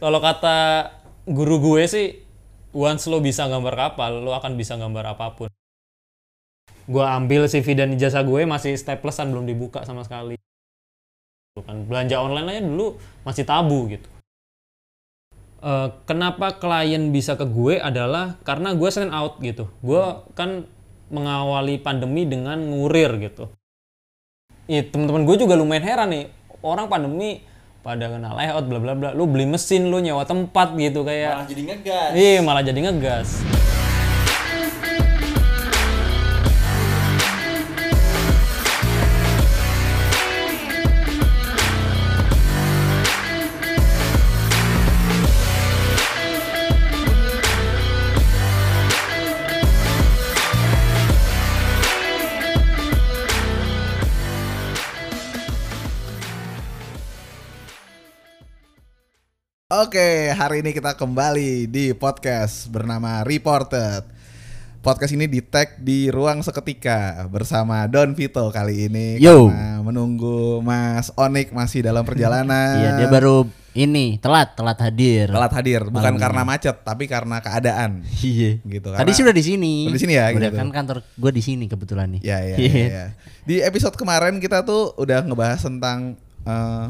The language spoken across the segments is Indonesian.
Kalau kata guru gue sih, once lo bisa gambar kapal, lo akan bisa gambar apa pun. Gue ambil CV dan ijazah gue masih staplesan belum dibuka sama sekali. Bukan belanja online aja dulu masih tabu gitu. Eh, kenapa klien bisa ke gue adalah karena gue send out gitu. Gue kan mengawali pandemi dengan ngurir gitu. Ih, teman-teman gue juga lumayan heran nih. Orang pandemi pada kena layout bla bla bla. Lu beli mesin, lu nyewa tempat gitu kayak. Malah jadi ngegas. Iya, malah jadi ngegas. Oke, hari ini kita kembali di podcast bernama Reported. Podcast ini di tag di ruang seketika bersama Don Vito kali ini Yo. karena menunggu Mas Onik masih dalam perjalanan. Iya dia baru ini telat telat hadir. telat hadir, bukan Malam karena ini. macet tapi karena keadaan. Iya. Gitu, Tadi karena- sih udah di sini. Di sini ya, Udah gitu. kan kantor gue di sini kebetulan nih. Ya ya, Iya. ya, ya. Di episode kemarin kita tuh udah ngebahas tentang eh,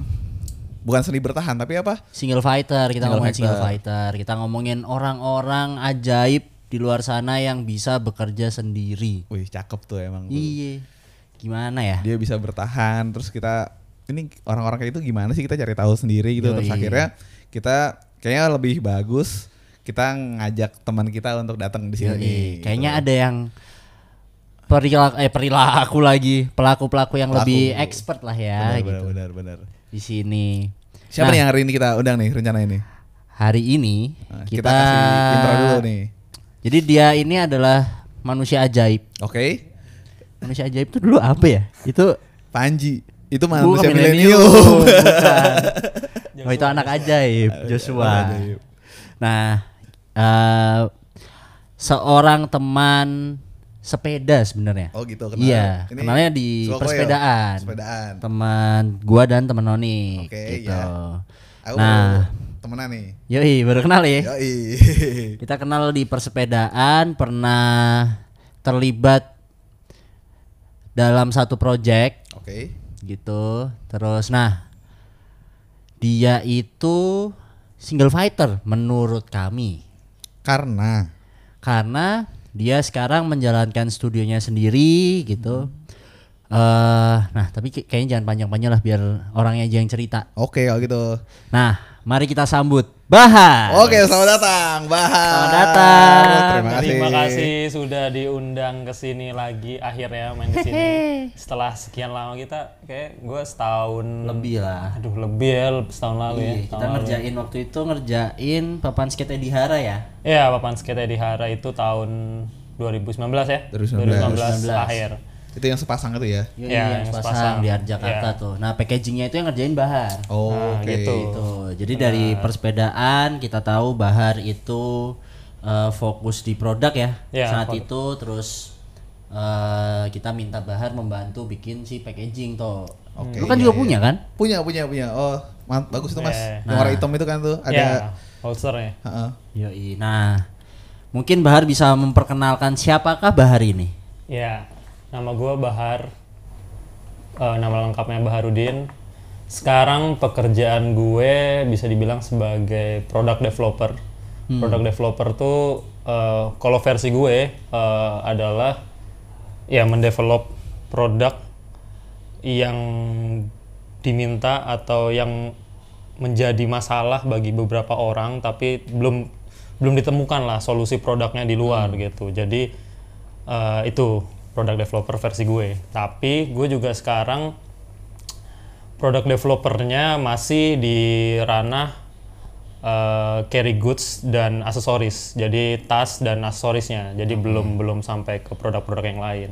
bukan seni bertahan tapi apa? Single fighter kita Single ngomongin single fighter. fighter. Kita ngomongin orang-orang ajaib di luar sana yang bisa bekerja sendiri. Wih, cakep tuh emang. Iya. Gimana ya? dia bisa bertahan terus kita ini orang-orang kayak itu gimana sih kita cari tahu sendiri gitu terus Yoi. akhirnya kita kayaknya lebih bagus kita ngajak teman kita untuk datang di sini Yoi. gitu. Kayaknya ada yang perilaku eh perilaku lagi pelaku-pelaku yang Pelaku. lebih expert lah benar, ya gitu benar, benar, benar. Di sini. siapa Nah, nih yang hari ini kita undang nih rencana ini Hari ini Nah, kita, kita kasih intro dulu nih Jadi dia ini adalah manusia ajaib. oke Manusia ajaib itu dulu apa ya? Itu Panji itu manusia milenium. Oh itu anak ajaib, Joshua. Nah, eh, seorang teman sepeda sebenarnya. oh gitu kenal Iya, Ini kenalnya di persepedaan. sepedaan Teman gua dan teman Noni. Oke, gitu. iya. aku Nah, temenan nih yoi baru kenal ya. Yoi. Kita kenal di persepedaan, pernah terlibat dalam satu project oke gitu. Terus nah, dia itu single fighter menurut kami. karena Karena dia sekarang menjalankan studionya sendiri gitu. eh nah, tapi kay- kayaknya jangan panjang-panjang lah biar orangnya aja yang cerita. oke kalau gitu Nah, mari kita sambut Bahar. Oke, selamat datang, Bahar. Selamat datang. Terima kasih. Terima kasih sudah diundang ke sini lagi akhirnya main ke sini. Setelah sekian lama kita kayak gue setahun Lebih lah. Aduh, lebih ya setahun lalu ya. Iya, setahun kita lalu. ngerjain waktu itu ngerjain papan skate di Hara ya. Ya, papan skate di Hara itu tahun 2019 ya. 2019. 2019 akhir. Itu yang sepasang itu ya. Yoi, Iya, yang yang sepasang sepasang. di Art Jakarta Iya. tuh. Nah, packagingnya itu yang ngerjain Bahar. Oh, Nah, oke. gitu. Gitu. Jadi dari persepedaan kita tahu Bahar itu eh, fokus di produk ya. Iya, Saat produk. itu terus eh, kita minta Bahar membantu bikin si packaging tuh. Oke, Lu kan iya, juga iya. punya kan? Punya, punya, punya. Oh, bagus itu, Mas. Iya. Yang warna hitam itu kan tuh ada Ya, holsternya. Heeh. Yoi. Nah, mungkin Bahar bisa memperkenalkan siapakah Bahar ini? Ya, nama gue Bahar. Eh, nama lengkapnya Baharudin. Sekarang pekerjaan gue bisa dibilang sebagai product developer. Product developer tuh eh, kalau versi gue eh, adalah ya mendevelop produk yang diminta atau yang menjadi masalah bagi beberapa orang tapi belum belum ditemukan lah solusi produknya di luar gitu jadi eh, itu product developer versi gue. Tapi gue juga sekarang product developernya masih di ranah eh, carry goods dan aksesoris. Jadi tas dan aksesorisnya. Jadi belum belum sampai ke produk-produk yang lain.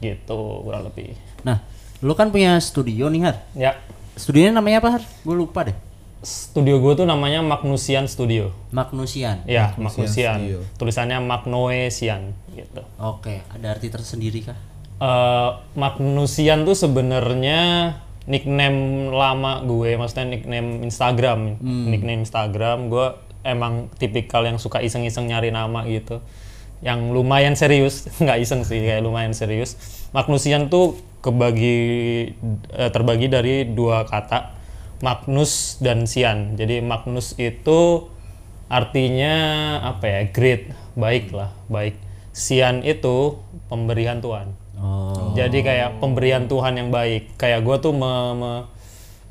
Gitu kurang lebih. Nah, lu kan punya studio nih Har. ya. Studionya namanya apa Har? Gue lupa deh. Studio gue tuh namanya Magnusian Studio Magnusian. Ya, Magnusian. Tulisannya Magnoesian gitu. Oke, ada arti tersendiri kah? Eh Magnusian tuh sebenarnya nickname lama gue, maksudnya nickname Instagram, nickname Instagram gue emang tipikal yang suka iseng-iseng nyari nama gitu, yang lumayan serius, nggak iseng sih, kayak lumayan serius. Magnusian tuh kebagi eh, terbagi dari dua kata, Magnus dan Sian. Jadi Magnus itu artinya apa ya, great, baik lah, baik. Sian itu pemberian Tuhan. Oh. Jadi kayak pemberian Tuhan yang baik. Kayak gue tuh me- me-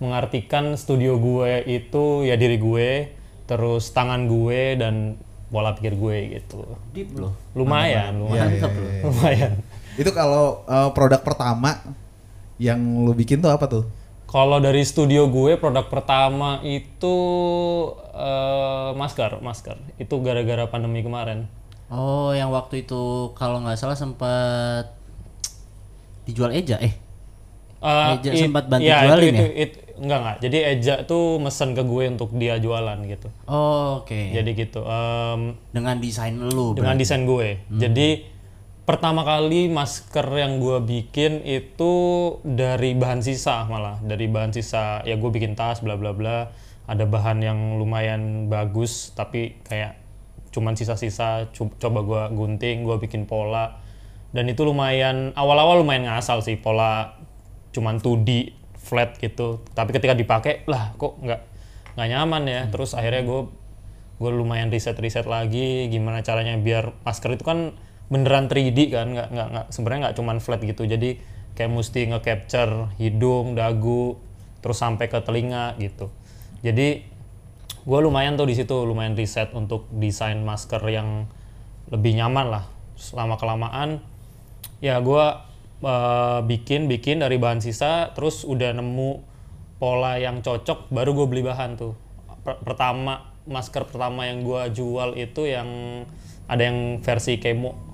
mengartikan studio gue itu ya diri gue, terus tangan gue dan pola pikir gue gitu. Deep loh. Lumayan, lumayan, Mantap loh. lumayan. Itu kalau eh, produk pertama yang lu bikin tuh apa tuh? Kalau dari studio gue produk pertama itu eh, masker, masker. Itu gara-gara pandemi kemarin. Oh, yang waktu itu kalau nggak salah sempat dijual Eja eh. Eh, Eja it- sempat bantu iya, jualin itu, ya? itu, it- enggak enggak. Jadi Eja tuh mesen ke gue untuk dia jualan gitu. Oh, Oke. Jadi gitu. Em, Dengan desain lu. dengan berarti. desain gue. Jadi pertama kali masker yang gue bikin itu dari bahan sisa malah. Dari bahan sisa ya gue bikin tas bla bla bla. Ada bahan yang lumayan bagus tapi kayak cuman sisa-sisa co- coba gue gunting gue bikin pola. Dan itu lumayan awal-awal lumayan ngasal sih pola cuman 2D flat gitu. Tapi ketika dipakai lah kok nggak nggak nyaman ya. Terus akhirnya gue gue lumayan riset riset lagi gimana caranya biar masker itu kan beneran 3D kan nggak nggak nggak sebenarnya nggak cuman flat gitu. Jadi kayak mesti nge-capture hidung dagu terus sampai ke telinga gitu. Jadi gue lumayan tuh di situ lumayan riset untuk desain masker yang lebih nyaman lah. Selama kelamaan ya gue bikin bikin dari bahan sisa terus udah nemu pola yang cocok baru gue beli bahan tuh. Per- pertama masker pertama yang gue jual itu yang ada yang versi kemo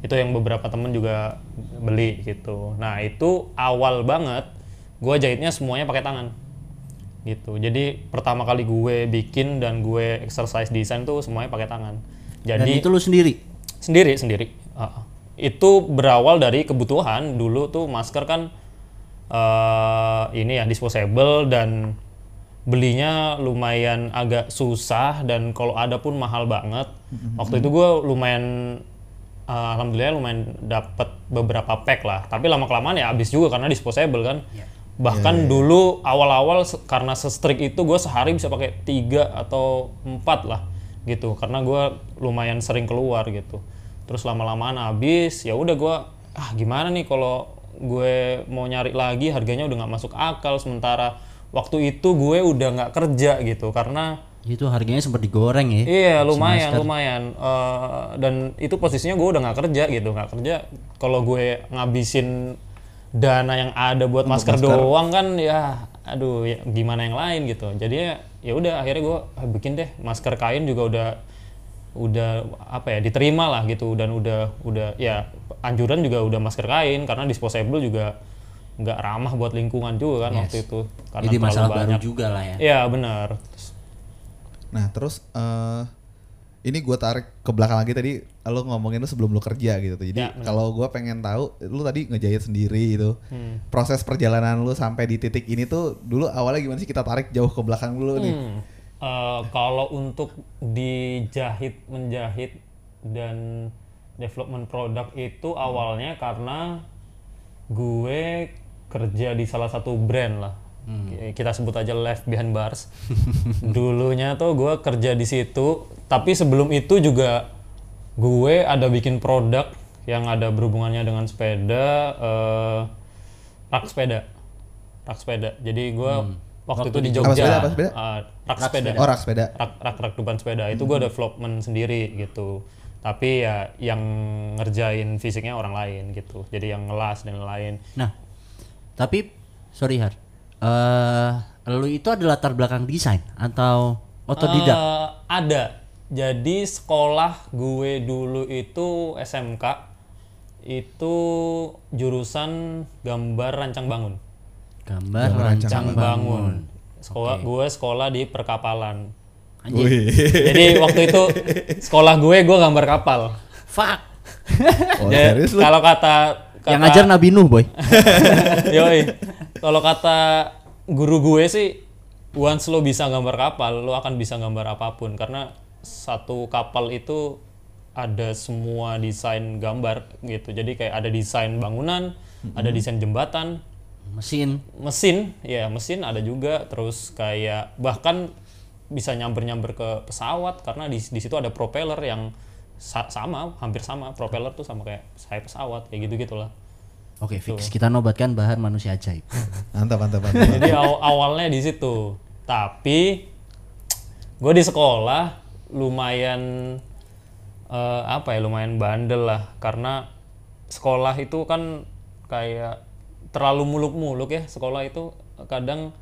itu yang beberapa temen juga beli gitu. Nah itu awal banget gue jahitnya semuanya pakai tangan. Gitu. Jadi pertama kali gue bikin dan gue exercise desain tuh semuanya pakai tangan. Dan jadi itu lu sendiri. sendiri sendiri. Uh, itu berawal dari kebutuhan. Dulu tuh masker kan eh, ini ya disposable dan belinya lumayan agak susah dan kalau ada pun mahal banget. Waktu itu gue lumayan eh, alhamdulillah lumayan dapat beberapa pack lah. Tapi lama kelamaan ya habis juga karena disposable kan. Bahkan dulu awal-awal karena se-strict itu gue sehari bisa pakai tiga atau empat lah gitu. Karena gue lumayan sering keluar gitu. Terus lama-lamaan habis ya udah gue ah gimana nih kalau gue mau nyari lagi? Harganya udah nggak masuk akal. Sementara waktu itu gue udah nggak kerja gitu. Karena Itu harganya sempat digoreng ya. Iya lumayan lumayan. Eh, dan itu posisinya gue udah nggak kerja gitu nggak kerja. Kalau gue ngabisin dana yang ada buat masker, doang kan ya aduh ya, gimana yang lain gitu. Jadi ya udah akhirnya gue bikin deh. Masker kain juga udah udah apa ya diterima lah gitu. Dan udah udah ya anjuran juga udah masker kain. Karena disposable juga nggak ramah buat lingkungan juga kan waktu itu. Karena Jadi masalah baru banyak. juga lah ya. Iya benar Nah terus eh ini gue tarik ke belakang lagi tadi lo ngomongin lu sebelum lu kerja gitu tuh. Jadi Ya, kalau gue pengen tahu lu tadi ngejahit sendiri itu Hmm. proses perjalanan lu sampai di titik ini tuh dulu awalnya gimana sih kita tarik jauh ke belakang dulu nih. Hmm. Eh, kalau untuk dijahit menjahit dan development produk itu awalnya karena gue kerja di salah satu brand lah Ki- kita sebut aja Left Behind Bars. Dulunya tuh gue kerja di situ tapi sebelum itu juga gue ada bikin produk yang ada berhubungannya dengan sepeda eh, rak sepeda. Rak sepeda. Jadi gue waktu itu di Apa Jogja. Sepeda, apa sepeda? eh, rak sepeda. Oh rak sepeda. rak rak rak depan sepeda. Itu gue development sendiri gitu. Tapi ya yang ngerjain fisiknya orang lain gitu. Jadi yang ngelas dan lain Nah, tapi sorry Har, eh lu itu ada latar belakang desain atau otodidak? Eh, ada. Jadi sekolah gue dulu itu SMK itu jurusan gambar rancang bangun. Gambar rancang bangun. sekolah gue sekolah di perkapalan. Jadi waktu itu sekolah gue gue gambar kapal. Fuck. Oh kalau kata, kata Yang ngajar Nabi Nuh, boy. Yoi. Kalau kata guru gue sih once lo bisa gambar kapal lo akan bisa gambar apa pun karena satu kapal itu ada semua desain gambar gitu jadi kayak ada desain bangunan ada desain jembatan Mesin. mesin ya mesin ada juga terus kayak bahkan bisa nyamber nyamber ke pesawat karena di di situ ada propeller yang sa- sama hampir sama propeller tuh sama kayak sayap pesawat kayak gitu gitulah Oke, fix. Kita nobatkan bahan manusia ajaib. Mantap, mantap, mantap. jadi aw- awalnya di situ tapi gue di sekolah lumayan eh, apa ya lumayan bandel lah karena sekolah itu kan kayak terlalu muluk-muluk ya sekolah itu kadang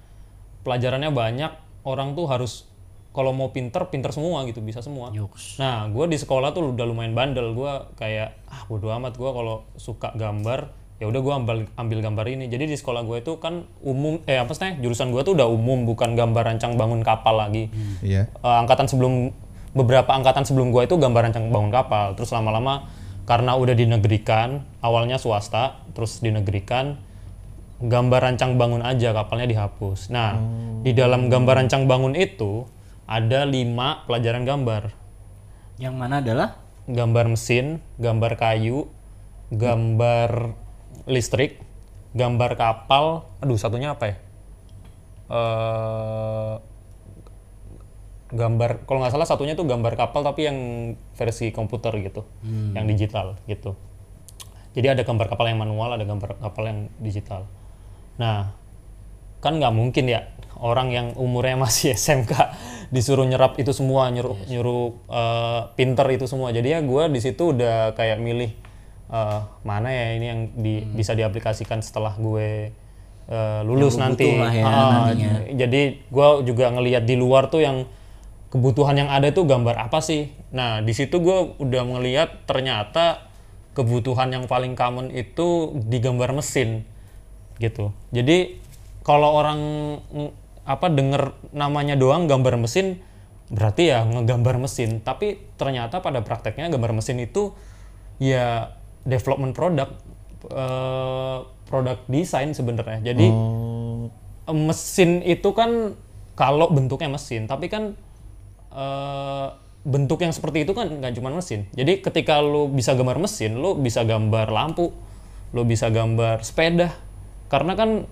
pelajarannya banyak orang tuh harus kalau mau pinter pinter semua gitu bisa semua Yuks. Nah, gue di sekolah tuh udah lumayan bandel. Gue kayak ah bodo amat gue kalau suka gambar ya udah gue ambil ambil gambar ini. Jadi di sekolah gue itu kan umum eh apa sih jurusan gue tuh udah umum bukan gambar rancang bangun kapal lagi. Iya. Eh, angkatan sebelum beberapa angkatan sebelum gue itu gambar rancang bangun kapal. Terus lama-lama karena udah dinegerikan, awalnya swasta, terus dinegerikan gambar rancang bangun aja kapalnya dihapus. Nah, di dalam gambar rancang bangun itu ada lima pelajaran gambar Yang mana adalah gambar mesin, gambar kayu, gambar listrik, gambar kapal. Aduh, satunya apa ya? Eh, gambar kalau nggak salah satunya tuh gambar kapal tapi yang versi komputer gitu, yang digital gitu. Jadi ada gambar kapal yang manual, ada gambar kapal yang digital. Nah, kan nggak mungkin ya orang yang umurnya masih SMK disuruh nyerap itu semua nyuruh nyuruh eh, pinter itu semua. Jadi ya gue di situ udah kayak milih eh, mana ya ini yang di- bisa diaplikasikan setelah gue eh, lulus Yang nanti. lah ya nantinya. jadi gue juga ngelihat di luar tuh yang kebutuhan yang ada tuh gambar apa sih? Nah di situ gue udah ngelihat ternyata kebutuhan yang paling common itu di gambar mesin gitu. Jadi kalau orang apa denger namanya doang gambar mesin berarti ya ngegambar mesin, tapi ternyata pada prakteknya gambar mesin itu ya development produk eh, produk desain sebenarnya. Jadi Oh, eh, mesin itu kan kalau bentuknya mesin, tapi kan eh, bentuk yang seperti itu kan nggak cuma mesin. Jadi ketika lu bisa gambar mesin, lu bisa gambar lampu, lu bisa gambar sepeda, karena kan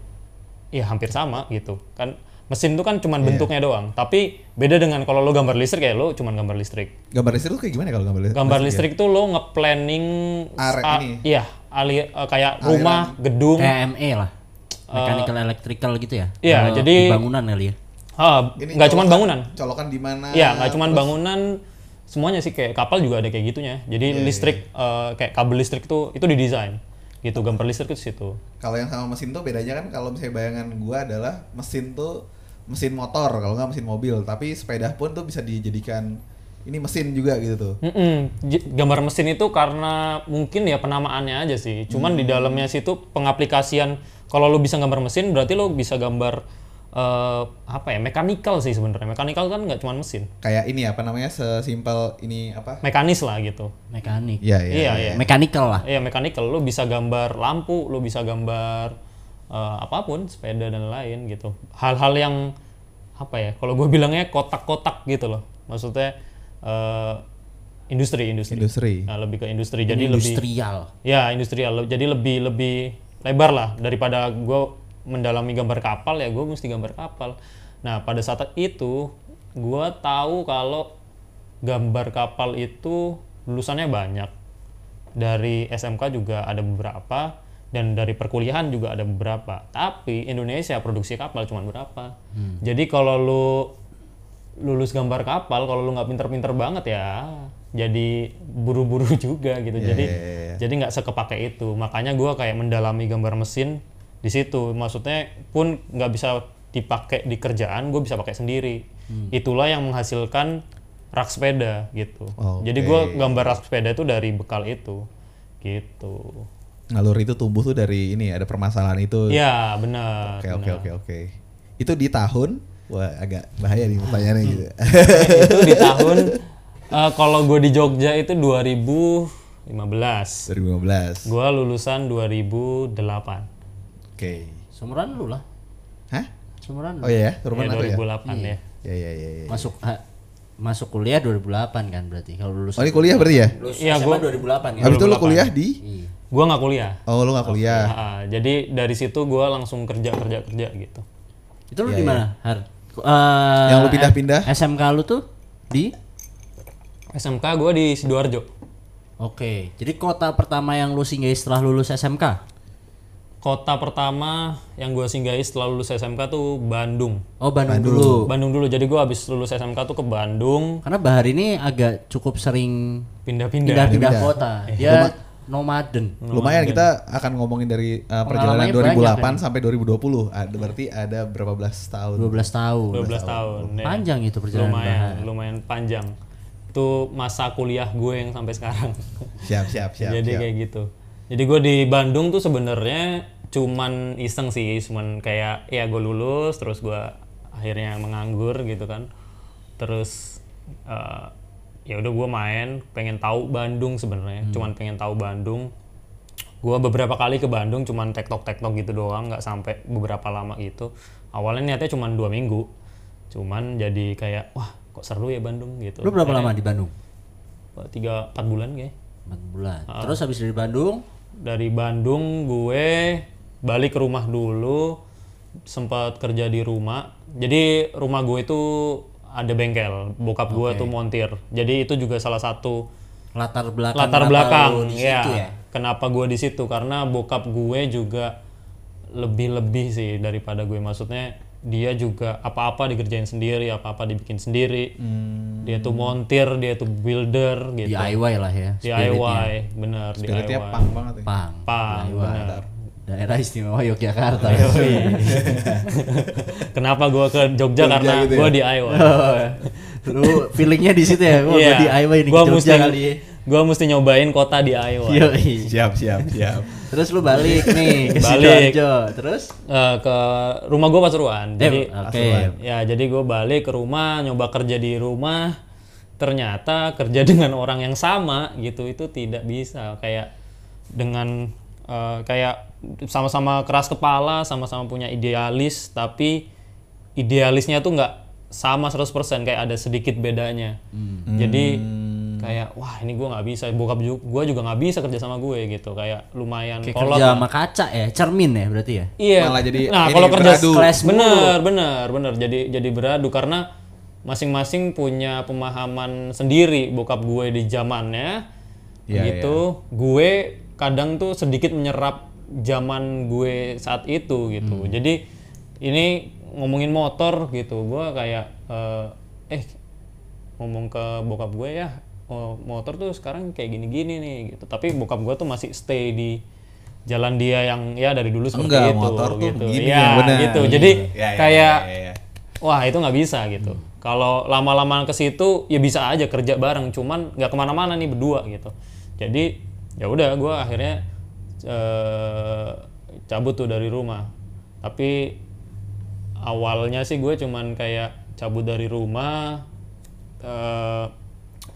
ya hampir sama gitu kan. Mesin itu kan cuma bentuknya doang, tapi beda dengan kalau lu gambar listrik ya lu cuma gambar listrik. gambar listrik tuh kayak gimana kalau gambar listrik? Gambar listrik tuh lo ngeplanning Are sa- ini. iya, ali, eh, kayak rumah, gedung, kayak ME lah. Mechanical electrical gitu ya. iya, Kalau jadi- di bangunan kali ya. ah, Ini nggak cuma bangunan. Colokan di mana? Iya, nggak cuma terus- bangunan, semuanya sih kayak kapal juga ada kayak gitunya. Jadi listrik eh, kayak kabel listrik itu itu didesain. Gitu, gambar listrik itu situ. Kalau yang sama mesin tuh bedanya kan kalau misalnya bayangan gua adalah mesin tuh mesin motor kalau nggak mesin mobil tapi sepeda pun tuh bisa dijadikan ini mesin juga gitu tuh Mm-mm. J- Gambar mesin itu karena mungkin ya penamaannya aja sih. Cuman di dalamnya situ pengaplikasian kalau lu bisa gambar mesin berarti lu bisa gambar eh, apa ya? mekanikal sih sebenarnya. Mekanikal kan nggak cuma mesin. kayak ini apa namanya sesimpel ini apa Mekanis lah gitu. Mekanik. Iya Iya, iya. Mechanical lah. Iya, mekanikal. Lu bisa gambar lampu, lu bisa gambar eh, apa pun, sepeda dan lain gitu. Hal-hal yang apa ya? Kalau gue bilangnya kotak-kotak gitu loh. Maksudnya eh, industri, industri. industri Nah, lebih ke industri. Jadi lebih Industrial. ya industrial. Jadi lebih lebih lebar lah daripada gue mendalami gambar kapal ya gue mesti gambar kapal. Nah pada saat itu gue tahu kalau gambar kapal itu lulusannya banyak. Dari SMK juga ada beberapa dan dari perkuliahan juga ada beberapa. Tapi Indonesia produksi kapal cuma berapa. Jadi kalau lu lulus gambar kapal kalau lu nggak pinter-pinter banget ya jadi buru-buru juga gitu Iya, jadi iya, iya. jadi nggak sekepake itu makanya gua kayak mendalami gambar mesin di situ maksudnya pun nggak bisa dipakai di kerjaan gue bisa pakai sendiri Hmm. itulah yang menghasilkan rak sepeda gitu Oke. jadi gua gambar rak sepeda itu dari bekal itu gitu nalur itu tumbuh tuh dari ini ada permasalahan itu ya benar oke oke oke oke itu di tahun wah agak bahaya nih pertanyaannya gitu itu di tahun eh, kalau gue di Jogja itu 2015 2015 Gua lulusan 2008. oke Seumuran lu lah. hah Seumuran Oh iya ya, Ya, Ruben aku ya. 2008 ya. Ya ya ya. ya. masuk ha- masuk kuliah 2008 kan berarti kalau lulus Oh ini kuliah berarti ya? lulus Iya, SMA gua- 2008 kan Habis itu lu 2008. kuliah di? Iya. Gua nggak kuliah. Oh lu gak kuliah. Ah, jadi dari situ gua langsung kerja kerja kerja gitu. itu lu Iya, di mana Har Eh, Yang lu pindah-pindah? SMK lu tuh di SMK gua di sidoarjo. Oke, jadi kota pertama yang lu singgahi setelah lulus SMK? Kota pertama yang gua singgahi setelah lulus SMK tuh Bandung. Oh Bandung, dulu. Bandung dulu. Jadi gua habis lulus SMK tuh ke Bandung, Karena Bahar ini agak cukup sering pindah-pindah. pindah-pindah Pindah. kota. Dia nomaden. Lumayan kita akan ngomongin dari uh, perjalanan Pengalamannya 2008 sampai 2020. Ada berarti ada berapa belas tahun? 12 tahun. 12 tahun. ya. Panjang itu perjalanan Bahar. lumayan, lumayan panjang. Itu masa kuliah gue yang sampai sekarang. Siap siap siap. Jadi siap. kayak gitu. Jadi gue di Bandung tuh sebenarnya cuman iseng sih, cuman kayak ya gue lulus, terus gue akhirnya menganggur gitu kan. Terus eh, ya udah gue main, pengen tahu Bandung sebenarnya, cuman pengen tahu Bandung. Gue beberapa kali ke Bandung, cuman tektok tektok gitu doang, nggak sampai beberapa lama gitu. Awalnya niatnya cuman dua minggu, cuman jadi kayak wah kok seru ya Bandung gitu. Lu berapa lama di Bandung? Tiga empat bulan kayak. 4 bulan. Ah. Terus habis dari Bandung, dari Bandung gue balik ke rumah dulu sempat kerja di rumah. Jadi rumah gue itu ada bengkel bokap gue tuh montir. Jadi itu juga salah satu latar belakang latar belakang ya, situ ya. kenapa gue di situ? Karena bokap gue juga lebih-lebih sih daripada gue. Maksudnya dia juga apa-apa dikerjain sendiri apa-apa dibikin sendiri dia tuh montir dia tuh builder gitu DIY lah ya. DIY bener Spiritnya DIY pang banget ya. Pang. Pang, bener. Daerah istimewa Yogyakarta. Kenapa gua ke Jogja, karena gitu ya? gua DIY. Lu feelingnya di situ ya. Gua Iya. gua DIY nih Gua Jogja mesti kali ya. gua mesti nyobain kota DIY. Yoi. Siap siap siap. Terus lu balik nih ke Balik. Sidoarjo. Terus Eh, ke rumah gua Pasuruan. Jadi eh, oke. ya jadi gua balik ke rumah, nyoba kerja di rumah. Ternyata kerja dengan orang yang sama gitu itu tidak bisa kayak dengan eh, kayak sama-sama keras kepala, sama-sama punya idealis tapi idealisnya tuh nggak sama 100% kayak ada sedikit bedanya. Jadi kayak wah ini gua nggak bisa, bokap ju- gua juga nggak bisa kerja sama gue gitu. Kayak lumayan Kayak kolot kerja lah. sama kaca ya, cermin ya berarti ya. Iya. Malah jadi nah ini kalau kerja beradu. Kelas bener bener bener jadi jadi beradu karena masing-masing punya pemahaman sendiri bokap gue di zamannya Iya, gitu. Gue kadang tuh sedikit menyerap zaman gue saat itu gitu. Hmm. Jadi ini ngomongin motor gitu, gue kayak eh, eh ngomong ke bokap gue ya oh, motor tuh sekarang kayak gini-gini nih gitu. Tapi bokap gue tuh masih stay di jalan dia yang ya dari dulu seperti Enggak, itu motor tuh gitu. begini ya, gitu. Jadi Ya, ya, kayak ya, ya, ya. wah itu nggak bisa gitu. Kalau lama-lama ke situ ya bisa aja kerja bareng, cuman nggak ke mana-mana nih berdua gitu. Jadi ya udah gue akhirnya eh, cabut tuh dari rumah. Tapi awalnya sih gue cuman kayak cabut dari rumah, eh,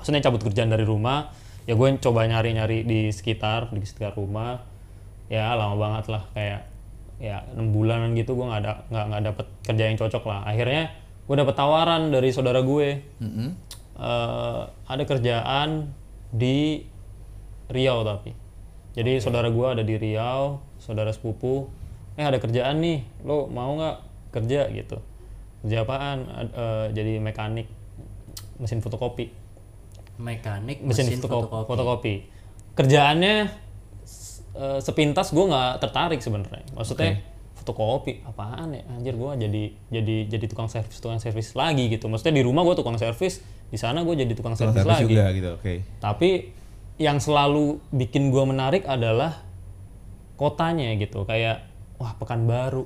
maksudnya cabut kerjaan dari rumah. Ya gue coba nyari-nyari di sekitar di sekitar rumah. Ya lama banget lah kayak ya enam bulanan gitu gue nggak ada nggak nggak dapet kerja yang cocok lah. Akhirnya gue dapet tawaran dari saudara gue. Eh, ada kerjaan di Riau tapi. Jadi saudara gue ada di Riau, saudara sepupu. Eh ada kerjaan nih, lo mau nggak kerja gitu? Kerja apaan? Eh, jadi mekanik mesin fotokopi. Mekanik Mesin, mesin, fotoko- fotokopi. fotokopi. Kerjaannya s- eh, sepintas gue nggak tertarik sebenarnya. Maksudnya fotokopi apaan ya? Anjir gue jadi jadi jadi tukang servis tukang servis lagi gitu. Maksudnya di rumah gue tukang servis, di sana gue jadi tukang Tukang servis lagi. juga gitu. Oke. Tapi yang selalu bikin gua menarik adalah kotanya gitu. Kayak wah Pekanbaru,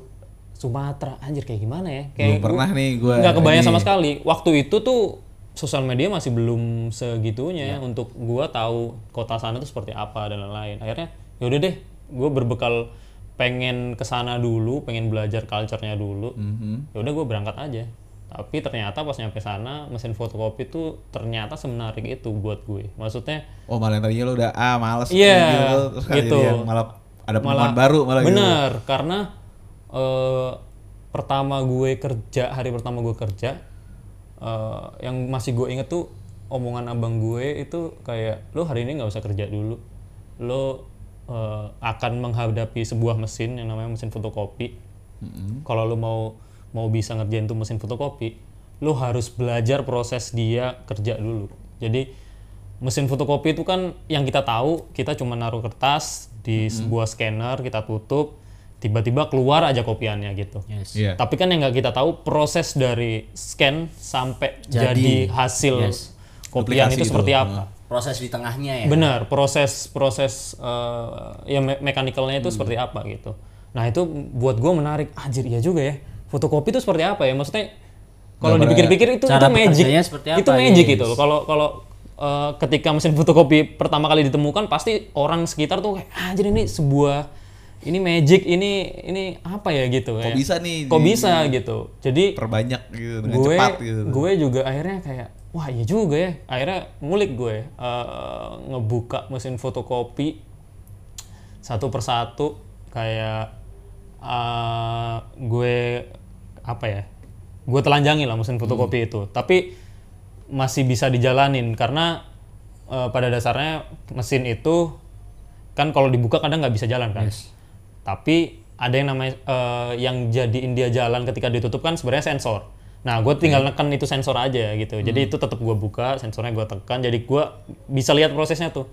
Sumatera, anjir kayak gimana ya? Kayak Belum pernah nih gua Nggak kebayang ini. sama sekali. Waktu itu tuh sosial media masih belum segitunya Ya. untuk gua tahu kota sana tuh seperti apa dan lain-lain. Akhirnya yaudah deh, gue berbekal pengen ke sana dulu, pengen belajar culture-nya dulu. Mhm. Ya udah gue berangkat aja. Tapi ternyata pas nyampe sana mesin fotokopi tuh ternyata semenarik itu buat gue. Maksudnya Oh malah tadinya lo udah ah males Iya, gitu, gitu. gitu. malah ada pengalaman baru malah gitu. bener karena eh, pertama gue kerja hari pertama gue kerja eh, yang masih gue inget tuh omongan abang gue itu kayak lo hari ini nggak usah kerja dulu. Lo eh, akan menghadapi sebuah mesin yang namanya mesin fotokopi. Kalau lo mau mau bisa ngerjain tuh mesin fotokopi lo harus belajar proses dia kerja dulu. Jadi mesin fotokopi itu kan yang kita tahu kita cuma naruh kertas di sebuah scanner kita tutup tiba-tiba keluar aja kopiannya gitu Yes. Iya. tapi kan yang nggak kita tahu proses dari scan sampai Jadi. jadi, hasil Yes. kopian Aplikasi itu itu. seperti apa Proses di tengahnya ya. benar proses proses eh, ya me- mekanikalnya itu seperti apa gitu nah itu buat gue menarik anjir iya juga ya fotokopi itu seperti apa ya maksudnya kalau dipikir-pikir itu cara itu magic seperti itu apa, magic yes. gitu loh kalau kalau eh, ketika mesin fotokopi pertama kali ditemukan pasti orang sekitar tuh kayak anjir ini sebuah ini magic ini ini apa ya gitu Kok kayak, bisa nih kok di- bisa gitu. Jadi Perbanyak gitu dengan gue cepat gitu. gue juga akhirnya kayak wah iya juga ya. Akhirnya ngulik gue eh, ngebuka mesin fotokopi satu persatu kayak eh, gue apa ya gue telanjangi lah mesin fotokopi itu. Tapi masih bisa dijalanin karena eh, pada dasarnya mesin itu kan kalau dibuka kadang nggak bisa jalan kan tapi ada yang namanya eh, yang jadiin dia jalan ketika ditutup kan sebenarnya sensor. Nah, gue tinggal neken itu sensor aja gitu. Jadi itu tetap gue buka, sensornya gue tekan. Jadi gue bisa lihat prosesnya tuh.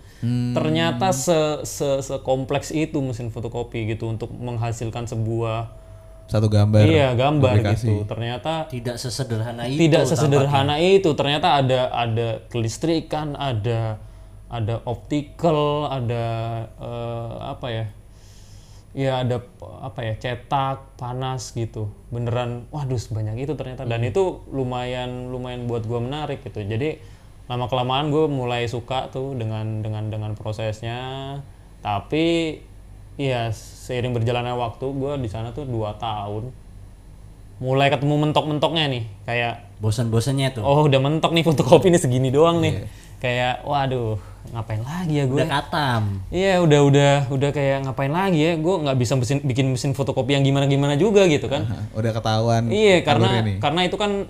Ternyata se, se sekompleks itu mesin fotokopi gitu untuk menghasilkan sebuah Satu gambar. iya gambar duplikasi. gitu. Ternyata Tidak sesederhana itu. tidak tampaknya. sesederhana itu ternyata ada ada kelistrikan ada ada optical ada eh, apa ya ya ada apa ya cetak panas gitu. Beneran waduh sebanyak itu ternyata. Dan itu lumayan lumayan buat gua menarik gitu. Jadi lama kelamaan gue mulai suka tuh dengan dengan dengan prosesnya. Tapi ya seiring berjalannya waktu gua di sana tuh dua tahun mulai ketemu mentok-mentoknya nih. Kayak Bosan-bosannya tuh. oh udah mentok nih fotokopi ini segini doang nih kayak waduh ngapain lagi ya gue Udah katam. iya udah udah udah kayak ngapain lagi ya gue nggak bisa mesin, bikin mesin fotokopi yang gimana gimana juga gitu kan Hah, Udah ketahuan. iya karena nih. karena itu kan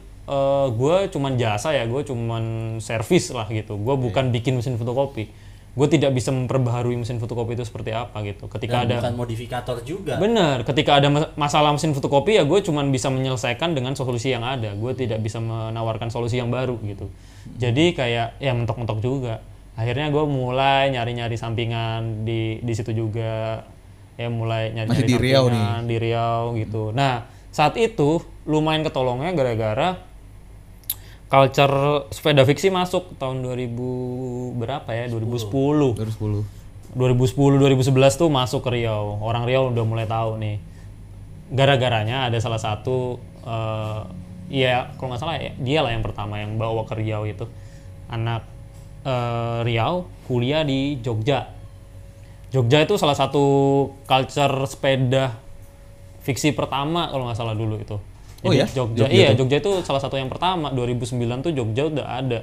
gue cuman jasa ya gue cuman servis lah gitu gue bukan bikin mesin fotokopi gue tidak bisa memperbaharui mesin fotokopi itu seperti apa gitu ketika Dan ada bukan modifikator juga. Benar, ketika ada mas- masalah mesin fotokopi ya gue cuman bisa menyelesaikan dengan solusi yang ada. Gue tidak bisa menawarkan solusi yang baru gitu. Jadi kayak ya mentok-mentok juga. Akhirnya gue mulai nyari-nyari sampingan di di situ juga. Ya mulai nyari-nyari di Riau nih? sampingan di Riau gitu. Nah, saat itu lumayan ketolongnya gara-gara culture sepeda fiksi masuk tahun 2000 berapa ya? 2010. 2010. 2010 2011 tuh masuk ke Riau. Orang Riau udah mulai tahu nih. Gara-garanya ada salah satu eh ya kalau nggak salah ya, dia lah yang pertama yang bawa ke Riau itu. Anak eh, Riau kuliah di Jogja. Jogja itu salah satu culture sepeda fiksi pertama kalau nggak salah dulu itu. Oh ya? Jogja, Jogja iya tuh? Jogja itu salah satu yang pertama. 2009 tuh Jogja udah ada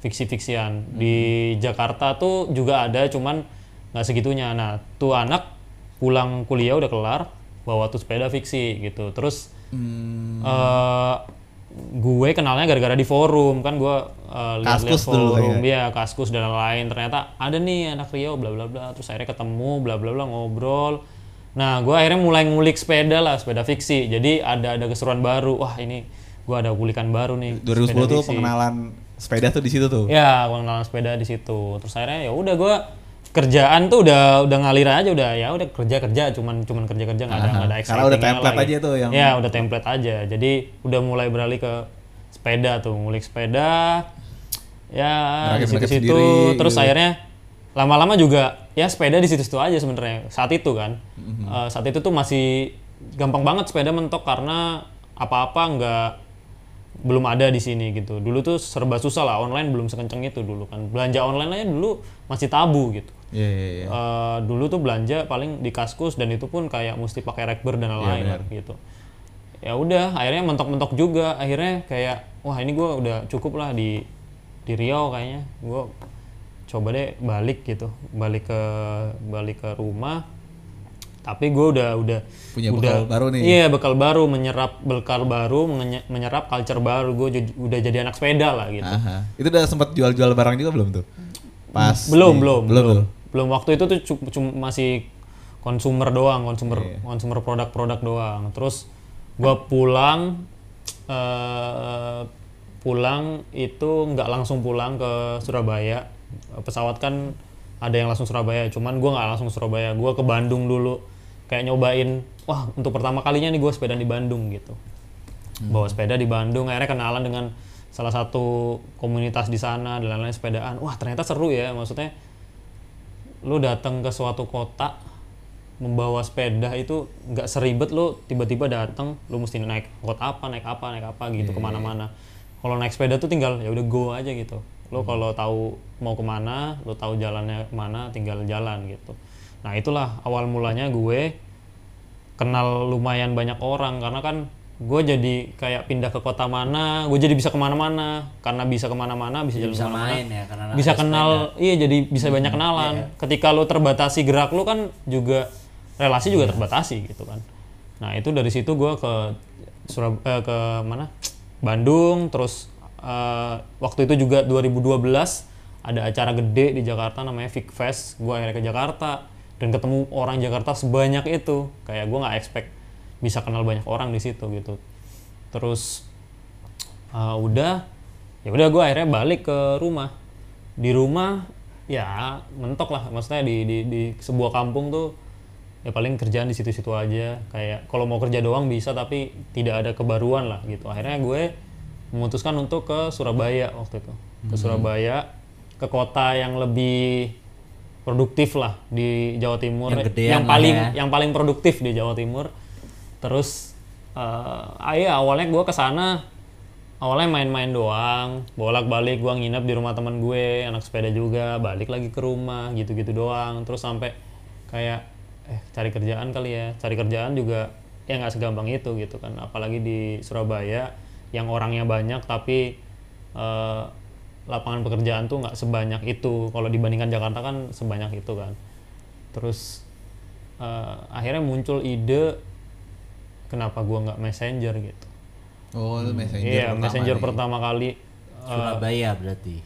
fiksi-fiksian. Di Jakarta tuh juga ada cuman nggak segitunya. Nah tuh anak pulang kuliah udah kelar bawa tuh sepeda fiksi gitu. Terus eh, gue kenalnya gara-gara di forum. Kan gue eh, lihat-lihat Kaskus dulu forum. ya kaskus dan lain ternyata ada nih anak Riau bla bla bla. Terus akhirnya ketemu bla bla bla ngobrol nah gue akhirnya mulai ngulik sepeda lah sepeda fiksi jadi ada ada keseruan baru wah ini gue ada kulikan baru nih 2010 sepeda tuh fiksi. pengenalan sepeda tuh di situ tuh. Ya, pengenalan sepeda di situ. Terus akhirnya ya udah gua kerjaan tuh udah udah ngalir aja udah ya udah kerja kerja cuman cuman kerja kerja nggak ada nggak ada Karena udah template lagi. aja tuh yang- ya udah template aja jadi udah mulai beralih ke sepeda tuh ngulik sepeda ya di sendiri, terus gitu. akhirnya lama-lama juga ya sepeda di situ-situ aja sebenarnya saat itu kan Mhm. Eh, saat itu tuh masih gampang banget sepeda mentok karena apa-apa nggak belum ada di sini gitu. Dulu tuh serba susah lah, online belum sekenceng itu dulu kan. Belanja online aja dulu masih tabu gitu. Iya, iya, iya. Eh, dulu tuh belanja paling di kaskus dan itu pun kayak mesti pakai rekber dan lain-lain benar. gitu. Ya udah, akhirnya mentok-mentok juga. Akhirnya kayak wah ini gua udah cukup lah di di Riau kayaknya. Gua coba deh balik gitu, balik ke balik ke rumah. tapi gue udah udah Punya udah, bekal baru nih. iya bekal baru menyerap bekal baru menye- menyerap culture baru gue udah jadi anak sepeda lah gitu Aha. Itu udah sempat jual-jual barang juga belum tuh? Pas belum di- belum belum. belum belum waktu itu tuh cu- cuma masih konsumer doang konsumer Iya. konsumer produk-produk doang terus gua pulang eh pulang itu nggak langsung pulang ke Surabaya pesawat kan ada yang langsung Surabaya cuman gua nggak langsung Surabaya. Gua ke Bandung dulu kayak nyobain wah untuk pertama kalinya nih gua sepeda di Bandung gitu. Bawa sepeda di Bandung akhirnya kenalan dengan salah satu komunitas di sana dan lain-lain sepedaan. Wah ternyata seru ya maksudnya lu datang ke suatu kota membawa sepeda itu nggak seribet lu tiba-tiba datang lu mesti naik kota apa naik apa naik apa gitu ke mana-mana. Kalau naik sepeda tuh tinggal ya udah go aja gitu lu kalau tahu mau ke mana lu tahu jalannya ke mana tinggal jalan gitu. Nah itulah awal mulanya gue kenal lumayan banyak orang karena kan gue jadi kayak pindah ke kota mana gue jadi bisa ke mana-mana. Karena bisa ke mana-mana bisa jalan bisa ke mana-mana. main ya karena bisa kenal iya jadi bisa banyak kenalan. ketika lo terbatasi gerak lo kan juga relasi juga terbatasi gitu kan. Nah itu dari situ gue ke Surab eh, ke mana? Bandung terus eh, waktu itu juga 2012 ada acara gede di Jakarta namanya Fig Fest. Gue akhirnya ke Jakarta dan ketemu orang Jakarta sebanyak itu. Kayak gue nggak expect bisa kenal banyak orang di situ gitu. Terus uh, udah ya udah gue akhirnya balik ke rumah. Di rumah ya mentok lah. Maksudnya di di, di sebuah kampung tuh ya paling kerjaan di situ-situ aja. Kayak kalau mau kerja doang bisa tapi tidak ada kebaruan lah gitu. Akhirnya gue memutuskan untuk ke Surabaya waktu itu. Ke Surabaya ke kota yang lebih produktif lah di Jawa Timur. Yang yang paling ya. yang paling produktif di Jawa Timur. Terus eh iya awalnya gue ke sana awalnya main-main doang. Bolak-balik gue nginep di rumah teman gue anak sepeda juga. Balik lagi ke rumah gitu-gitu doang. Terus sampai kayak eh cari kerjaan kali ya. Cari kerjaan juga ya nggak segampang itu gitu kan. Apalagi di Surabaya yang orangnya banyak tapi eh, lapangan pekerjaan tuh nggak sebanyak itu. Kalau dibandingkan Jakarta kan sebanyak itu kan. Terus eh, akhirnya muncul ide kenapa gua nggak messenger gitu. Oh, itu messenger iya pertama messenger nih. pertama kali eh, Surabaya berarti.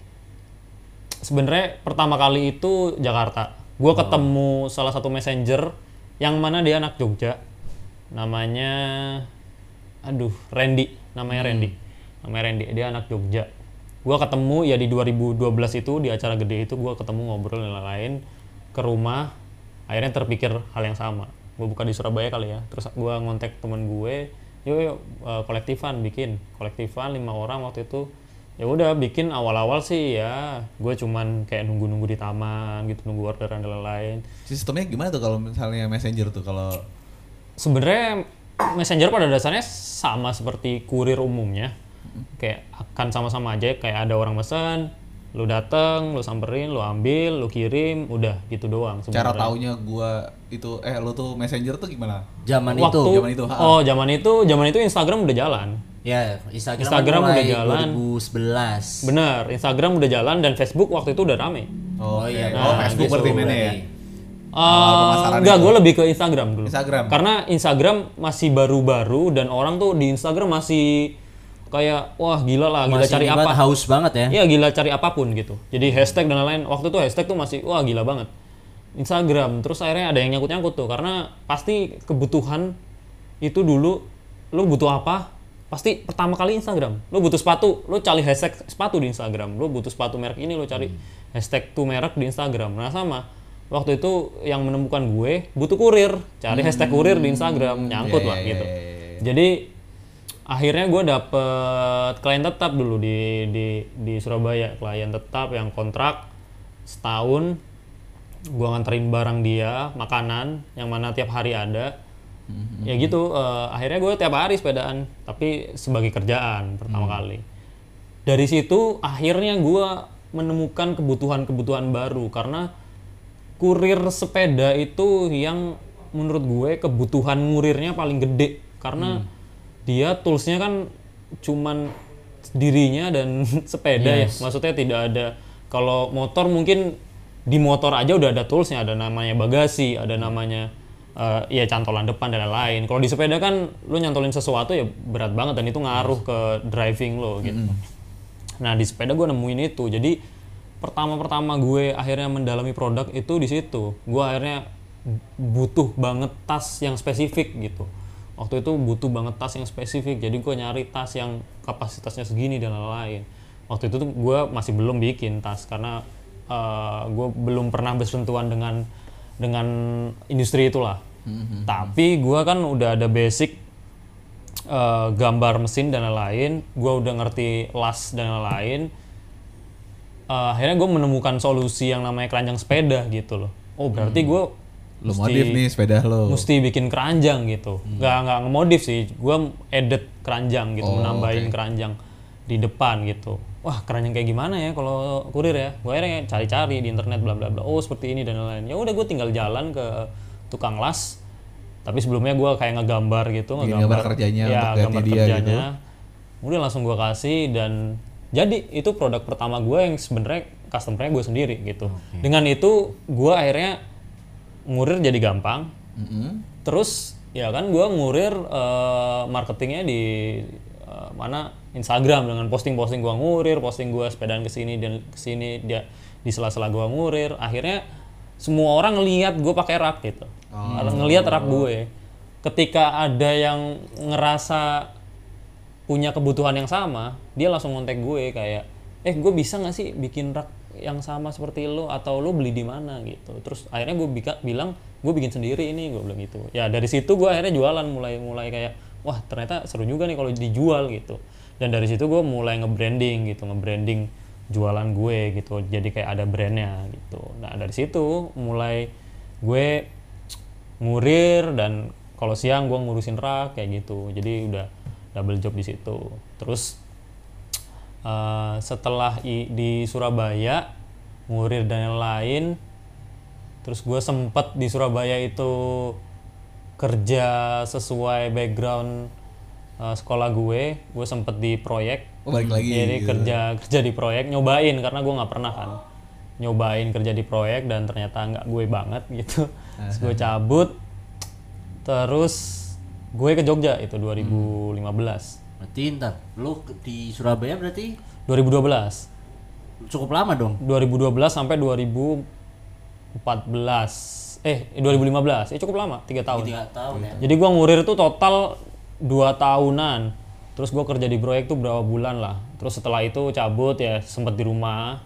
sebenarnya pertama kali itu Jakarta. Gua ketemu salah satu messenger yang mana dia anak Jogja. Namanya aduh, Randy, namanya Randy. Namanya Randy, dia anak Jogja. Gua ketemu ya di 2012 itu di acara gede itu gua ketemu ngobrol dan lain-lain ke rumah. Akhirnya terpikir hal yang sama. Gue buka di Surabaya kali ya. Terus gua ngontek temen gue, yuk yuk eh, kolektifan bikin kolektifan lima orang waktu itu ya udah bikin awal-awal sih ya gue cuman kayak nunggu-nunggu di taman gitu nunggu orderan dan lain-lain Sistemnya gimana tuh kalau misalnya messenger tuh kalau sebenarnya messenger pada dasarnya sama seperti kurir umumnya kayak akan sama-sama aja kayak ada orang pesan lu dateng lu samperin lu ambil lu kirim udah gitu doang cara sebenarnya. taunya gua itu eh lu tuh messenger tuh gimana? zaman waktu itu zaman itu, ha. oh zaman itu zaman itu Instagram udah jalan ya Instagram, Instagram udah jalan. 2011 bener Instagram udah jalan dan Facebook waktu itu udah rame Oh, iya, oke. nah, oh Facebook gitu berarti mainnya ya. Uh, enggak, gue lebih ke Instagram dulu. Instagram. Karena Instagram masih baru-baru dan orang tuh di Instagram masih kayak wah gila lah, gila Masih cari apa? haus banget ya Iya gila cari apa pun gitu. Jadi hashtag dan lain-lain. Waktu itu hashtag tuh masih wah gila banget. Instagram. Terus akhirnya ada yang nyangkut-nyangkut tuh karena pasti kebutuhan itu dulu lu butuh apa? Pasti pertama kali Instagram. Lu butuh sepatu, lu cari hashtag sepatu di Instagram. Lu butuh sepatu merek ini lu cari hashtag tuh merek di Instagram. Nah sama waktu itu yang menemukan gue butuh kurir, cari hashtag kurir di Instagram, nyangkut Iya, lah iya, gitu. iya, iya. Jadi akhirnya gue dapet klien tetap dulu di di di Surabaya. Klien tetap yang kontrak setahun. Gue nganterin barang dia makanan yang mana tiap hari ada. Ya gitu eh, akhirnya gue tiap hari sepedaan tapi sebagai kerjaan pertama kali. Dari situ akhirnya gue menemukan kebutuhan-kebutuhan baru. Karena kurir sepeda itu yang menurut gue kebutuhan ngurirnya paling gede. Karena dia toolsnya kan cuman dirinya dan sepeda ya. Maksudnya tidak ada kalau motor mungkin di motor aja udah ada toolsnya. Ada namanya bagasi ada namanya eh, ya cantolan depan dan lain-lain. Kalau di sepeda kan lu nyantolin sesuatu ya berat banget dan itu ngaruh ke driving lo gitu. Nah di sepeda gue nemuin itu. Jadi pertama-pertama gue akhirnya mendalami produk itu di situ. Gue akhirnya butuh banget tas yang spesifik gitu. Waktu itu butuh banget tas yang spesifik. Jadi gue nyari tas yang kapasitasnya segini dan lain-lain. Waktu itu tuh gue masih belum bikin tas karena eh, gue belum pernah bersentuhan dengan dengan industri itulah. Tapi gue kan udah ada basic eh, gambar mesin dan lain-lain. Gue udah ngerti las dan lain-lain. Eh, akhirnya gue menemukan solusi yang namanya keranjang sepeda gitu loh. Oh berarti gue Lu modif nih sepeda lo. mesti bikin keranjang gitu. Nggak nggak ngemodif sih, gue edit keranjang gitu, Oh, menambahin keranjang di depan gitu. Wah keranjang kayak gimana ya kalau kurir ya? Gue akhirnya cari-cari di internet bla bla bla. Oh seperti ini dan lain-lain. Ya udah gue tinggal jalan ke tukang las. Tapi sebelumnya gue kayak ngegambar gitu, Bikin gambar kerjanya ya, untuk ganti gambar dia gitu. kerjanya. Udah langsung gue kasih dan jadi itu produk pertama gue yang sebenarnya customernya gue sendiri gitu. Dengan itu gue akhirnya ngurir jadi gampang. Mm-mm. Terus ya kan gue ngurir eh, marketingnya di eh, mana Instagram dengan posting-posting gue ngurir, posting gue sepedaan ke sini dan ke sini dia di sela-sela gue ngurir. Akhirnya semua orang ngelihat gue pakai rak gitu. Ngelihat rak gue. Ketika ada yang ngerasa punya kebutuhan yang sama, dia langsung kontak gue kayak, eh gue bisa nggak sih bikin rak yang sama seperti lo atau lo beli di mana gitu. Terus akhirnya gue bika- bilang gue bikin sendiri ini gue bilang gitu. Ya dari situ gue akhirnya jualan mulai mulai kayak wah ternyata seru juga nih kalau dijual gitu. Dan dari situ gue mulai nge-branding gitu, nge-branding jualan gue gitu. Jadi kayak ada brandnya gitu. Nah dari situ mulai gue ngurir dan kalau siang gue ngurusin rak kayak gitu. Jadi udah double job di situ. Terus eh, setelah i- di Surabaya ngurir dan lain-lain, terus gue sempet di Surabaya itu kerja sesuai background eh, sekolah gue. Gue sempet di proyek. Oh, balik lagi. Jadi gitu. kerja kerja di proyek nyobain karena gue nggak pernah kan nyobain kerja di proyek dan ternyata nggak gue banget gitu. Terus gue cabut. Terus gue ke Jogja itu 2015. Berarti ntar lu di Surabaya berarti 2012. cukup lama dong. 2012 sampai 2014. Eh 2015. Eh cukup lama, tiga tahun. Tiga tahun ya. Jadi gua ngurir itu total dua tahunan. Terus gua kerja di proyek tuh berapa bulan lah. Terus setelah itu cabut ya sempet di rumah.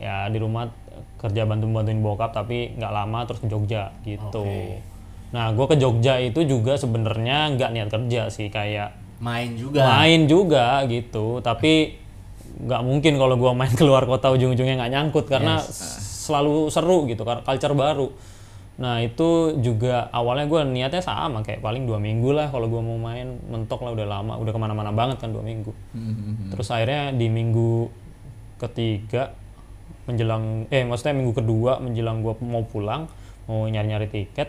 Ya di rumah kerja bantu-bantuin bokap tapi nggak lama terus ke Jogja gitu. Nah gua ke Jogja itu juga sebenarnya nggak niat kerja sih kayak Main juga. main juga gitu. Tapi nggak mungkin kalau gua main keluar kota ujung-ujungnya nggak nyangkut karena selalu seru gitu karena culture baru. Nah itu juga awalnya gue niatnya sama kayak paling dua minggu lah kalau gua mau main mentok lah udah lama udah ke mana-mana banget kan dua minggu. Terus akhirnya di minggu ketiga menjelang eh maksudnya minggu kedua menjelang gua mau pulang mau nyari-nyari tiket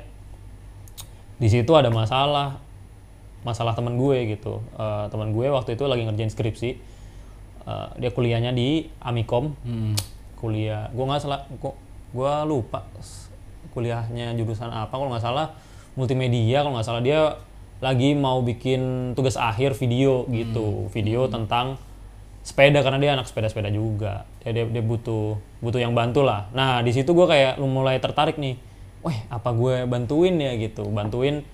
di situ ada masalah masalah teman gue gitu. Eh, teman gue waktu itu lagi ngerjain skripsi. Eh, dia kuliahnya di Amikom. Hmm. kuliah gue nggak salah gue lupa kuliahnya jurusan apa. Kalau nggak salah multimedia kalau nggak salah. Dia lagi mau bikin tugas akhir video gitu. Video tentang sepeda karena dia anak sepeda-sepeda juga. Ya dia, dia butuh butuh yang bantu lah. Nah di situ gue kayak lu mulai tertarik nih wah apa gue bantuin ya gitu bantuin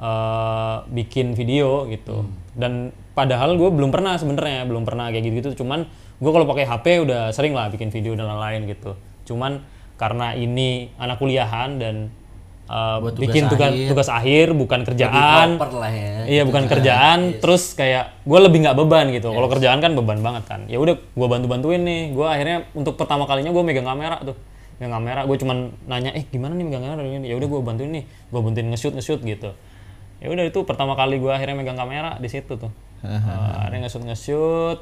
eh, bikin video gitu dan padahal gue belum pernah sebenarnya belum pernah kayak gitu gitu cuman gue kalau pakai HP udah sering lah bikin video dan lain-lain gitu cuman karena ini anak kuliahan dan Buat tugas bikin tugas akhir. tugas akhir bukan kerjaan lah ya. Iya bukan kerjaan, terus kayak gue lebih nggak beban gitu. Kalau kerjaan kan beban banget kan. Ya udah gue bantu bantuin nih. Gue akhirnya untuk pertama kalinya gue megang kamera tuh, megang kamera. Gue cuman nanya, eh gimana nih megang kamera? Ya udah gue bantuin nih, gue bantuin nge-shoot nge-shoot gitu. Ya udah itu pertama kali gue akhirnya megang kamera di situ tuh. Eh, akhirnya nge-shoot nge-shoot,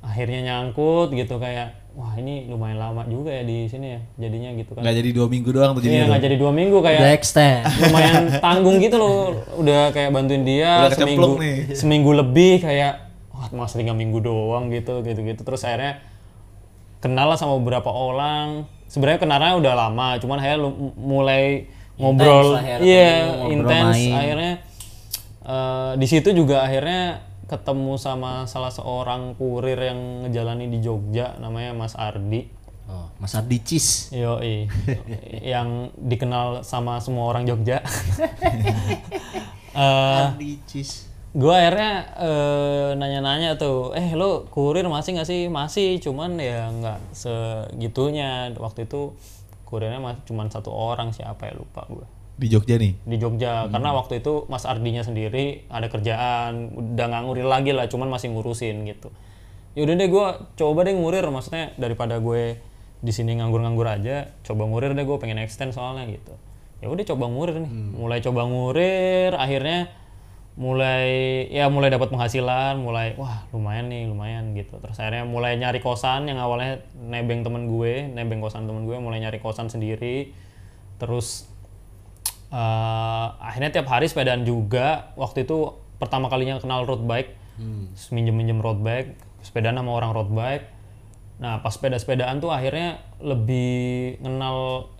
akhirnya nyangkut gitu kayak, wah ini lumayan lama juga ya di sini ya jadinya gitu kan. Nggak jadi dua minggu doang tuh Iya jadi. nggak jadi dua minggu kayak Udah extend. lumayan tanggung gitu loh udah kayak bantuin dia Udah seminggu nih. seminggu lebih kayak wah masa tiga minggu doang gitu gitu gitu terus akhirnya kenal lah sama beberapa orang sebenarnya kenalnya udah lama cuman saya lu- mulai ngobrol ya, iya ngobrol, intens akhirnya eh, di situ juga akhirnya ketemu sama salah seorang kurir yang ngejalani di Jogja namanya Mas Ardi Oh, Mas Ardi Cis. Yoi, yang dikenal sama semua orang Jogja. Eh, Ardi Cis. Gue akhirnya eh, nanya-nanya tuh, eh lo kurir masih nggak sih? Masih, cuman ya nggak segitunya. Waktu itu kurirnya mas, cuman satu orang siapa ya lupa gue Di Jogja nih. di Jogja karena waktu itu Mas Ardinya sendiri ada kerjaan udah nggak ngurir lagi lah cuman masih ngurusin gitu yaudah deh gue coba deh ngurir maksudnya daripada gue di sini nganggur-nganggur aja coba ngurir deh gue pengen extend soalnya gitu ya udah coba ngurir nih mulai coba ngurir akhirnya mulai ya mulai dapat penghasilan mulai wah lumayan nih lumayan gitu. Terus akhirnya mulai nyari kosan yang awalnya nebeng temen gue nebeng kosan temen gue mulai nyari kosan sendiri. Terus eh, akhirnya tiap hari sepedaan juga. Waktu itu pertama kalinya kenal road bike minjem minjem road bike sepedaan sama orang road bike. Nah pas sepeda sepedaan tuh akhirnya lebih kenal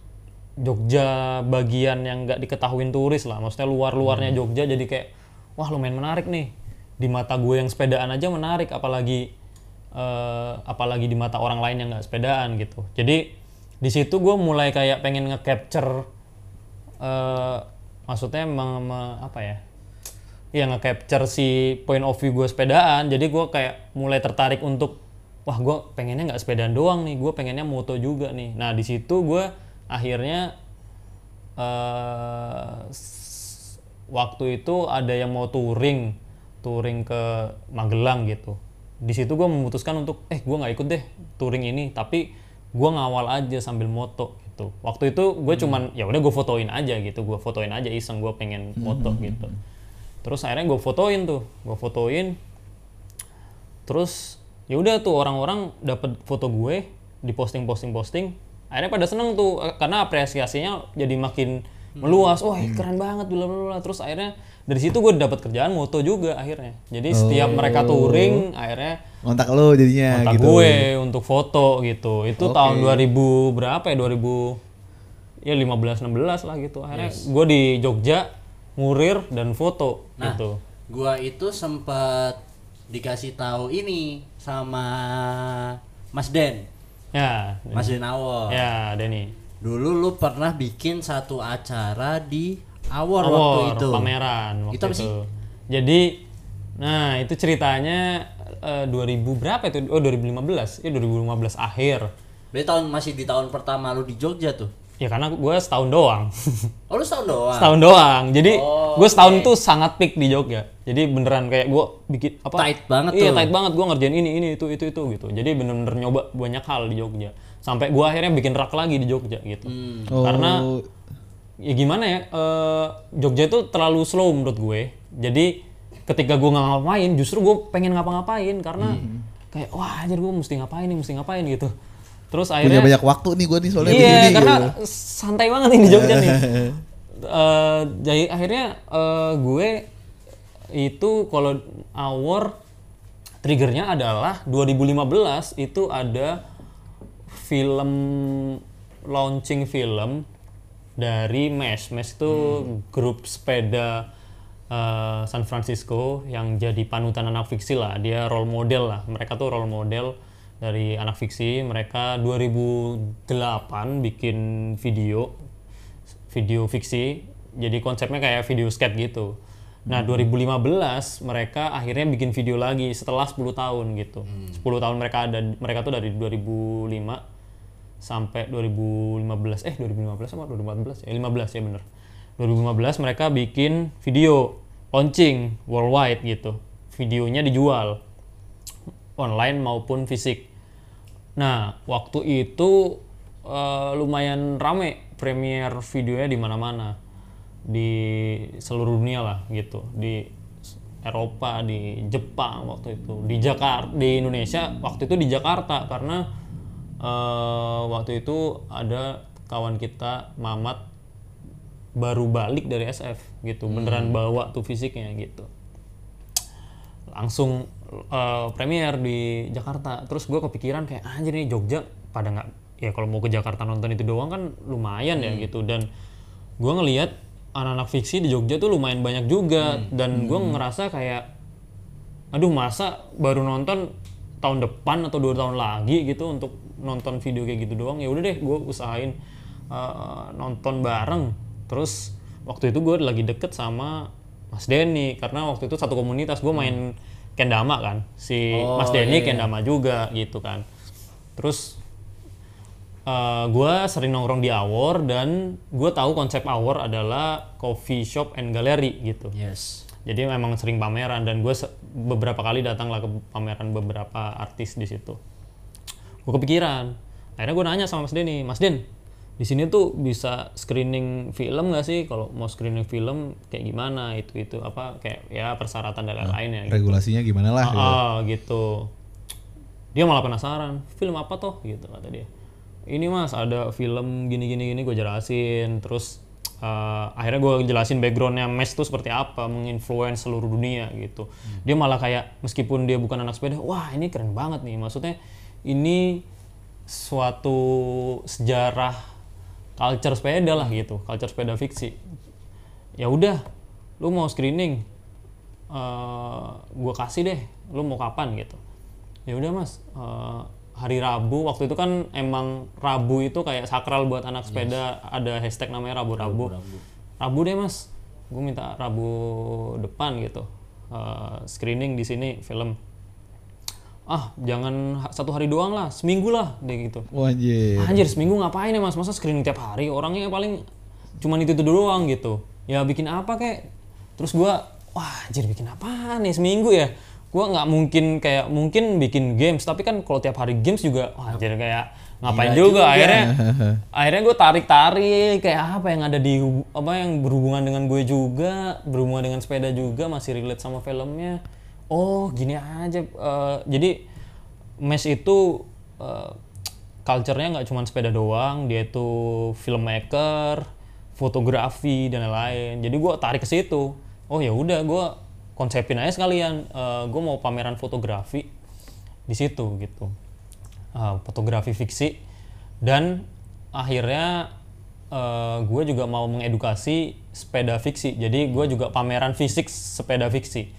Jogja bagian yang nggak diketahuin turis lah. Maksudnya luar luarnya Jogja jadi kayak wah lumayan menarik nih. Di mata gue yang sepedaan aja menarik apalagi eh, apalagi di mata orang lain yang nggak sepedaan gitu. Jadi di situ gue mulai kayak pengen nge-capture eh, maksudnya meng- me- apa ya? Iya nge-capture si point of view gue sepedaan. Jadi gue kayak mulai tertarik untuk wah gue pengennya nggak sepedaan doang nih. Gue pengennya moto juga nih. Nah di situ gue akhirnya s- waktu itu ada yang mau touring touring ke Magelang gitu. Di situ gue memutuskan untuk eh gue nggak ikut deh touring ini tapi gue ngawal aja sambil moto gitu. Waktu itu gue cuman ya udah gue fotoin aja gitu gue fotoin aja iseng gue pengen moto gitu. terus akhirnya gue fotoin tuh gue fotoin. Terus ya udah tuh orang-orang dapat foto gue di posting posting posting akhirnya pada seneng tuh eh, karena apresiasinya jadi makin meluas. Wah keren banget bla bla bla. Terus akhirnya dari situ gue dapat kerjaan moto juga akhirnya. Jadi setiap mereka touring akhirnya Kontak lo jadinya kontak gitu. gue untuk foto gitu. Itu tahun 2000 berapa ya? 2000 ya 15 16 lah gitu. Akhirnya gue di Jogja ngurir dan foto Nah, gitu. gua itu sempat dikasih tahu ini sama Mas Den, ya Mas Den Awor. ya Denny Dulu lu pernah bikin satu acara di Awor, waktu itu. pameran waktu Itu apa sih? Jadi nah itu ceritanya eh, 2000 berapa itu? Oh 2015. Ya 2015 akhir. Berarti tahun masih di tahun pertama lu di Jogja tuh. Ya karena gue setahun doang. Oh lu setahun doang. setahun doang. Jadi Oh, gue setahun tuh sangat peak di Jogja. Jadi beneran kayak gue bikin apa? Tight banget iya, tuh. tight banget. Gue ngerjain ini, ini, itu, itu, itu gitu. Jadi bener-bener nyoba banyak hal di Jogja. Sampai gue akhirnya bikin rak lagi di Jogja gitu. Hmm. Oh, Karena ya gimana ya eh, Jogja itu terlalu slow menurut gue jadi ketika gue nggak ngapain justru gue pengen ngapa-ngapain karena kayak wah anjir gue mesti ngapain nih mesti ngapain gitu terus punya akhirnya banyak waktu nih gue nih soalnya iya begini karena gitu. santai banget nih di Jogja nih Eh, jadi akhirnya eh, gue itu kalau award triggernya adalah 2015 itu ada film launching film dari Mesh. Mesh itu grup sepeda eh, San Francisco yang jadi panutan anak fiksi lah. Dia role model lah. Mereka tuh role model dari anak fiksi. Mereka 2008 bikin video video fiksi. Jadi konsepnya kayak video skate gitu. Nah, 2015 mereka akhirnya bikin video lagi setelah 10 tahun gitu. 10 tahun mereka ada mereka tuh dari 2005 sampai 2015 eh 2015 sama 2014 ya? 15 ya bener. 2015 mereka bikin video launching worldwide gitu. Videonya dijual online maupun fisik. Nah waktu itu eh, lumayan rame premiere videonya di mana-mana. Di seluruh dunia lah gitu. Di Eropa di Jepang waktu itu. Di Jakarta di Indonesia waktu itu di Jakarta karena eh, waktu itu ada kawan kita Mamat baru balik dari SF gitu. Beneran bawa tuh fisiknya gitu. Langsung eh, premier di Jakarta. Terus gue kepikiran kayak anjir nih Jogja pada nggak ya kalau mau ke Jakarta nonton itu doang kan lumayan ya gitu. Dan gue ngelihat anak-anak fiksi di Jogja tuh lumayan banyak juga. Dan gue ngerasa kayak aduh masa baru nonton tahun depan atau dua tahun lagi gitu untuk nonton video kayak gitu doang ya udah deh gue usahain uh, nonton bareng. Terus waktu itu gue lagi deket sama Mas Denny karena waktu itu satu komunitas gue main kendama kan si Mas Denny kendama juga gitu kan. Terus uh, gue sering nongkrong di Awor dan gue tahu konsep Awor adalah coffee shop and gallery gitu. Yes. jadi memang sering pameran dan gue beberapa kali datang lah ke pameran beberapa artis di situ. Gue kepikiran. Akhirnya gue nanya sama Mas Denny, Mas Den, di sini tuh bisa screening film nggak sih? Kalau mau screening film kayak gimana? Itu itu apa kayak ya persyaratan dan lain-lainnya. Gitu. Regulasinya gimana lah? gitu. Ah, gitu. Dia malah penasaran, film apa toh? Gitu kata dia. Ini mas ada film gini gini gini gue jelasin, terus eh, akhirnya gue jelasin backgroundnya Mes tuh seperti apa, menginfluence seluruh dunia gitu. Dia malah kayak meskipun dia bukan anak sepeda, wah ini keren banget nih. Maksudnya ini suatu sejarah culture sepeda lah gitu, culture sepeda fiksi. Ya udah, lu mau screening, eh gue kasih deh, lu mau kapan gitu. Ya udah mas, eh, hari Rabu waktu itu kan emang Rabu itu kayak sakral buat anak sepeda, ada hashtag namanya Rabu-Rabu. Rabu deh mas, gue minta Rabu depan gitu, Eh, screening di sini film. Ah jangan satu hari doang lah, seminggu lah deh gitu. Wah anjir. Seminggu ngapain ya mas? Masa screening tiap hari? Orangnya paling cuman itu itu doang gitu. Ya bikin apa kek? Terus gua, wah anjir bikin apa nih seminggu ya? Gua nggak mungkin kayak mungkin bikin games, tapi kan kalau tiap hari games juga, wah anjir kayak ngapain Gila juga. juga. Akhirnya, akhirnya gue tarik tarik kayak apa yang ada di apa yang berhubungan dengan gue juga, berhubungan dengan sepeda juga, masih relate sama filmnya. Oh gini aja. eh, jadi Mesh itu eh, culture-nya nggak cuma sepeda doang, dia itu filmmaker, fotografi dan lain-lain. Jadi gue tarik ke situ. Oh ya udah, gue konsepin aja sekalian. gue mau pameran fotografi di situ gitu. Eh, fotografi fiksi dan akhirnya gue juga mau mengedukasi sepeda fiksi. Jadi gue juga pameran fisik sepeda fiksi.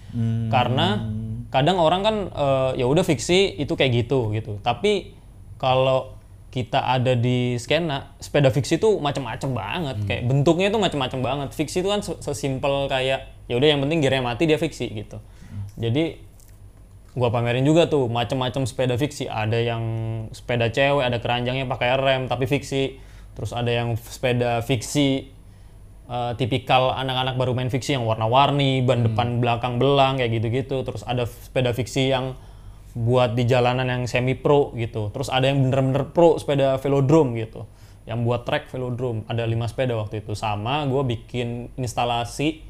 Karena kadang orang kan eh, ya udah fiksi itu kayak gitu gitu. Tapi kalau kita ada di skena sepeda fiksi itu macam-macam banget. Kayak bentuknya itu macam-macam banget. Fiksi itu kan se- sesimpel kayak ya udah yang penting gearnya mati dia fiksi gitu. Jadi gua pamerin juga tuh macam-macam sepeda fiksi ada yang sepeda cewek ada keranjangnya pakai rem tapi fiksi terus ada yang sepeda fiksi eh, tipikal anak-anak baru main fiksi yang warna-warni ban depan belakang belang kayak gitu-gitu. Terus ada sepeda fiksi yang buat di jalanan yang semi pro gitu. Terus ada yang bener-bener pro sepeda velodrome gitu yang buat track velodrome. Ada lima sepeda waktu itu. Sama gua bikin instalasi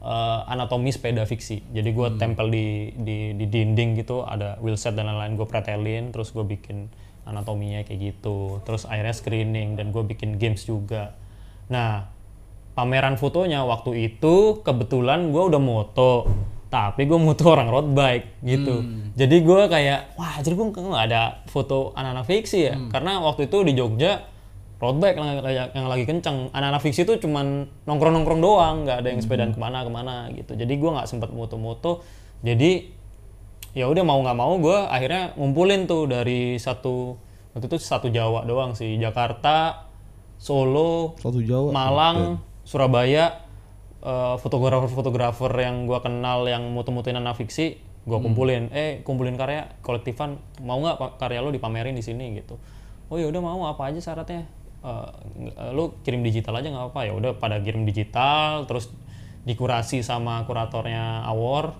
eh, anatomi sepeda fiksi. Jadi gue tempel di, di di dinding gitu, ada wheelset dan lain-lain gue pretelin, terus gue bikin anatominya kayak gitu. Terus akhirnya screening dan gue bikin games juga. Nah, pameran fotonya waktu itu kebetulan gue udah moto, tapi gue moto orang road bike gitu. Jadi gue kayak, wah jadi gue nggak ada foto anak-anak fiksi ya, karena waktu itu di Jogja road bike yang, yang, yang lagi kenceng. Anak-anak fiksi itu cuman nongkrong-nongkrong doang nggak ada yang sepedaan ke mana-kemana gitu. Jadi gue nggak sempet moto-moto. Jadi ya udah mau nggak mau gue akhirnya ngumpulin tuh dari satu waktu itu satu Jawa doang sih Jakarta Solo Satu Jawa. Malang Surabaya eh, fotografer-fotografer yang gue kenal yang moto-motoin anak fiksi gue kumpulin. Eh kumpulin karya kolektifan mau nggak karya lo dipamerin di sini gitu. Oh ya udah mau apa aja syaratnya? Eh, nggak- lu kirim digital aja nggak apa ya udah pada kirim digital terus dikurasi sama kuratornya Awor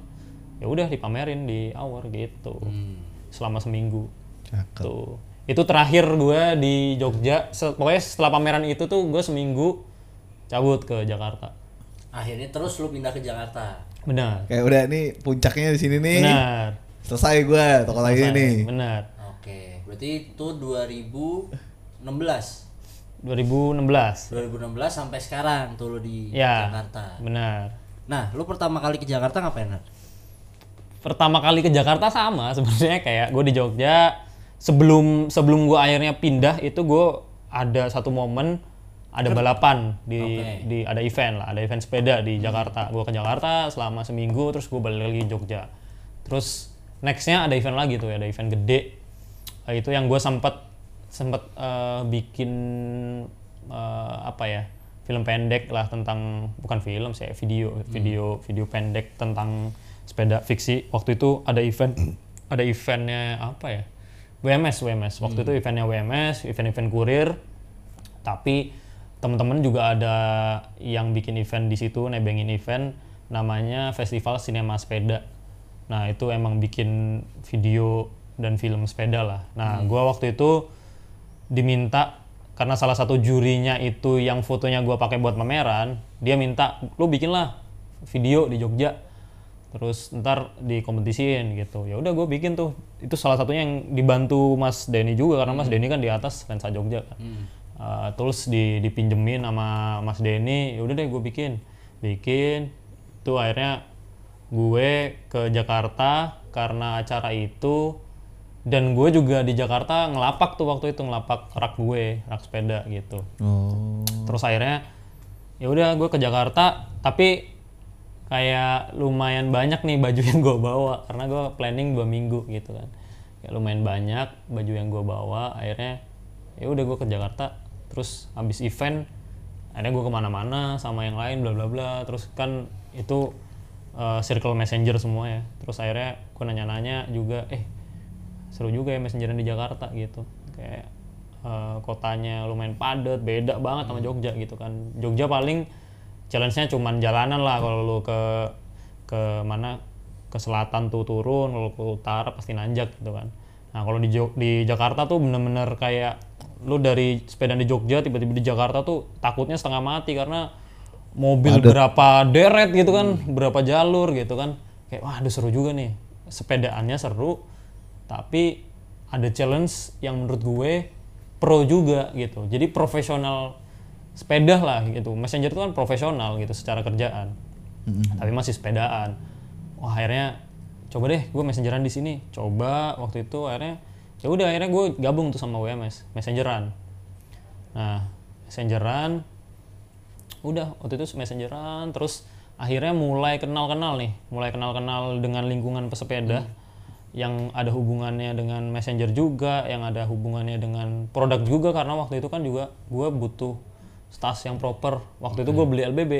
ya udah dipamerin di Awor gitu selama seminggu Cakep. tuh itu terakhir gue di Jogja Se- pokoknya setelah pameran itu tuh gue seminggu cabut ke Jakarta Akhirnya terus lu pindah ke Jakarta. benar Kayak udah nih puncaknya di sini nih. benar Selesai gue toko lagi nih. benar Oke, berarti itu 2016. 2016 2016 sampai sekarang tuh lu di ya Jakarta. benar Nah, lu pertama kali ke Jakarta ngapain? Nat? Pertama kali ke Jakarta sama sebenarnya kayak gue di Jogja. Sebelum sebelum gue akhirnya pindah itu gue ada satu momen ada balapan di Oke. di ada event lah ada event sepeda di Jakarta. Gue ke Jakarta selama seminggu terus gue balik lagi ke Jogja. Terus nextnya ada event lagi tuh ada event gede. Eh, itu yang gue sempet sempet eh, bikin eh, apa ya film pendek lah tentang bukan film sih video video video pendek tentang sepeda fiksi. Waktu itu ada event ada eventnya apa ya? WMS WMS waktu itu eventnya WMS event-event kurir. Tapi teman-teman juga ada yang bikin event di situ nebengin event namanya Festival Sinema Sepeda. Nah itu emang bikin video dan film sepeda lah. Nah gua waktu itu diminta karena salah satu jurinya itu yang fotonya gua pakai buat pameran dia minta lu bikin lah video di Jogja terus ntar dikompetisiin gitu. Ya udah gue bikin tuh. Itu salah satunya yang dibantu Mas Denny juga karena Mas Denny kan di atas lensa Jogja kan. Uh, terus di, dipinjemin sama Mas Denny ya udah deh gue bikin. Bikin tuh akhirnya gue ke Jakarta karena acara itu. Dan gue juga di Jakarta ngelapak tuh waktu itu ngelapak rak gue rak sepeda gitu. Oh. terus akhirnya ya udah gue ke Jakarta tapi kayak lumayan banyak nih baju yang gue bawa karena gue planning dua minggu gitu kan. Kayak lumayan banyak baju yang gue bawa akhirnya ya udah gue ke Jakarta terus habis event akhirnya gue ke mana-mana sama yang lain bla bla bla. Terus kan itu uh, circle messenger semua ya. Terus akhirnya gue nanya-nanya juga eh seru juga ya messengeran di Jakarta gitu. Kayak uh, kotanya lumayan padat beda banget sama Jogja gitu kan. Jogja paling challenge-nya cuman jalanan lah. Kalau lu ke ke mana ke selatan tuh turun kalau ke utara pasti nanjak gitu kan. Nah kalau di Jog- di Jakarta tuh bener-bener kayak lu dari sepeda di Jogja tiba-tiba di Jakarta tuh takutnya setengah mati karena mobil berapa deret gitu kan berapa jalur gitu kan. Kayak wah aduh seru juga nih. Sepedaannya seru tapi ada challenge yang menurut gue pro juga gitu. Jadi profesional sepeda lah gitu. Messenger itu kan profesional gitu secara kerjaan. Tapi masih sepedaan. Wah akhirnya coba deh gue messengeran di sini. Coba waktu itu akhirnya ya udah akhirnya gue gabung tuh sama WMS messengeran. Nah messengeran udah waktu itu messengeran terus akhirnya mulai kenal-kenal nih. Mulai kenal-kenal dengan lingkungan pesepeda yang ada hubungannya dengan messenger juga yang ada hubungannya dengan produk juga karena waktu itu kan juga gue butuh tas yang proper. Waktu itu gue beli LBB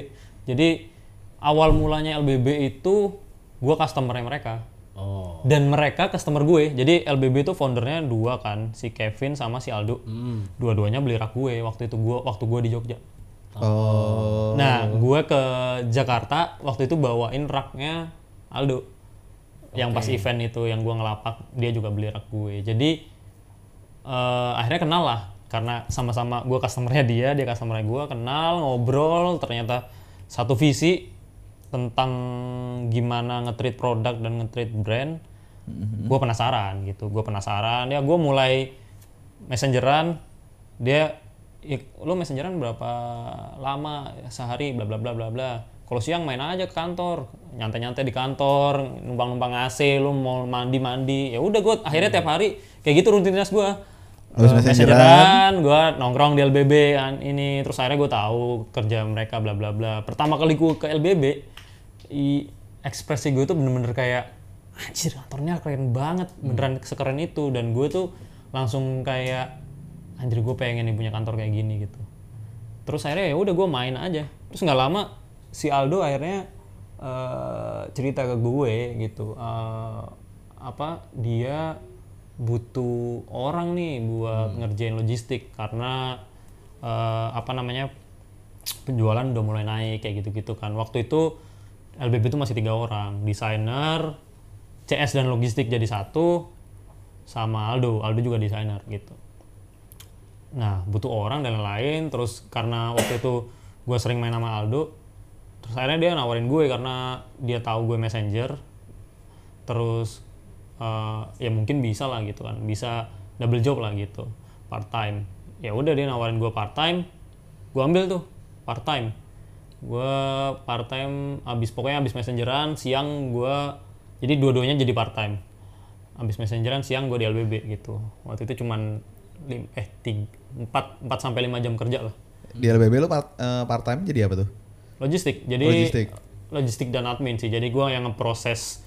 jadi awal mulanya LBB itu gue customer mereka. Oh. dan mereka customer gue. Jadi LBB itu foundernya dua kan si Kevin sama si Aldo. Dua-duanya beli rak gue waktu itu gue waktu gue di Jogja. Oh. nah gue ke Jakarta waktu itu bawain raknya Aldo. Yang pas event itu yang gue ngelapak dia juga beli rak gue. Jadi eh, akhirnya kenal lah karena sama-sama gue customernya dia dia customernya gue kenal ngobrol ternyata satu visi tentang gimana nge-treat produk dan nge-treat brand gue penasaran gitu. Gue penasaran. Ya gue mulai messengeran. Dia "Ya, lu messengeran berapa lama? Sehari bla bla bla bla bla. Kalau siang main aja ke kantor. Nyantai-nyantai di kantor numpang-numpang AC lu mau mandi-mandi. Ya udah gue akhirnya tiap hari kayak gitu rutinitas gue Habis Eh, messengeran. gue nongkrong di LBB kan. Ini terus akhirnya gue tahu kerja mereka bla bla bla. Pertama kali gue ke LBB i, ekspresi gue tuh bener-bener kayak anjir kantornya keren banget beneran sekeren itu. Dan gue tuh langsung kayak anjir gue pengen nih punya kantor kayak gini gitu. Terus akhirnya ya udah gue main aja. Terus nggak lama si Aldo akhirnya eh, cerita ke gue gitu eh, apa dia butuh orang nih buat ngerjain logistik karena eh, apa namanya penjualan udah mulai naik kayak gitu-gitu kan. Waktu itu LBB itu masih tiga orang desainer CS dan logistik jadi satu sama Aldo. Aldo juga desainer gitu. Nah butuh orang dan lain-lain terus karena waktu itu gue sering main sama Aldo terus akhirnya dia nawarin gue karena dia tahu gue messenger. Terus eh, ya mungkin bisa lah gitu kan bisa double job lah gitu part time ya udah dia nawarin gue part time gue ambil tuh part time gue part time abis pokoknya abis messengeran siang gue jadi dua-duanya jadi part time abis messengeran siang gue di LBB gitu waktu itu cuman lim, eh tiga, empat empat sampai lima jam kerja lah Di LBB lu part, eh, part time jadi apa tuh? Logistik. Jadi Logistik. logistik dan admin sih. Jadi gua yang ngeproses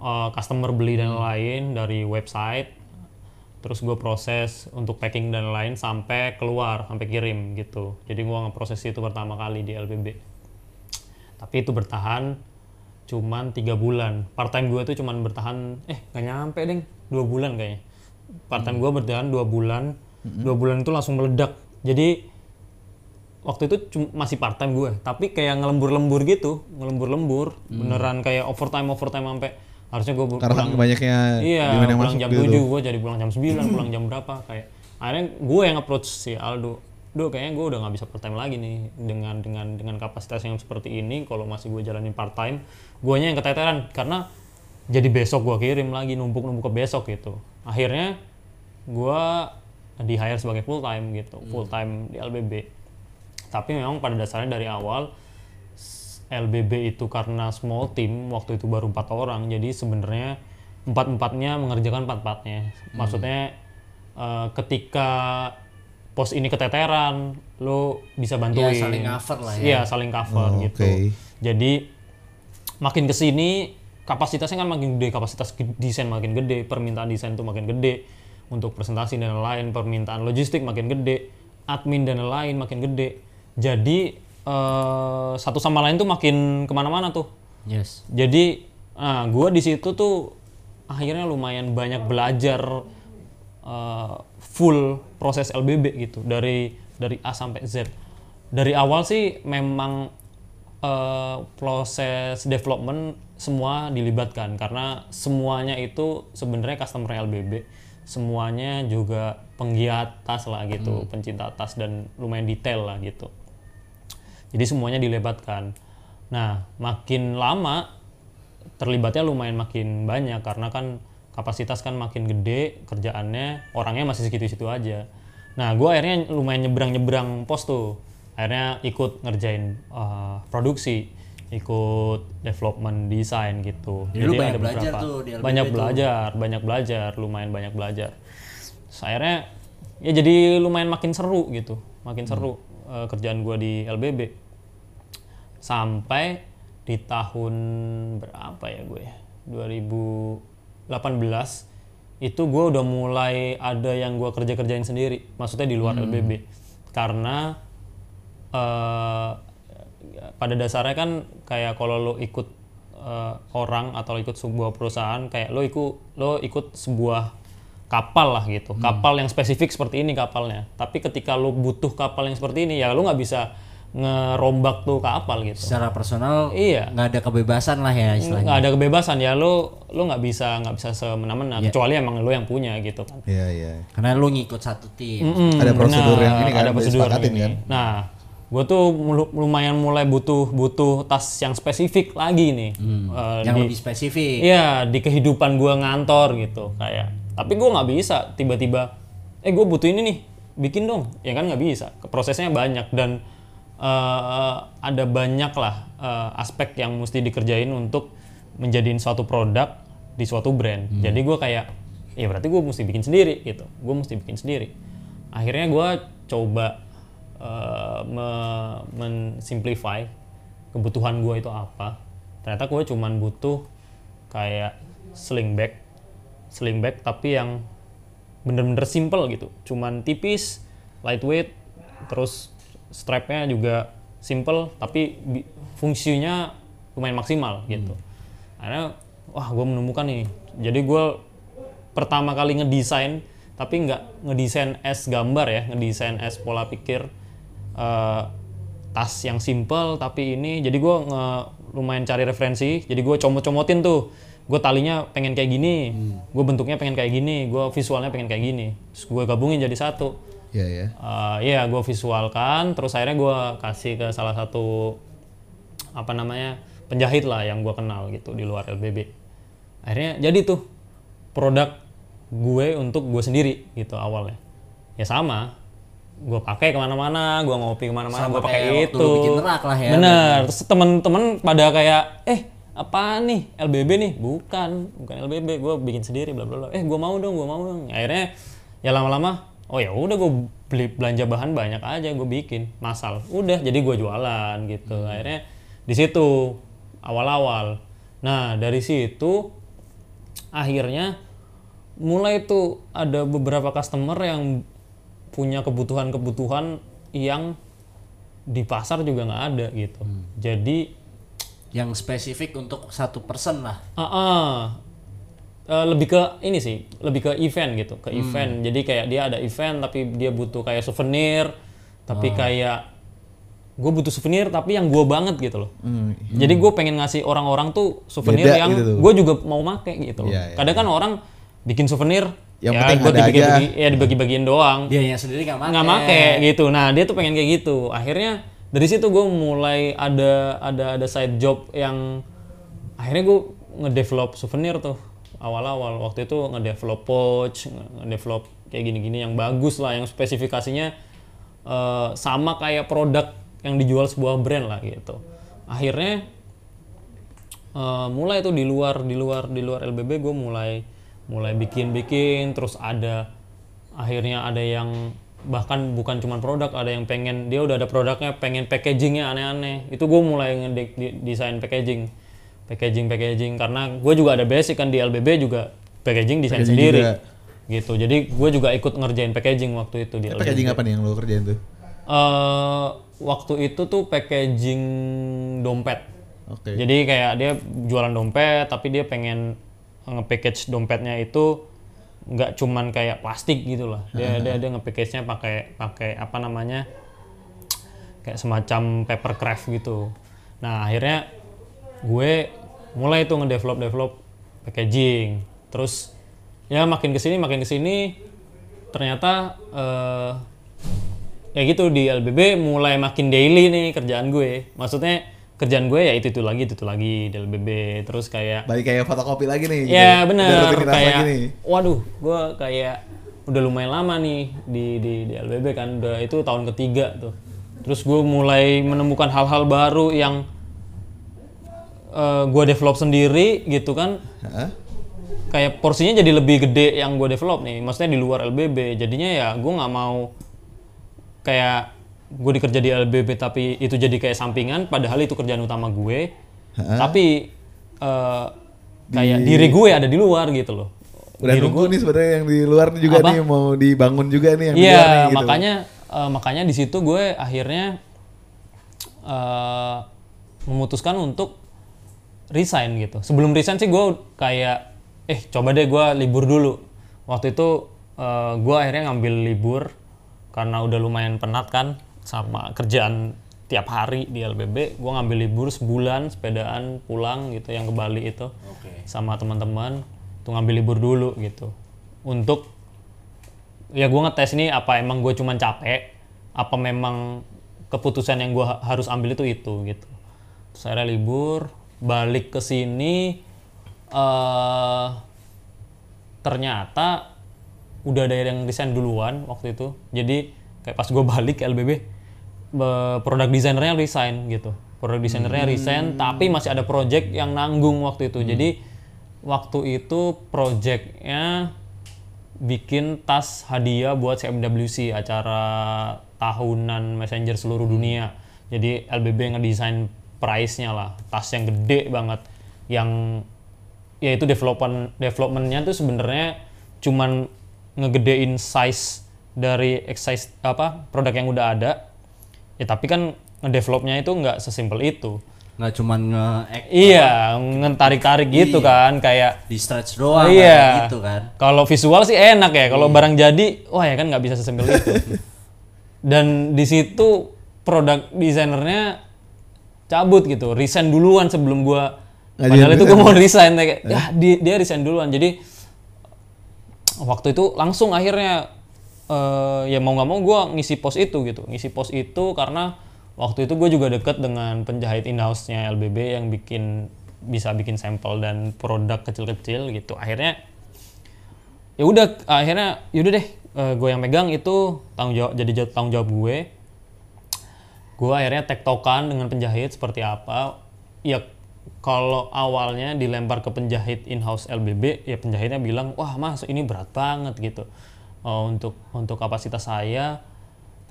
uh, customer beli dan lain dari website. Terus gue proses untuk packing dan lain sampai keluar, sampai kirim gitu. Jadi gua ngeproses itu pertama kali di LBB. Tapi itu bertahan cuman tiga bulan. Part time gue tuh cuman bertahan, eh gak nyampe deh, dua bulan kayaknya. Part time gue bertahan dua bulan, dua bulan itu langsung meledak. Jadi waktu itu masih part time gue tapi kayak ngelembur-lembur gitu ngelembur-lembur beneran kayak overtime overtime sampai harusnya gue Karena kan banyaknya iya pulang masuk jam gitu. 7 gue jadi pulang jam 9 pulang jam berapa kayak akhirnya gue yang approach si Aldo. Do kayaknya gue udah nggak bisa part time lagi nih dengan dengan dengan kapasitas yang seperti ini kalau masih gue jalanin part time guanya yang keteteran. Karena jadi besok gue kirim lagi numpuk numpuk ke besok gitu. Akhirnya gue di hire sebagai full time gitu full time di LBB tapi memang pada dasarnya dari awal LBB itu karena small team waktu itu baru empat orang jadi sebenarnya empat empatnya mengerjakan empat empatnya maksudnya eh, ketika pos ini keteteran lo bisa bantuin. Ya, saling cover lah ya. iya saling cover Oh, gitu. oke. jadi makin ke sini kapasitasnya kan makin gede kapasitas desain makin gede permintaan desain itu makin gede. Untuk presentasi dan lain permintaan logistik makin gede admin dan lain makin gede. Jadi eh, satu sama lain tuh makin ke mana-mana tuh. Yes. jadi nah gue di situ tuh akhirnya lumayan banyak belajar eh, full proses LBB gitu dari dari A sampai Z. Dari awal sih memang eh, proses development semua dilibatkan karena semuanya itu sebenarnya customer LBB semuanya juga penggiat tas lah gitu pencinta tas dan lumayan detail lah gitu jadi semuanya dilebatkan. Nah, makin lama terlibatnya lumayan makin banyak karena kan kapasitas kan makin gede, kerjaannya orangnya masih segitu-situ aja. Nah, gue akhirnya lumayan nyebrang-nyebrang pos tuh. Akhirnya ikut ngerjain uh, produksi, ikut development desain gitu. Jadi lu banyak belajar tuh di LBB banyak tuh. belajar, banyak belajar, lumayan banyak belajar. Terus akhirnya ya jadi lumayan makin seru gitu, makin seru eh, kerjaan gua di LBB. Sampai di tahun berapa ya gue? 2018 itu gue udah mulai ada yang gua kerja kerjain sendiri, maksudnya di luar LBB, karena eh, pada dasarnya kan kayak kalau lo ikut eh, orang atau ikut sebuah perusahaan kayak lo ikut lo ikut sebuah kapal lah gitu kapal yang spesifik seperti ini kapalnya tapi ketika lo butuh kapal yang seperti ini ya lo nggak bisa ngerombak tuh kapal gitu Secara personal Iya. nggak ada kebebasan lah ya istilahnya. nggak ada kebebasan ya lo lo nggak bisa nggak bisa semena-mena kecuali emang lo yang punya gitu kan Iya, iya. Karena lu ngikut satu tim. Mm, Ada prosedur benar, yang ini kan, ada prosedur disepakatin ini. kan? Nah, gue tuh lumayan mulai butuh butuh tas yang spesifik lagi nih. Eh, Yang di- lebih spesifik. Iya, di kehidupan gua ngantor gitu kayak. Tapi gua nggak bisa tiba-tiba, eh gue butuh ini nih, bikin dong. Ya kan nggak bisa. Prosesnya banyak dan eh, ada banyak lah eh, aspek yang mesti dikerjain untuk menjadiin suatu produk di suatu brand. Jadi gua kayak, ya berarti gue mesti bikin sendiri gitu. Gue mesti bikin sendiri. Akhirnya gua coba eh, me- mensimplify kebutuhan gue itu apa. Ternyata gue cuman butuh kayak sling bag, sling bag tapi yang bener-bener simple gitu. Cuman tipis, lightweight, terus strapnya juga simple tapi fungsinya lumayan maksimal gitu. Akhirnya wah gue menemukan nih. Jadi gue pertama kali ngedesain tapi nggak ngedesain as gambar ya, ngedesain as pola pikir eh, tas yang simple tapi ini jadi gue nge lumayan cari referensi jadi gue comot-comotin tuh gue talinya pengen kayak gini gue bentuknya pengen kayak gini gue visualnya pengen kayak gini. Terus gue gabungin jadi satu. Iya, iya. Eh, iya gue visualkan terus akhirnya gue kasih ke salah satu apa namanya penjahit lah yang gue kenal gitu di luar LBB akhirnya jadi tuh produk gue untuk gue sendiri gitu awalnya. Ya sama gue pakai ke mana-mana gue ngopi ke mana-mana gue pakai itu. bikin lah ya, bener terus temen-temen pada kayak eh apa nih? LBB nih? Bukan. Bukan LBB gue bikin sendiri bla bla bla. Eh gue mau dong gue mau dong. Akhirnya ya lama-lama oh ya udah gue beli belanja bahan banyak aja gue bikin. Masal. Udah jadi gue jualan gitu. Akhirnya di situ awal-awal. Nah dari situ akhirnya mulai tuh ada beberapa customer yang punya kebutuhan-kebutuhan yang di pasar juga nggak ada gitu. Jadi Yang spesifik untuk satu person lah. Ah, ah. Eh, lebih ke ini sih, lebih ke event gitu, ke event. Jadi kayak dia ada event tapi dia butuh kayak souvenir, tapi kayak gue butuh souvenir tapi yang gue banget gitu loh. Jadi gue pengen ngasih orang-orang tuh souvenir Beda yang gitu gue juga mau make gitu loh. Iya, iya, Kadang kan orang bikin souvenir, Yang ya penting ada dibagi-bagi, aja. ya dibagi-bagiin doang Dia yang sendiri nggak make. nggak make gitu. Nah dia tuh pengen kayak gitu. Akhirnya dari situ gue mulai ada ada ada side job yang akhirnya gue ngedevelop souvenir tuh awal-awal waktu itu ngedevelop pouch, ngedevelop kayak gini-gini yang bagus lah, yang spesifikasinya eh, sama kayak produk yang dijual sebuah brand lah gitu. Akhirnya eh, mulai tuh di luar di luar di luar LBB gue mulai mulai bikin-bikin terus ada akhirnya ada yang bahkan bukan cuma produk ada yang pengen dia udah ada produknya pengen packagingnya aneh-aneh. Itu gue mulai ngedesain packaging. Packaging packaging. Karena gue juga ada basic kan di LBB juga packaging desain Packaging sendiri. juga. gitu. Jadi gue juga ikut ngerjain packaging waktu itu di LBB Packaging apa nih yang lo kerjain tuh? Eh, waktu itu tuh packaging dompet. Oke. jadi kayak dia jualan dompet tapi dia pengen nge-package dompetnya itu nggak cuman kayak plastik gitu lah. Dia dia dia nge-package-nya pakai pakai apa namanya? kayak semacam paper craft gitu. Nah, akhirnya gue mulai tuh ngedevelop develop packaging. Terus ya makin ke sini makin ke sini ternyata eh ya gitu di LBB mulai makin daily nih kerjaan gue. Maksudnya kerjaan gue ya itu itu lagi itu itu lagi di LBB terus kayak Balik kayak fotokopi lagi nih. gitu. ya bener rutinitas kayak lagi nih. waduh gue kayak udah lumayan lama nih di di di LBB kan udah itu tahun ketiga tuh terus gue mulai menemukan hal-hal baru yang eh, gue develop sendiri gitu kan Hah? kayak porsinya jadi lebih gede yang gue develop nih maksudnya di luar LBB jadinya ya gue nggak mau kayak gue dikerja di LBB tapi itu jadi kayak sampingan padahal itu kerjaan utama gue tapi eh, kayak diri gue ada di luar gitu loh Udah Diri nunggu nih sebenarnya yang di luar juga Apa? nih mau dibangun juga nih yang di luar Iya, nih, gitu. makanya eh, makanya di situ gue akhirnya eh, memutuskan untuk resign gitu. Sebelum resign sih gue kayak eh coba deh gue libur dulu. Waktu itu eh, gue akhirnya ngambil libur karena udah lumayan penat kan sama kerjaan tiap hari di LBB. Gue ngambil libur sebulan sepedaan pulang gitu yang ke Bali itu sama teman-teman. Tuh ngambil libur dulu gitu untuk ya gue ngetes nih apa emang gue cuman capek apa memang keputusan yang gue harus ambil itu itu gitu terus akhirnya libur balik ke sini eh ternyata udah ada yang resign duluan waktu itu jadi kayak pas gue balik ke LBB produk desainernya resign gitu. Produk desainernya resign tapi masih ada project yang nanggung waktu itu. Jadi waktu itu projectnya bikin tas hadiah buat CMWC acara tahunan messenger seluruh dunia. Jadi LBB ngedesain price-nya lah. Tas yang gede banget yang ya itu development developmentnya tuh sebenarnya cuman ngegedein size dari size apa produk yang udah ada ya tapi kan ngedevelopnya itu nggak sesimpel itu. Nggak cuman nge iya ngentarik-tarik gitu kan kayak di stretch doang iya. kayak gitu kan. Kalau visual sih enak ya kalau barang jadi wah ya kan nggak bisa sesimpel itu. Dan di situ produk desainernya cabut gitu resign duluan sebelum gua. Nggak padahal itu gua resign. mau resign kayak ya dia, dia resign duluan. Jadi waktu itu langsung akhirnya eh, ya mau nggak mau gua ngisi pos itu gitu. Ngisi pos itu karena waktu itu gue juga deket dengan penjahit in-house-nya LBB yang bikin bisa bikin sampel dan produk kecil-kecil gitu. Akhirnya ya udah akhirnya yaudah deh gue yang megang itu tanggung jawab jadi tanggung jawab gue. Gue akhirnya tektokan dengan penjahit seperti apa. Ya kalau awalnya dilempar ke penjahit in-house LBB ya penjahitnya bilang wah mas ini berat banget gitu Oh, untuk untuk kapasitas saya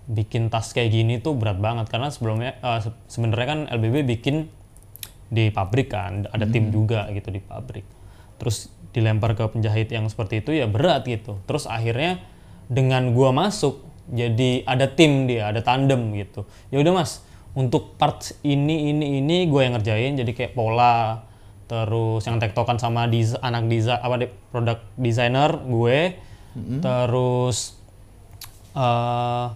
bikin tas kayak gini tuh berat banget. Karena sebelumnya se- sebenarnya kan LBB bikin di pabrik kan ada tim juga gitu di pabrik. Terus dilempar ke penjahit yang seperti itu ya berat gitu. Terus akhirnya dengan gua masuk jadi ada tim dia ada tandem gitu. Ya udah mas untuk parts ini ini ini gue yang ngerjain jadi kayak pola terus yang tektokan sama dis- anak desain apa produk designer gue terus eh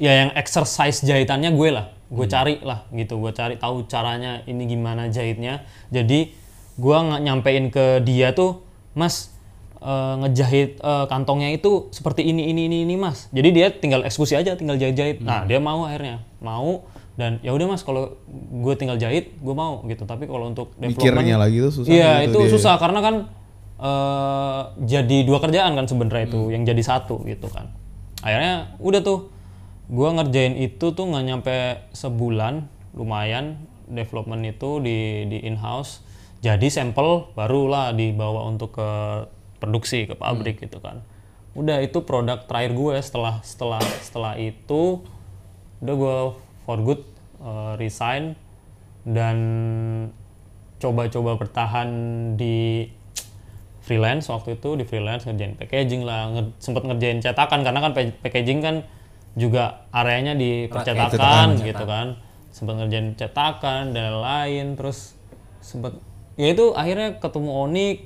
ya yang exercise jahitannya gue lah. Gue cari lah gitu. Gue cari tahu caranya ini gimana jahitnya. Jadi gue nggak nyampein ke dia tuh mas eh, ngejahit eh, kantongnya itu seperti ini ini ini ini mas. Jadi dia tinggal eksekusi aja tinggal jahit jahit nah dia mau akhirnya. Mau dan ya udah mas kalau gue tinggal jahit gue mau gitu. Tapi kalau untuk development Mikirnya lagi tuh susah iya gitu itu dia. susah. Karena kan eh, jadi dua kerjaan kan sebenarnya itu yang jadi satu gitu kan. Akhirnya udah tuh gua ngerjain itu tuh nggak nyampe sebulan lumayan development itu di di in house jadi sampel barulah dibawa untuk ke produksi ke pabrik gitu kan. Udah itu produk terakhir gue setelah setelah setelah itu udah gue for good eh, resign dan coba-coba bertahan di freelance waktu itu di freelance ngerjain packaging lah nge- sempet ngerjain cetakan karena kan pa- packaging kan juga areanya di percetakan gitu kan sempet ngerjain cetakan dan lain terus sempet ya itu akhirnya ketemu Onik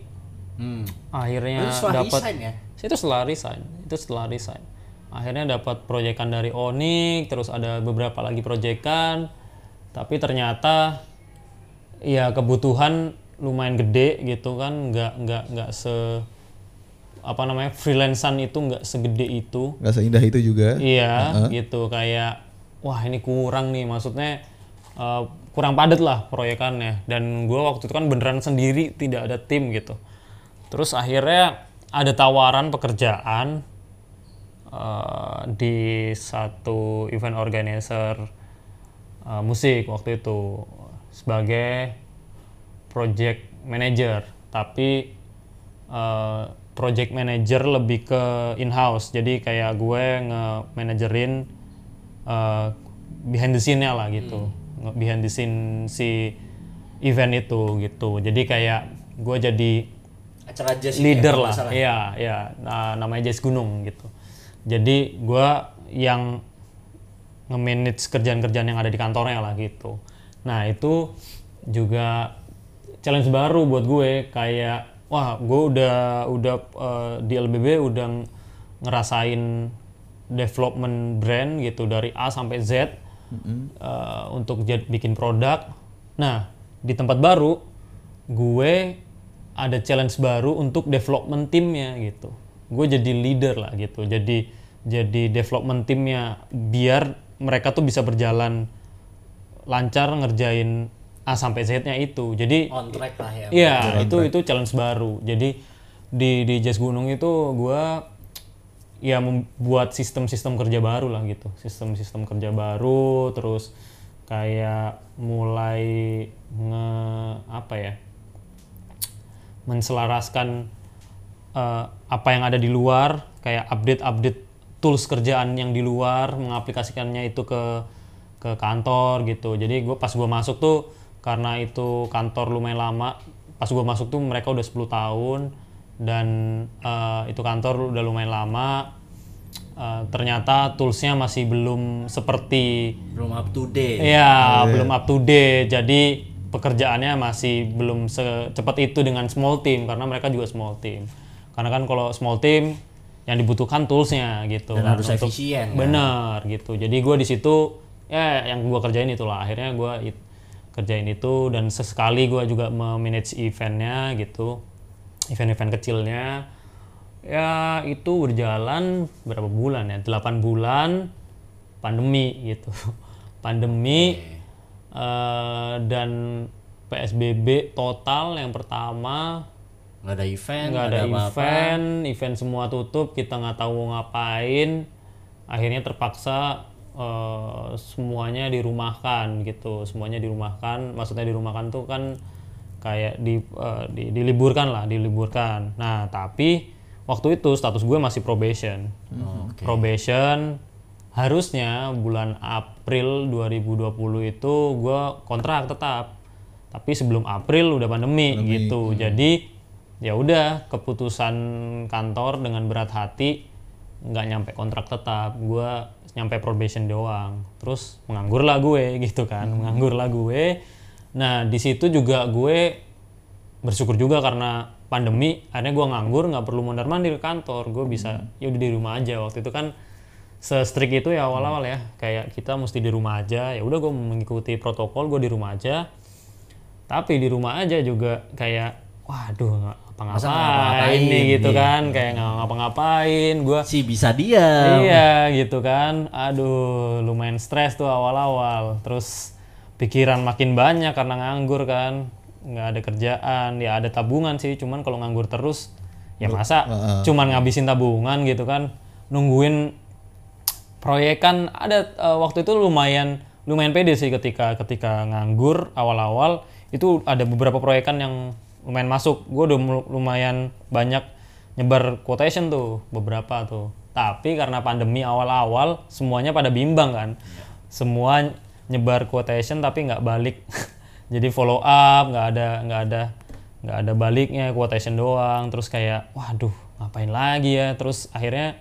Hmm. akhirnya dapat ya? itu setelah resign itu setelah resign akhirnya dapat proyekan dari Onik terus ada beberapa lagi proyekan tapi ternyata ya kebutuhan lumayan gede gitu kan nggak nggak nggak se apa namanya freelancean itu nggak segede itu nggak seindah itu juga Iya, gitu kayak wah ini kurang nih, maksudnya eh, kurang padat lah proyekannya. Dan gue waktu itu kan beneran sendiri, tidak ada tim gitu. Terus akhirnya ada tawaran pekerjaan eh, di satu event organizer eh, musik waktu itu sebagai project manager, tapi eh, project manager lebih ke in-house. Jadi kayak gue nge-managerin eh, behind the scene-nya lah gitu. Nge- Behind the scene si event itu gitu. Jadi kayak gue jadi Acara jazz leader lah. Iya, iya. Nah, namanya Jazz Gunung gitu. Jadi gue yang nge-manage kerjaan-kerjaan yang ada di kantornya lah gitu. Nah, itu juga challenge baru buat gue kayak wah, gue udah udah eh, di LBB udah ng- ngerasain development brand gitu dari A sampai Z eh, untuk jad- bikin produk. Nah, di tempat baru gue ada challenge baru untuk development timnya gitu. Gue jadi leader lah gitu. Jadi jadi development timnya biar mereka tuh bisa berjalan lancar ngerjain A sampai Z-nya itu. Jadi On track lah ya. Iya, itu itu challenge baru. Jadi di di Jazz Gunung itu gua ya membuat sistem-sistem kerja baru lah gitu. Sistem-sistem kerja baru terus kayak mulai nge apa ya? menselaraskan eh, apa yang ada di luar, kayak update-update tools kerjaan yang di luar, mengaplikasikannya itu ke ke kantor gitu. Jadi gue pas gue masuk tuh karena itu kantor lumayan lama, pas gue masuk tuh mereka udah 10 tahun dan eh, itu kantor udah lumayan lama. Eh, ternyata toolsnya masih belum seperti Belum up to date. Iya, belum up to date. Jadi pekerjaannya masih belum secepat itu dengan small team karena mereka juga small team. Karena kan kalau small team yang dibutuhkan toolsnya gitu. Dan kan, harus untuk- efisien, kan? Bener gitu. Jadi gue di situ ya yang gue kerjain itulah. Akhirnya gue kerjain itu dan sesekali gue juga memanage eventnya gitu, event-event kecilnya. Ya itu berjalan berapa bulan ya? 8 bulan pandemi gitu. Pandemi eh, dan PSBB total yang pertama Nggak ada event, nggak ada apa-apa. event, event semua tutup, kita nggak tahu mau ngapain. Akhirnya terpaksa eh, semuanya dirumahkan gitu, semuanya dirumahkan. Maksudnya dirumahkan tuh kan kayak di, eh, di- diliburkan lah, diliburkan. Nah tapi waktu itu status gue masih probation, Oh, oke. probation. harusnya bulan April 2020 itu gue kontrak tetap tapi sebelum April udah pandemi, gitu jadi ya udah keputusan kantor dengan berat hati nggak nyampe kontrak tetap gue nyampe probation doang. Terus menganggur lah gue gitu kan. Menganggur lah gue. Nah di situ juga gue bersyukur juga karena pandemi akhirnya gue nganggur nggak perlu mondar mandir ke kantor. Gue bisa ya udah di rumah aja. Waktu itu kan se-strict itu ya awal-awal ya. Kayak kita mesti di rumah aja. Ya udah gue mengikuti protokol gue di rumah aja. Tapi di rumah aja juga kayak waduh ngapa-ngapain, nih gitu iya. kan kayak nggak ngapa-ngapain gue Si bisa dia. iya gitu kan. Aduh lumayan stres tuh awal-awal. Terus pikiran makin banyak karena nganggur kan. Nggak ada kerjaan. Ya ada tabungan sih cuman kalau nganggur terus ya masa cuman ngabisin tabungan gitu kan. Nungguin proyekan ada eh, waktu itu lumayan lumayan pede sih ketika ketika nganggur awal-awal. Itu ada beberapa proyekan yang lumayan masuk. Gue udah lumayan banyak nyebar quotation tuh beberapa tuh. Tapi karena pandemi awal-awal semuanya pada bimbang kan. Semua nyebar quotation tapi nggak balik. Jadi follow up nggak ada nggak ada nggak ada baliknya quotation doang. Terus kayak waduh ngapain lagi ya? Terus akhirnya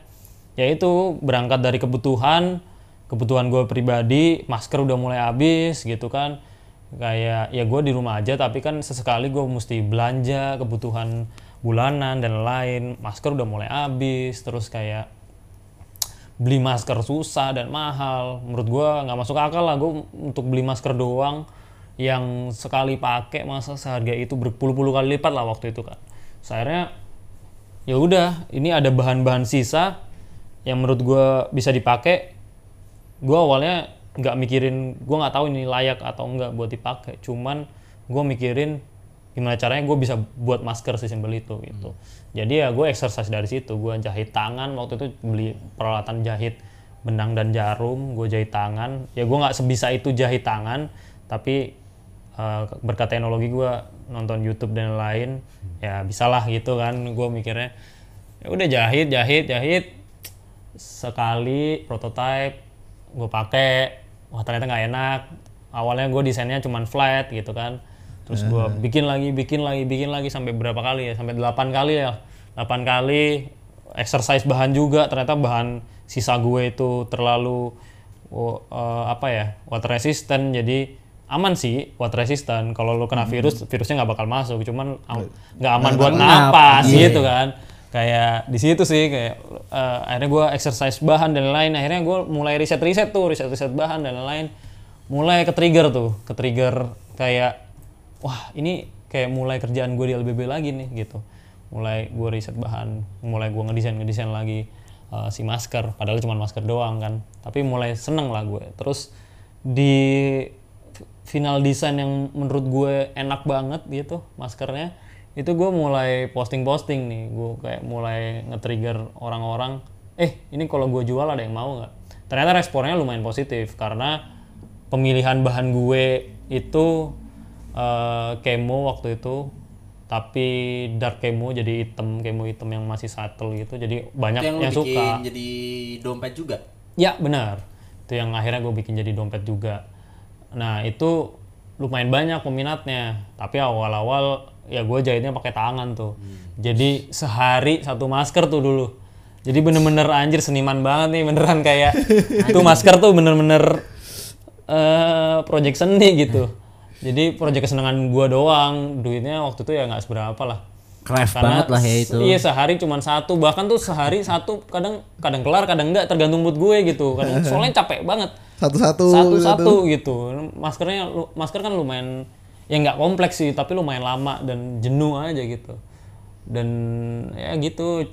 ya itu berangkat dari kebutuhan kebutuhan gue pribadi masker udah mulai habis gitu kan kayak ya gue di rumah aja tapi kan sesekali gue mesti belanja kebutuhan bulanan dan lain masker udah mulai habis terus kayak beli masker susah dan mahal. Menurut gue nggak masuk akal lah gue untuk beli masker doang yang sekali pakai masa seharga itu berpuluh-puluh kali lipat lah waktu itu kan akhirnya ya udah ini ada bahan-bahan sisa yang menurut gue bisa dipakai. Gue awalnya nggak mikirin gue nggak tahu ini layak atau enggak buat dipakai. Cuman gue mikirin gimana caranya gue bisa buat masker sesimpel itu gitu. Jadi ya gue exercise dari situ. Gue jahit tangan waktu itu beli peralatan jahit benang dan jarum gue jahit tangan. Ya gue nggak sebisa itu jahit tangan tapi eh, berkat teknologi gue nonton YouTube dan lain ya bisalah gitu kan. Gue mikirnya ya udah jahit jahit jahit. Sekali prototype gue pakai wah ternyata nggak enak. Awalnya gue desainnya cuman flat gitu kan. Terus gue bikin lagi bikin lagi bikin lagi sampai berapa kali ya? Sampai 8 kali ya. 8 kali exercise bahan juga. Ternyata bahan sisa gue itu terlalu eh, apa ya water resistant. Jadi aman sih water resistant. Kalau lo kena virus virusnya nggak bakal masuk. Cuman am- nggak aman buat napas Iya. gitu kan kayak di situ sih kayak eh, akhirnya gue exercise bahan dan lain akhirnya gue mulai riset riset tuh riset riset bahan dan lain mulai ke trigger tuh ke trigger kayak wah ini kayak mulai kerjaan gue di LBB lagi nih gitu. Mulai gue riset bahan mulai gue ngedesain ngedesain lagi eh, si masker. Padahal cuma masker doang kan. Tapi mulai seneng lah gue terus di final desain yang menurut gue enak banget gitu maskernya itu gue mulai posting-posting nih gue kayak mulai nge-trigger orang-orang eh ini kalau gue jual ada yang mau nggak ternyata responnya lumayan positif karena pemilihan bahan gue itu eh, kemo waktu itu tapi dark kemo jadi hitam kemo hitam yang masih subtle gitu jadi banyak Itu yang, yang, bikin suka jadi dompet juga. Ya benar. Itu yang akhirnya gue bikin jadi dompet juga. Nah itu lumayan banyak peminatnya. Tapi awal-awal ya gue jahitnya pakai tangan tuh. Jadi sehari satu masker tuh dulu. Jadi bener-bener anjir seniman banget nih beneran kayak tuh masker tuh bener-bener eh project seni gitu. Jadi project kesenangan gue doang. Duitnya waktu itu ya nggak seberapa lah. Craft Karena banget lah ya itu. Iya sehari cuma satu, bahkan tuh sehari satu kadang kadang kelar, kadang enggak tergantung mood gue gitu. Kadang soalnya capek banget. Satu-satu. Satu-satu gitu. Maskernya lu- masker kan lumayan ya nggak kompleks sih, tapi lumayan lama dan jenuh aja gitu. Dan ya gitu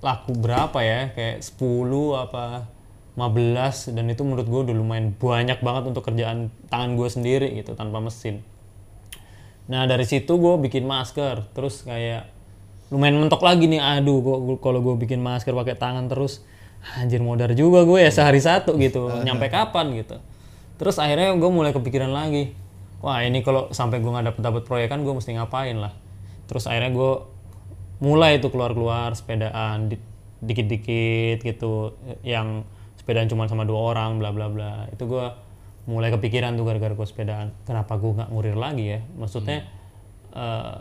laku berapa ya? Kayak 10 apa 15 dan itu menurut gue udah lumayan banyak banget untuk kerjaan tangan gue sendiri gitu tanpa mesin. Nah dari situ gue bikin masker, terus kayak lumayan mentok lagi nih. Aduh, gua- kalau gue bikin masker pakai tangan terus, anjir modar juga gue ya sehari satu gitu. Nyampe kapan gitu? Terus akhirnya gue mulai kepikiran lagi, wah ini kalau sampai gue nggak dapet dapet proyek kan gue mesti ngapain lah. Terus akhirnya gue mulai itu keluar keluar sepedaan di- dikit-dikit gitu, yang sepeda sepedaan cuma sama dua orang bla bla bla. Itu gue mulai kepikiran tuh gara-gara gue sepedaan. Kenapa gue nggak ngurir lagi ya? Maksudnya eh,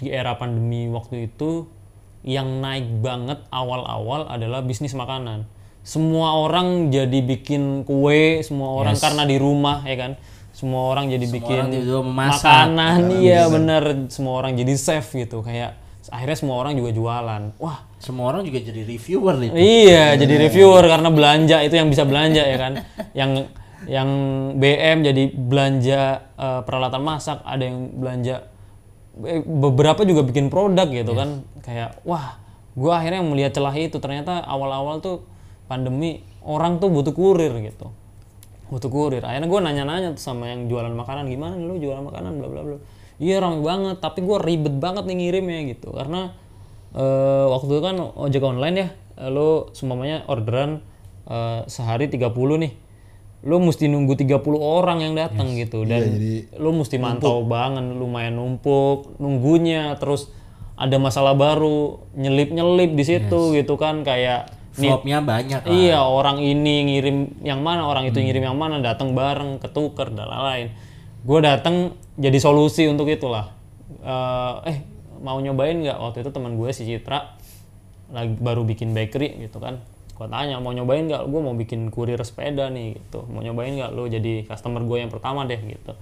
di era pandemi waktu itu yang naik banget awal-awal adalah bisnis makanan. Semua orang jadi bikin kue semua orang karena di rumah ya kan semua orang jadi bikin orang memasak. makanan iya bener semua orang jadi chef gitu kayak akhirnya semua orang juga jualan wah Semua orang juga jadi reviewer nih. Iya, jadi reviewer karena belanja itu yang bisa belanja ya kan. Yang yang BM jadi belanja eh, peralatan masak, ada yang belanja eh, beberapa juga bikin produk gitu kan. Kayak wah, gua akhirnya melihat celah itu ternyata awal-awal tuh pandemi orang tuh butuh kurir gitu. Butuh kurir. Akhirnya gua nanya-nanya tuh sama yang jualan makanan, gimana nih lu jualan makanan bla bla bla. Iya ramai banget, tapi gua ribet banget nih ngirimnya gitu. Karena eh waktu itu kan ojek online ya lo semuanya orderan eh, sehari 30 nih lo mesti nunggu 30 orang yang datang gitu dan lo mesti mantau banget lumayan numpuk nunggunya terus ada masalah baru nyelip nyelip di situ gitu kan kayak Flopnya banyak lah. Iya, orang ini ngirim yang mana, orang itu ngirim yang mana, datang bareng, ketuker dan lain-lain. Gue datang jadi solusi untuk itulah. Eh, eh, mau nyobain nggak? Waktu itu teman gue si Citra lagi baru bikin bakery gitu kan. Gue tanya mau nyobain nggak? Gue mau bikin kurir sepeda nih gitu. Mau nyobain nggak? Lo jadi customer gue yang pertama deh gitu.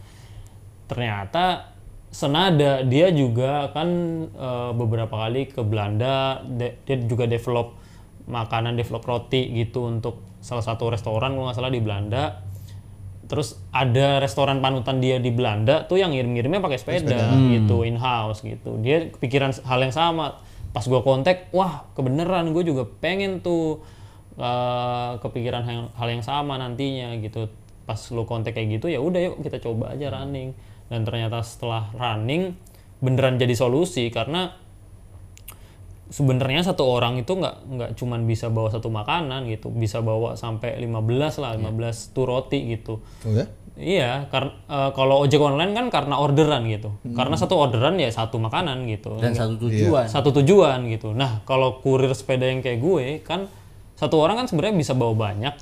Ternyata senada dia juga kan eh, beberapa kali ke Belanda de- dia juga develop makanan develop roti gitu untuk salah satu restoran kalau nggak salah di Belanda. Terus ada restoran panutan dia di Belanda tuh yang ngirim-ngirimnya pakai sepeda, gitu in house gitu. Dia kepikiran hal yang sama. Pas gua kontak wah kebeneran gue juga pengen tuh eh, kepikiran hal, hal yang sama nantinya gitu. Pas lo kontak kayak gitu ya udah yuk kita coba aja running. Dan ternyata setelah running beneran jadi solusi karena sebenarnya satu orang itu nggak nggak cuman bisa bawa satu makanan gitu. Bisa bawa sampai 15 lah 15 tuh roti gitu. Oh ya? iya karena kalau ojek online kan karena orderan gitu. Karena satu orderan ya satu makanan gitu. Dan satu tujuan. satu tujuan gitu. Nah kalau kurir sepeda yang kayak gue kan satu orang kan sebenarnya bisa bawa banyak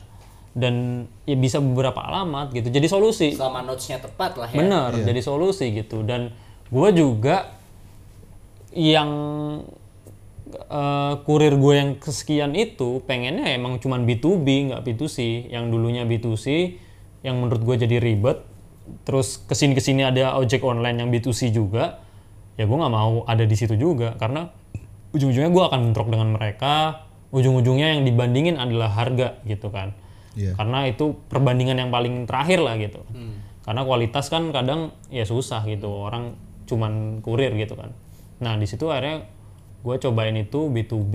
dan ya bisa beberapa alamat gitu. Jadi solusi. Selama notes-nya tepat lah ya. Bener, jadi solusi gitu. Dan gue juga yang eh, kurir gue yang kesekian itu pengennya emang cuman B2B nggak B2C. Yang dulunya B2C, yang menurut gue jadi ribet. Terus ke sini ke sini ada ojek online yang B2C juga. Ya gue nggak mau ada di situ juga karena ujung-ujungnya gue akan bentrok dengan mereka. Ujung-ujungnya yang dibandingin adalah harga gitu kan Iya. karena itu perbandingan yang paling terakhir lah gitu karena kualitas kan kadang ya susah gitu orang cuman kurir gitu kan nah di situ akhirnya gue cobain itu B2B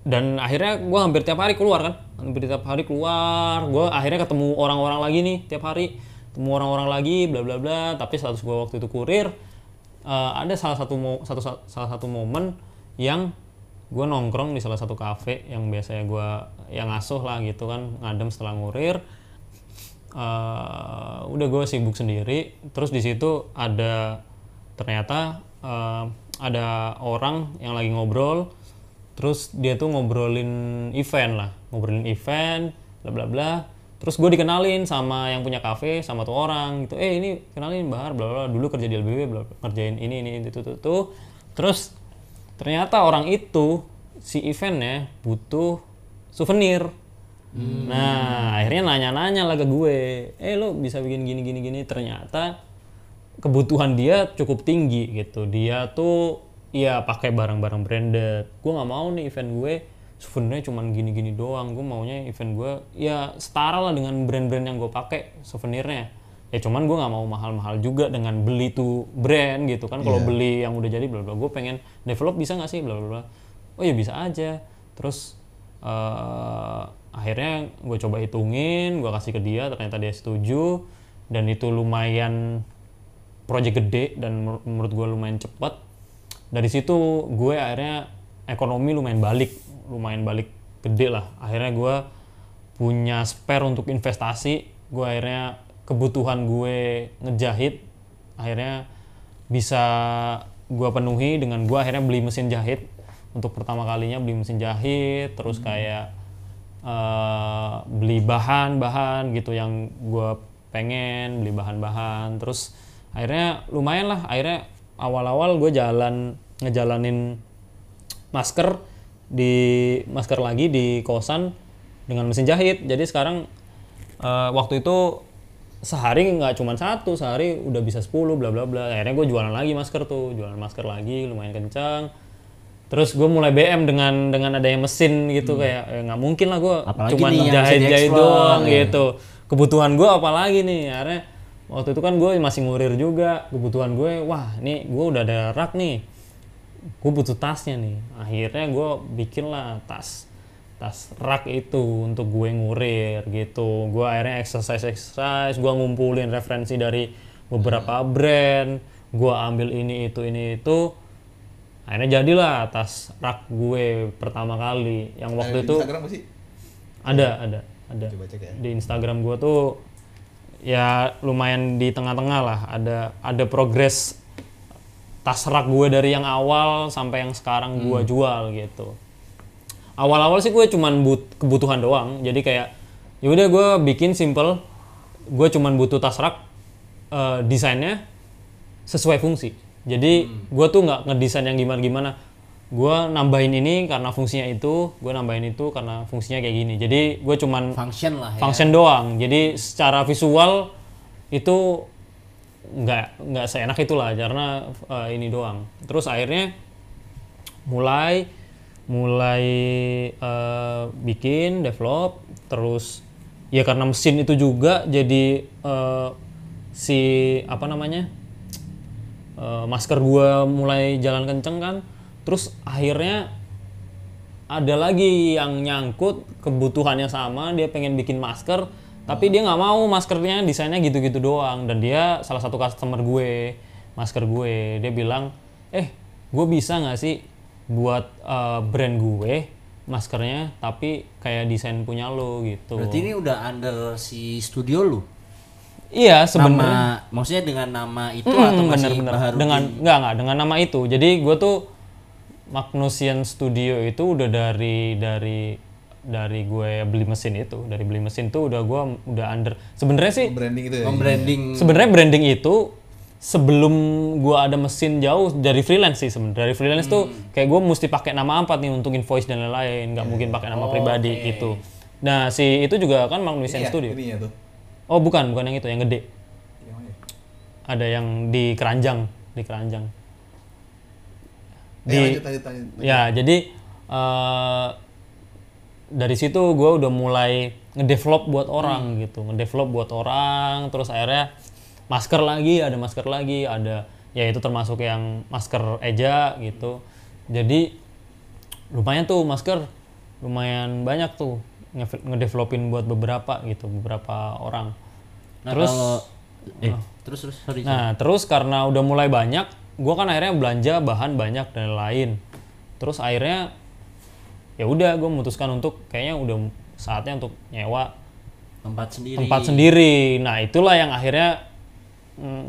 dan akhirnya gue hampir tiap hari keluar kan? Hampir tiap hari keluar. Gue akhirnya ketemu orang-orang lagi nih tiap hari. Ketemu orang-orang lagi bla bla bla. Tapi status gue waktu itu kurir eh, ada salah satu mo- satu salah satu momen yang gue nongkrong di salah satu kafe yang biasanya gue yang ngasuh lah gitu kan ngadem setelah ngurir. Eh, udah gue sibuk sendiri. Terus di situ ada ternyata eh, ada orang yang lagi ngobrol terus dia tuh ngobrolin event lah ngobrolin event bla bla bla. Terus gue dikenalin sama yang punya kafe sama tuh orang gitu. Eh ini kenalin Bahar bla bla dulu kerja di LBB bla bla, ngerjain ini ini itu itu itu terus ternyata orang itu si eventnya butuh souvenir. Nah akhirnya nanya-nanya lah ke gue. Eh lo bisa bikin gini gini gini. Ternyata kebutuhan dia cukup tinggi gitu. Dia tuh ya pakai barang-barang branded. Gue nggak mau nih event gue souvenirnya cuman gini-gini doang. Gue maunya event gue ya setara lah dengan brand-brand yang gue pakai souvenirnya. Ya cuman gue nggak mau mahal-mahal juga dengan beli tuh brand gitu kan. Kalau beli yang udah jadi bla bla gue pengen develop bisa nggak sih bla bla bla oh ya bisa aja. Terus eh, akhirnya gue coba hitungin gue kasih ke dia ternyata dia setuju. Dan itu lumayan project gede dan menur- menurut gue lumayan cepat dari situ gue akhirnya ekonomi lumayan balik lumayan balik gede lah. Akhirnya gue punya spare untuk investasi. Gue akhirnya kebutuhan gue ngejahit akhirnya bisa gue penuhi dengan gue akhirnya beli mesin jahit. Untuk pertama kalinya beli mesin jahit terus kayak eh, beli bahan-bahan gitu yang gue pengen beli bahan-bahan. Terus akhirnya lumayan lah akhirnya awal-awal gue jalan ngejalanin masker di masker lagi di kosan dengan mesin jahit. Jadi sekarang eh, waktu itu sehari nggak cuma satu sehari udah bisa 10 bla bla bla. Akhirnya gue jualan lagi masker tuh jualan masker lagi lumayan kencang. Terus gue mulai BM dengan dengan adanya mesin gitu kayak eh, nggak mungkin lah gue yang jahit jahit doang ya. gitu. Kebutuhan gue apalagi nih? Akhirnya waktu itu kan gue masih ngurir juga kebutuhan gue wah ini gue udah ada rak nih. Gue butuh tasnya nih. Akhirnya gue bikin lah tas tas rak itu untuk gue ngurir gitu. Gue akhirnya exercise exercise gue ngumpulin referensi dari beberapa brand gue ambil ini itu ini itu. Akhirnya jadilah tas rak gue pertama kali. Yang waktu Eh, di itu Instagram apa sih? ada ada ada. Coba cek ya. di Instagram gue tuh ya lumayan di tengah-tengah lah. Ada ada progres tas rak gue dari yang awal sampai yang sekarang gue jual gitu. Awal-awal sih gue cuman but kebutuhan doang. Jadi kayak yaudah gue bikin simple gue cuman butuh tas rak eh, desainnya sesuai fungsi. Jadi gue tuh nggak ngedesain yang gimana-gimana gue nambahin ini karena fungsinya itu gue nambahin itu karena fungsinya kayak gini. Jadi gue cuman function lah ya. function doang. Jadi secara visual itu nggak nggak seenak itulah karena eh, ini doang. Terus akhirnya mulai mulai eh, bikin develop terus ya karena mesin itu juga jadi eh, si apa namanya eh, masker gua mulai jalan kenceng kan terus akhirnya ada lagi yang nyangkut kebutuhannya sama dia pengen bikin masker tapi dia nggak mau maskernya desainnya gitu-gitu doang. Dan dia salah satu customer gue masker gue dia bilang eh gue bisa nggak sih buat eh, brand gue maskernya tapi kayak desain punya lo gitu. Berarti ini udah under si studio lu? Iya sebenarnya. nama maksudnya dengan nama itu Hmm, atau masih baru dengan nggak nggak dengan nama itu. Jadi gue tuh Magnusian Studio itu udah dari dari dari gue beli mesin itu. Dari beli mesin tuh udah gue udah under. Sebenarnya sih Branding itu ya. membranding. sebenarnya branding itu sebelum gue ada mesin jauh dari freelance sih sebenarnya. Dari freelance tuh kayak gue mesti pakai nama apa nih untuk invoice dan lain-lain. Nggak mungkin pakai nama pribadi gitu. Nah si itu juga kan Magnusian Iya, Studio. Ininya tuh. oh bukan bukan yang itu yang gede. Yang ya? ada yang di keranjang di keranjang Eh, lanjut, lanjut, lanjut. ya jadi eh, dari situ gue udah mulai ngedevelop buat orang gitu. Ngedevelop buat orang terus akhirnya masker lagi ada masker lagi ada ya itu termasuk yang masker eja gitu. Jadi lumayan tuh masker lumayan banyak tuh nge- ngedevelopin buat beberapa gitu beberapa orang. Nah terus kalau eh terus terus sorry Nah, terus karena udah mulai banyak, gua kan akhirnya belanja bahan banyak dan lain. Terus akhirnya ya udah gue memutuskan untuk kayaknya udah saatnya untuk nyewa tempat sendiri tempat sendiri. Nah, itulah yang akhirnya mm,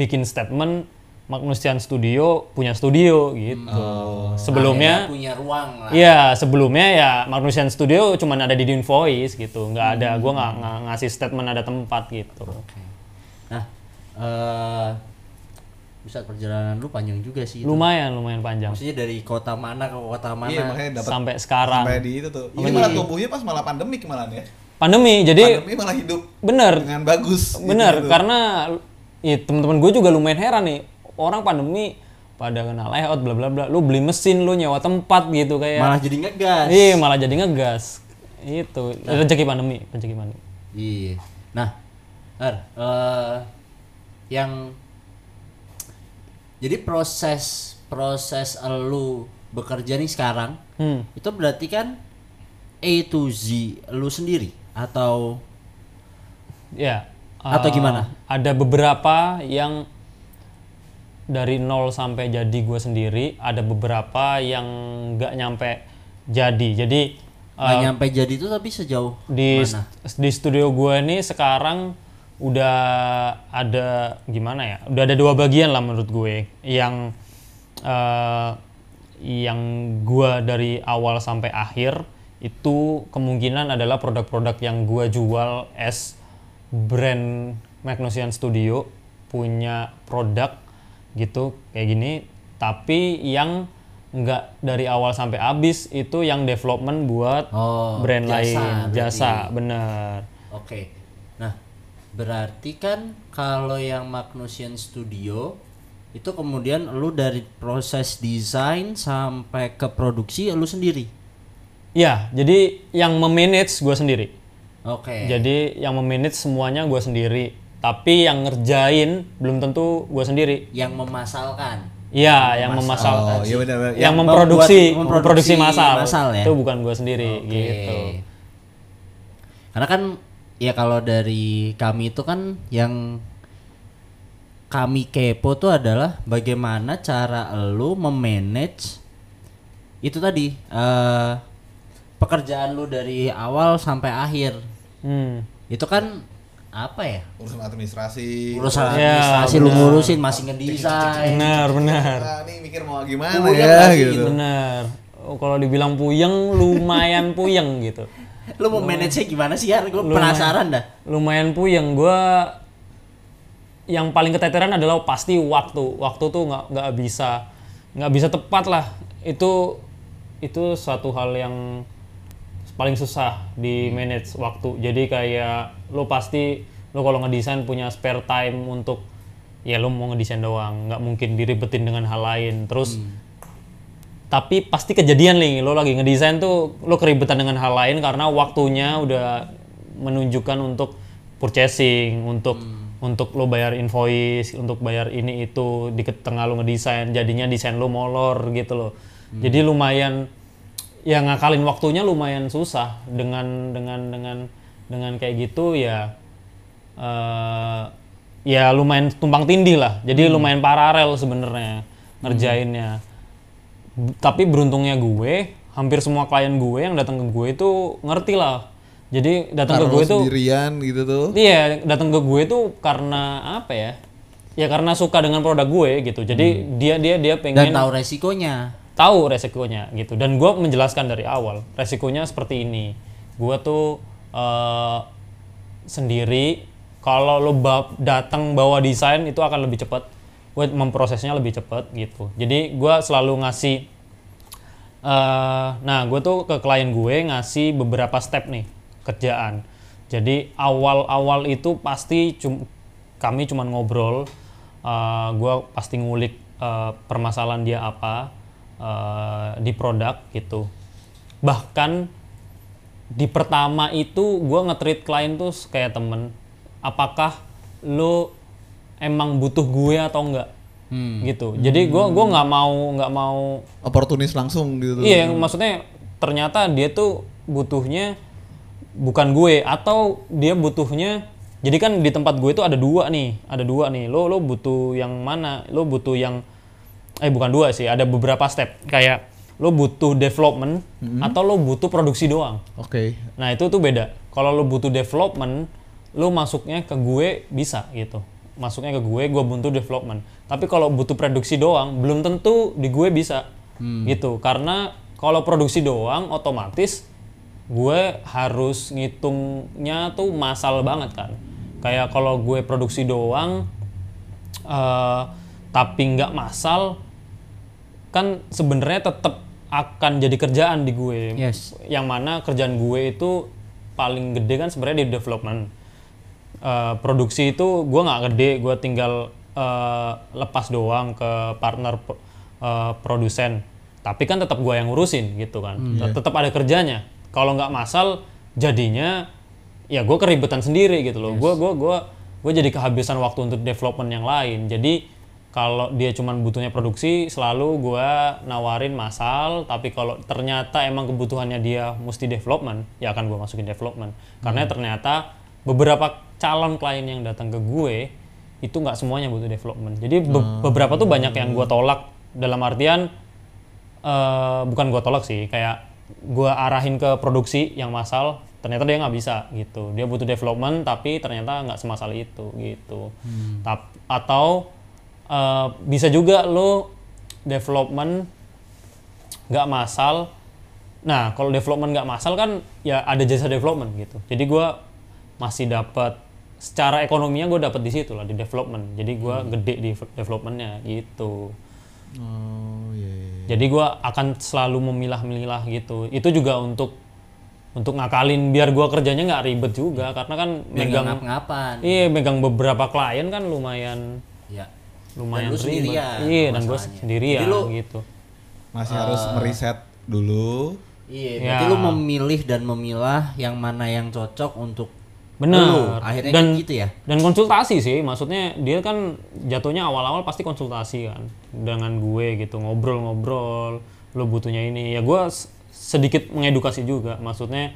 bikin statement Magnusian Studio punya studio gitu. Sebelumnya Akhirnya punya ruang lah Iya, sebelumnya ya Magnusian Studio cuman ada di Invoice gitu. nggak ada gua nggak nggak ngasih statement ada tempat gitu. nah eh bisa perjalanan lu panjang juga sih itu. Lumayan, lumayan panjang. maksudnya dari kota mana ke kota mana Iya, makanya dapat Sampai sekarang. sampai di itu tuh. Ini malah tumbuhnya pas malah pandemi kemarin ya. pandemi jadi Pandemi malah hidup bener dengan bagus. gitu. bener karena ya teman-teman gue juga lumayan heran nih orang pandemi pada kena layout bla bla bla lu beli mesin lu nyewa tempat gitu kayak malah jadi ngegas iya malah jadi ngegas itu rezeki pandemi rezeki pandemi Iya. Nah, Ar, eh, yang jadi proses proses lu bekerja nih sekarang hmm. itu berarti kan A to Z lu sendiri atau ya Atau eh, gimana? ada beberapa yang dari nol sampai jadi gue sendiri ada beberapa yang nggak nyampe jadi jadi nggak eh, nyampe jadi itu tapi sejauh di mana? di studio gue nih sekarang udah ada gimana ya udah ada dua bagian lah menurut gue yang eh, yang gue dari awal sampai akhir itu kemungkinan adalah produk-produk yang gua jual as brand Magnesian Studio punya produk gitu kayak gini tapi yang nggak dari awal sampai habis itu yang development buat Oh, brand jasa lain berarti. jasa bener Oke. Nah, berarti kan kalau yang Magnesian Studio itu kemudian lu dari proses desain sampai ke produksi lu sendiri. ya jadi yang memanage gue sendiri Oke. jadi yang memanage semuanya gue sendiri tapi yang ngerjain belum tentu gue sendiri yang memasalkan. Iya, yang memasal, Oh, iya benar, benar. yang, Yang memproduksi, memproduksi memproduksi masal, masal ya? itu bukan gue sendiri, Oke. gitu. Karena kan ya kalau dari kami itu kan yang kami kepo tuh adalah bagaimana cara lu memanage itu tadi eh pekerjaan lu dari awal sampai akhir. Hmm. Itu kan apa ya? Urusan administrasi. Urusan Ya, administrasi lu ngurusin masih ngedesain. Benar, benar, Ah, nih mikir mau gimana Puyeng ya gitu. benar. Oh, kalau dibilang puyeng, lumayan puyeng gitu. Lu mau manage gimana sih ya? Gue penasaran dah. Lumayan puyeng. Gue yang paling keteteran adalah pasti waktu. Waktu tuh nggak nggak bisa nggak bisa tepat lah. Itu itu suatu hal yang paling susah di manage waktu. Jadi kayak lo pasti lo kalau ngedesain punya spare time untuk ya lo mau ngedesain doang, nggak mungkin diribetin dengan hal lain. Terus tapi pasti kejadian nih lo lagi ngedesain tuh lo keribetan dengan hal lain karena waktunya udah menunjukkan untuk purchasing, untuk untuk lo bayar invoice, untuk bayar ini itu di tengah lo ngedesain, jadinya desain lo molor gitu loh. Jadi lumayan ya ngakalin waktunya lumayan susah. Dengan dengan dengan dengan kayak gitu ya eh ya lumayan tumpang tindih lah. Jadi lumayan paralel sebenarnya ngerjainnya. B- tapi beruntungnya gue hampir semua klien gue yang datang ke gue itu ngerti lah jadi datang ke gue itu sendirian gitu tuh. Iya, datang ke gue tuh karena apa ya? Ya karena suka dengan produk gue gitu. Jadi dia dia dia Dan pengen tahu resikonya. tahu resikonya gitu. Dan gue menjelaskan dari awal resikonya seperti ini. Gue tuh eh, sendiri kalau lo datang bawa desain itu akan lebih cepat. Gue memprosesnya lebih cepat gitu. Jadi gue selalu ngasih eh nah, gue tuh ke klien gue ngasih beberapa step nih kerjaan. Jadi awal-awal itu pasti cum- kami cuman ngobrol, eh gue pasti ngulik eh, permasalahan dia apa eh, di produk gitu. Bahkan di pertama itu gue nge-treat klien tuh kayak temen. Apakah lo emang butuh gue atau enggak? Gitu. Jadi gue gua nggak mau nggak mau Oportunis langsung gitu. Iya, yang maksudnya ternyata dia tuh butuhnya bukan gue atau dia butuhnya jadi kan di tempat gue itu ada dua nih, ada dua nih. Lo lo butuh yang mana? Lo butuh yang eh bukan dua sih, ada beberapa step. Kayak lo butuh development atau lo butuh produksi doang. Oke. Nah, itu tuh beda. Kalau lo butuh development, lo masuknya ke gue bisa gitu. Masuknya ke gue, gue butuh development. Tapi kalau butuh produksi doang, belum tentu di gue bisa. Gitu. Karena kalau produksi doang otomatis gue harus ngitungnya tuh masal banget kan. Kayak kalau gue produksi doang eh, tapi nggak masal kan sebenarnya tetap akan jadi kerjaan di gue Yes. yang mana kerjaan gue itu paling gede kan sebenarnya di development Eh, produksi itu gue nggak gede gue tinggal eh, lepas doang ke partner eh, produsen. Tapi kan tetap gue yang ngurusin gitu kan. Tetap ada kerjanya. Kalau nggak masal jadinya ya gue keribetan sendiri gitu loh. Gue gua gua gue jadi kehabisan waktu untuk development yang lain. Jadi kalau dia cuman butuhnya produksi selalu gue nawarin masal. Tapi kalau ternyata emang kebutuhannya dia mesti development ya akan gue masukin development. Karena ternyata beberapa calon klien yang datang ke gue itu nggak semuanya butuh development. Jadi be- beberapa tuh banyak yang gue tolak. Dalam artian eh, bukan gue tolak sih kayak gue arahin ke produksi yang masal ternyata dia nggak bisa gitu. Dia butuh development tapi ternyata nggak semasal itu gitu. Tap- atau eh, bisa juga lo development nggak masal. Nah kalau development nggak masal kan ya ada jasa development gitu. Jadi gua masih dapat secara ekonominya gue dapat di situ lah di development jadi gua gede di developmentnya gitu Oh iya. iya. jadi gua akan selalu memilah-milah gitu itu juga untuk untuk ngakalin biar gua kerjanya nggak ribet juga karena kan Biar megang ngap-ngapan. iya megang beberapa klien kan lumayan Iya. lumayan Dan lu ribet. sendirian iya dan gue sendirian Jadi lu- gitu Masih harus meriset dulu. Iya, Ya. berarti lu memilih dan memilah yang mana yang cocok untuk Bener. lu. Akhirnya dan gitu ya. dan konsultasi sih maksudnya dia kan jatuhnya awal-awal pasti konsultasi kan dengan gue gitu ngobrol-ngobrol lo butuhnya ini ya gue sedikit mengedukasi juga maksudnya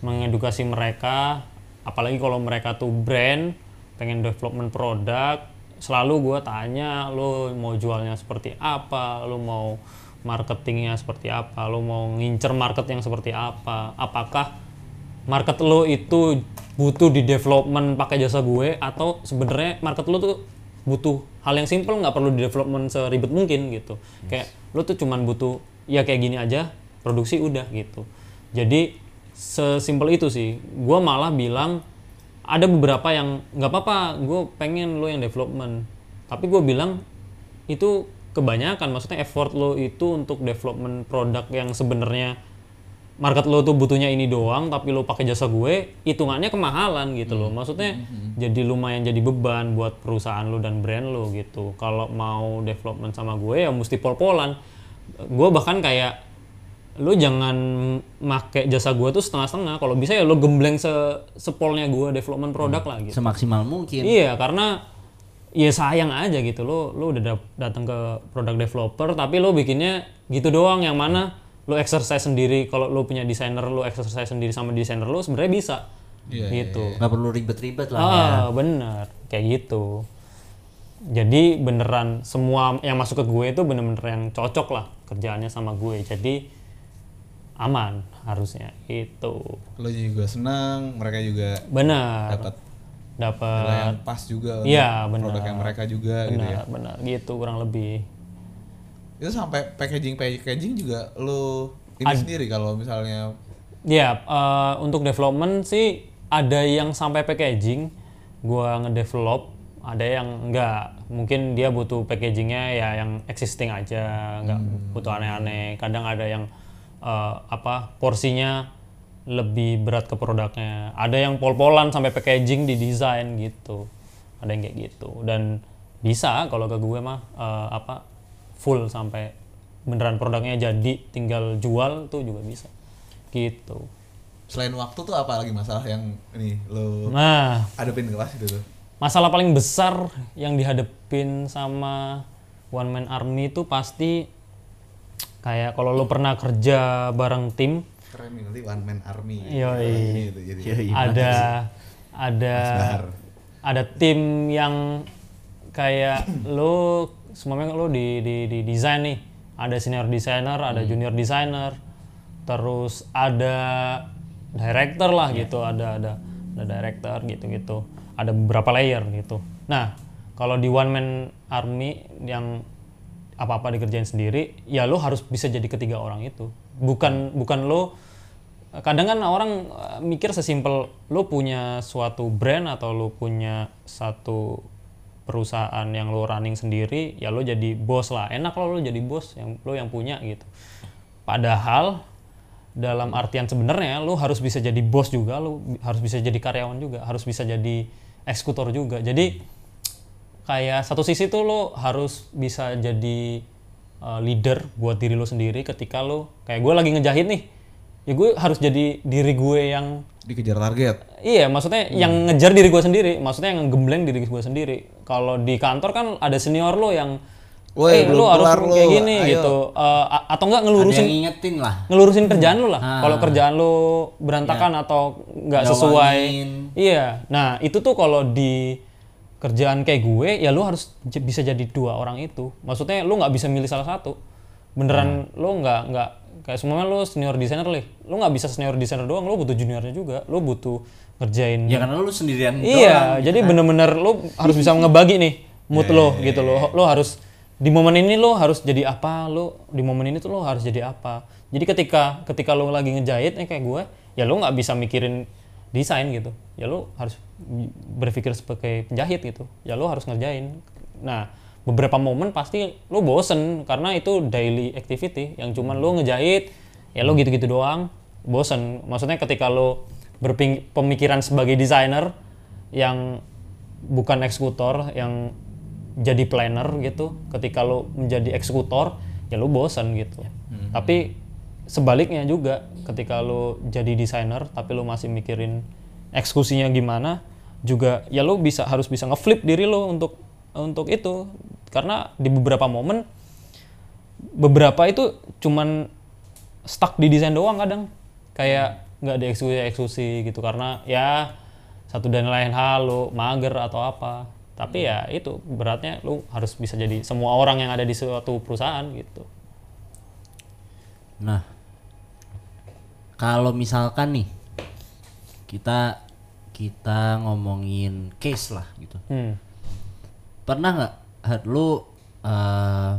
mengedukasi mereka apalagi kalau mereka tuh brand pengen development produk selalu gue tanya lo mau jualnya seperti apa lo mau marketingnya seperti apa lo mau ngincer market yang seperti apa apakah market lo itu butuh di development pakai jasa gue atau sebenarnya market lo tuh butuh hal yang simple nggak perlu di development seribet mungkin gitu. Kayak lo tuh cuman butuh ya kayak gini aja produksi udah gitu. Jadi sesimpel itu sih. Gue malah bilang ada beberapa yang nggak apa-apa gue pengen lo yang development. Tapi gue bilang itu kebanyakan maksudnya effort lo itu untuk development produk yang sebenarnya market lo tuh butuhnya ini doang tapi lo pakai jasa gue hitungannya kemahalan gitu loh. Maksudnya jadi lumayan jadi beban buat perusahaan lo dan brand lo gitu. Kalau mau development sama gue ya mesti pol-polan. Gue bahkan kayak lo jangan make jasa gue tuh setengah-setengah. Kalau bisa ya lo gembleng se sepolnya gue development produk lah gitu. Semaksimal mungkin. Iya, karena ya sayang aja gitu. Lo lo udah datang ke produk developer tapi lo bikinnya gitu doang. Yang mana lo exercise sendiri kalau lo punya desainer lo exercise sendiri sama desainer lo sebenarnya bisa Iya, gitu. Nggak perlu ribet-ribet lah ya. Ah, bener kayak gitu. Jadi beneran semua yang masuk ke gue itu bener-bener yang cocok lah kerjaannya sama gue. Jadi aman harusnya itu. Lo juga senang, mereka juga Benar. dapat Dapat yang pas juga Iya, benar. produknya mereka juga gitu ya. benar benar gitu kurang lebih Itu sampai packaging packaging juga lo ini sendiri kalau misalnya ya eh, untuk development sih ada yang sampai packaging gua ngedevelop ada yang enggak. Mungkin dia butuh packagingnya ya yang existing aja nggak butuh aneh-aneh. Kadang ada yang eh, apa porsinya lebih berat ke produknya. Ada yang pol-polan sampai packaging di desain gitu. Ada yang kayak gitu. Dan bisa kalau ke gue mah eh, apa full sampai beneran produknya jadi tinggal jual tuh juga bisa gitu selain waktu tuh apa lagi masalah yang ini lo nah adepin ke pas itu tuh? masalah paling besar yang dihadepin sama one man army itu pasti kayak kalau lo pernah kerja bareng tim Keren nih nanti one man army. Yoi. Ini itu jadi. ada ada ada tim yang kayak lo semuanya lo di di di desain nih. Ada senior designer ada junior designer terus ada director lah gitu ada ada ada director gitu gitu ada beberapa layer gitu. Nah kalau di one man army yang apa-apa dikerjain sendiri, ya lo harus bisa jadi ketiga orang itu. Bukan bukan lo kadang kan orang eh, mikir sesimpel lo punya suatu brand atau lo punya satu perusahaan yang lo running sendiri, ya lo jadi bos lah. Enak lo lo jadi bos yang lo yang punya gitu. Padahal dalam artian sebenarnya lo harus bisa jadi bos juga, lo harus bisa jadi karyawan juga, harus bisa jadi eksekutor juga. Jadi kayak satu sisi tuh lo harus bisa jadi uh, leader buat diri lo sendiri ketika lo kayak gue lagi ngejahit nih ya gue harus jadi diri gue yang Dikejar target. iya maksudnya yang ngejar diri gue sendiri maksudnya yang gembleng diri gue sendiri kalau di kantor kan ada senior lo yang Woi, eh lo harus lo, kayak gini ayo." gitu Uh, a- atau enggak Ada ngelurusin yang ngingetin lah. ngelurusin kerjaan lu lah. Ah. Kalau kerjaan lu berantakan atau nggak sesuai. Iya. Nah, itu tuh kalau di kerjaan kayak gue ya lu harus j- bisa jadi dua orang itu. Maksudnya lu nggak bisa milih salah satu. Beneran lu nggak nggak kayak semuanya lu senior designer nih. Lu nggak bisa senior designer doang, lu butuh juniornya juga. Lu butuh ngerjain. Ya karena lu sendirian Iya, doang. jadi bener-bener lo harus bisa ngebagi nih mood lo gitu lo. Lo harus di momen ini lo harus jadi apa lo di momen ini tuh lo harus jadi apa. Jadi ketika ketika lo lagi ngejahit nih kayak gue ya lo nggak bisa mikirin desain gitu. Ya lo harus berpikir sebagai penjahit gitu. Ya lo harus ngerjain. Nah beberapa momen pasti lo bosen karena itu daily activity yang cuman lo ngejahit ya lo gitu-gitu doang bosen. Maksudnya ketika lo berpemikiran sebagai desainer yang bukan eksekutor yang jadi planner gitu. Ketika lo menjadi eksekutor ya lo bosan gitu. Tapi sebaliknya juga ketika lo jadi desainer tapi lo masih mikirin eksekusinya gimana juga ya lo bisa harus bisa ngeflip diri lo untuk untuk itu. Karena di beberapa momen beberapa itu cuman stuck di desain doang kadang. Kayak nggak dieksekusi eksekusi gitu karena ya satu dan lain hal lo mager atau apa tapi ya itu beratnya lu harus bisa jadi semua orang yang ada di suatu perusahaan gitu Nah, kalau misalkan nih kita kita ngomongin case lah gitu. hmm. Pernah nggak lu eh,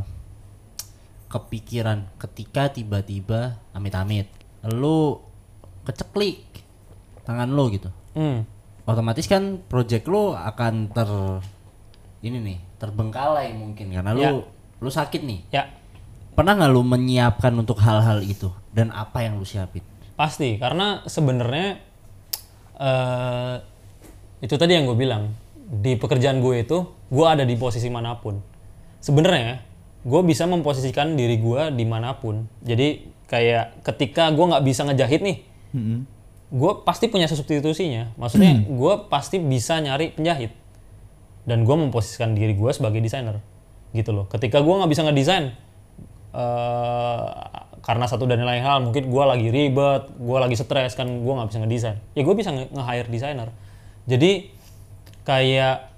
kepikiran ketika tiba-tiba amit-amit lu keceklik tangan lu gitu. Hmm. Otomatis kan project lu akan ter ini nih, terbengkalai mungkin karena lu Ya. lu sakit nih. ya Pernah nggak lu menyiapkan untuk hal-hal itu dan apa yang lu siapin? pasti karena sebenarnya eh itu tadi yang gue bilang di pekerjaan gue itu gue ada di posisi mana pun sebenarnya gue bisa memposisikan diri gue di mana pun jadi kayak ketika gue nggak bisa ngejahit nih gue pasti punya substitusinya. Maksudnya gue pasti bisa nyari penjahit. Dan gue memposisikan diri gue sebagai desainer. Gitu loh. Ketika gue nggak bisa ngedesain eh karena satu dan lain hal mungkin gue lagi ribet gue lagi stres kan gue nggak bisa ngedesain. Ya gue bisa nge- nge-hire desainer. Jadi kayak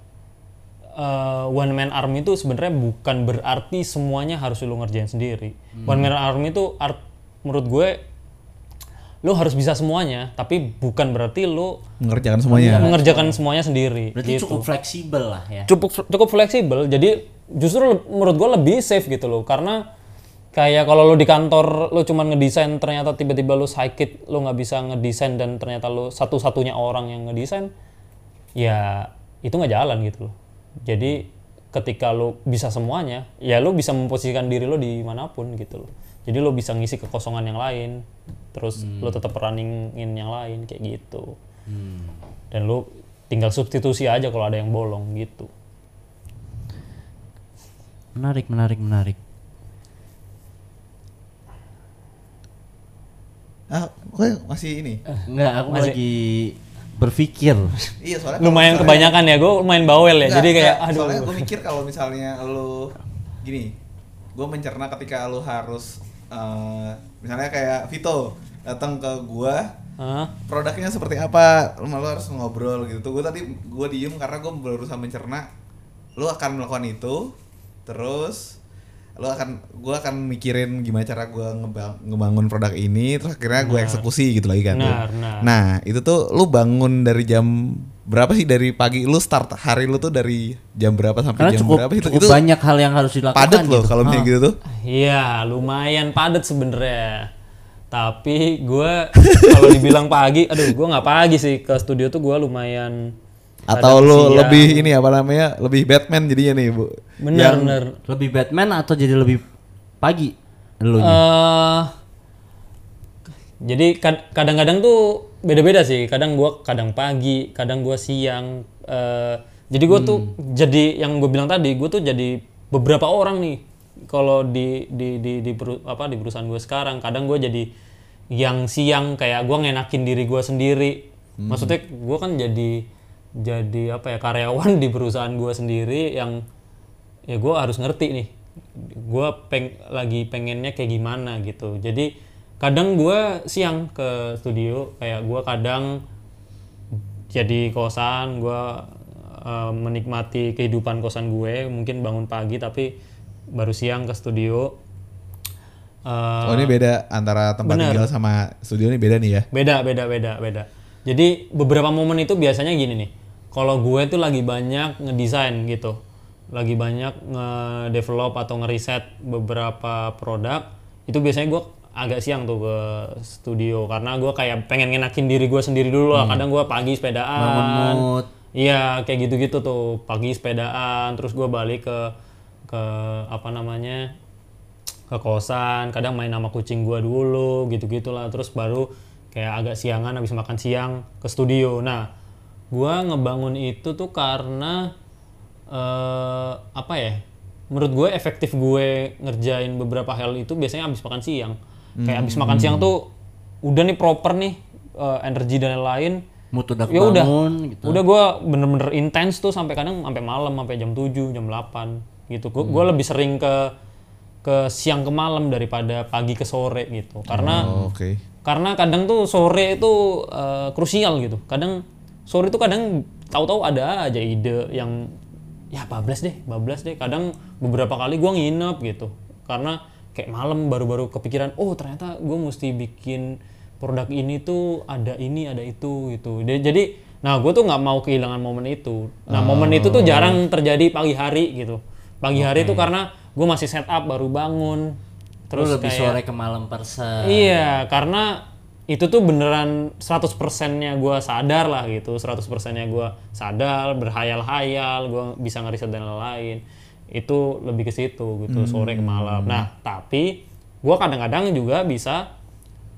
eh, one man army itu sebenarnya bukan berarti semuanya harus lu ngerjain sendiri. One man army itu art menurut gue lu harus bisa semuanya tapi bukan berarti lu mengerjakan semuanya. mengerjakan semuanya sendiri Berarti gitu cukup fleksibel lah ya. cukup cukup fleksibel jadi justru menurut gue lebih safe gitu loh karena kayak kalau lo di kantor lo cuman ngedesain ternyata tiba-tiba lo sakit lo nggak bisa ngedesain dan ternyata lo satu-satunya orang yang ngedesain ya itu nggak jalan gitu loh jadi ketika lo bisa semuanya ya lo bisa memposisikan diri lo di mana pun gitu loh jadi lo bisa ngisi kekosongan yang lain terus lo tetap runningin yang lain kayak gitu dan lo tinggal substitusi aja kalau ada yang bolong gitu Menarik, menarik, menarik. Ah, gue masih ini. Enggak, aku Masih- lagi berpikir. Iya, soalnya lumayan misalnya- kebanyakan ya gue lumayan bawel ya Enggak, jadi kayak enggak. aduh Soalnya gue mikir kalau misalnya lu gini, gue mencerna ketika lu harus eh, misalnya kayak Vito datang ke gua Hah? produknya seperti apa? Lu malu harus ngobrol gitu. Gue tadi gue diem karena gue berusaha mencerna. Lu akan melakukan itu terus lu akan gue akan mikirin gimana cara gue ngebangun produk ini terus akhirnya gue eksekusi gitu lagi kan Benar, benar. nah itu tuh lu bangun dari jam berapa sih dari pagi lu start hari lu tuh dari jam berapa sampai Karena jam cukup, berapa itu cukup itu banyak hal yang harus dilakukan padat loh gitu. kalau misalnya Ah. gitu tuh. Iya lumayan padat sebenarnya. Tapi gue kalau dibilang pagi aduh gue nggak pagi sih. Ke studio tuh gue lumayan atau lu siang. lebih ini apa namanya? Lebih Batman jadinya nih bu. Bener Yang- bener Lebih Batman atau jadi lebih pagi? Lu eh jadi kad- kadang-kadang tuh beda-beda sih. Kadang gua kadang pagi, kadang gua siang. eh jadi gua tuh jadi yang gue bilang tadi, gue tuh jadi beberapa orang nih. Kalau di di di di peru- apa di perusahaan gue sekarang, kadang gue jadi yang siang kayak gua ngenakin diri gua sendiri. Maksudnya gua kan jadi jadi apa ya karyawan di perusahaan gua sendiri yang ya gue harus ngerti nih gue peng lagi pengennya kayak gimana gitu jadi kadang gue siang ke studio kayak gue kadang jadi kosan gue eh, menikmati kehidupan kosan gue mungkin bangun pagi tapi baru siang ke studio Eh, oh ini beda antara tempat bener. tinggal sama studio ini beda nih ya Beda, beda, beda, beda. Jadi beberapa momen itu biasanya gini nih. Kalau gue tuh lagi banyak ngedesain gitu. lagi banyak nge-develop atau ngeriset beberapa produk itu biasanya gue agak siang tuh ke studio. Karena gue kayak pengen ngenakin diri gue sendiri dulu lah. Kadang gue pagi sepedaan. Iya kayak gitu-gitu tuh. Pagi sepedaan terus gue balik ke ke apa namanya ke kosan. Kadang main sama kucing gue dulu gitu gitulah terus baru kayak agak siangan habis makan siang ke studio. Nah gue ngebangun itu tuh karena eh apa ya menurut gue efektif gue ngerjain beberapa hal itu biasanya habis makan siang kayak habis makan siang tuh udah nih proper nih eh, energi dan lain-lain. Mood udah ya udah. gitu. udah gue bener-bener intens tuh sampai kadang sampai malam sampai jam 7 jam 8 gitu. Gue Hmm. lebih sering ke ke siang ke malam daripada pagi ke sore gitu. Karena Oh, Oke. karena kadang tuh sore itu eh, krusial gitu. Kadang sore itu kadang tahu-tahu ada aja ide yang ya bablas deh bablas deh. Kadang beberapa kali gua nginep gitu. Karena kayak malam baru-baru kepikiran oh ternyata gue mesti bikin produk ini tuh ada ini ada itu gitu jadi nah gue tuh nggak mau kehilangan momen itu nah momen itu tuh jarang terjadi pagi hari gitu pagi hari itu karena gue masih setup baru bangun Terus terus lebih kayak sore ke malam persen. Iya, karena itu tuh beneran 100%-nya gue sadar lah gitu. 100%-nya gue sadar, berhayal-hayal, gue bisa ngeriset dan lain-lain. Itu lebih ke situ gitu, sore ke malam. Nah, tapi gue kadang-kadang juga bisa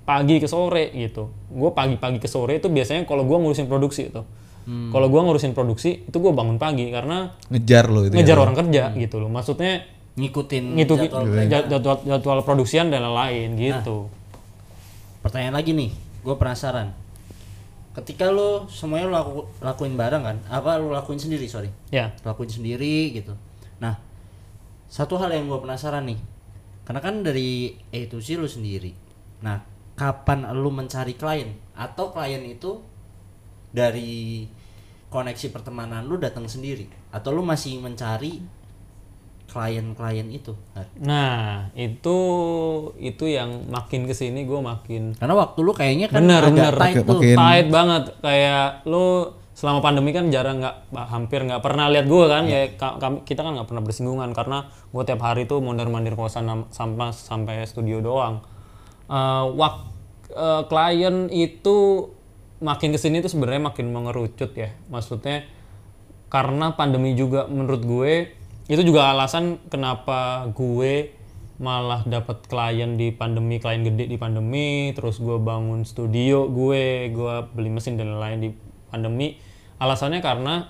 pagi ke sore gitu. Gue pagi-pagi ke sore itu biasanya kalau gue ngurusin produksi itu. Kalau gue ngurusin produksi itu gue bangun pagi karena Ngejar lo itu. ngejar ya, orang kerja gitu loh. Maksudnya Ngikutin gitu jadwal jadwal, jadwal, jadwal produksian dan lain-lain gitu. Pertanyaan lagi nih, gue penasaran. Ketika lo semuanya lo laku, lakuin bareng kan? Apa lo lakuin sendiri, sorry? Ya. Lakuin sendiri gitu. Nah, satu hal yang gue penasaran nih. Karena kan dari A to Z lo sendiri. Nah, kapan lo mencari klien? Atau klien itu dari koneksi pertemanan lu datang sendiri? Atau lu masih mencari klien-klien itu? Nah, itu itu yang makin ke sini gue makin Karena waktu lu kayaknya kan bener agak bener tight tuh. makin- tight banget kayak lu selama pandemi kan jarang nggak hampir nggak pernah lihat gue kan Iya. ya ka- kami- kita kan nggak pernah bersinggungan karena gue tiap hari tuh mondar mandir kosan sampai sampai studio doang. Eh, wak eh, klien itu makin ke sini tuh sebenarnya makin mengerucut ya. Maksudnya karena pandemi juga menurut gue itu juga alasan kenapa gue malah dapat klien di pandemi klien gede di pandemi terus gue bangun studio gue gue beli mesin dan lain-lain di pandemi alasannya karena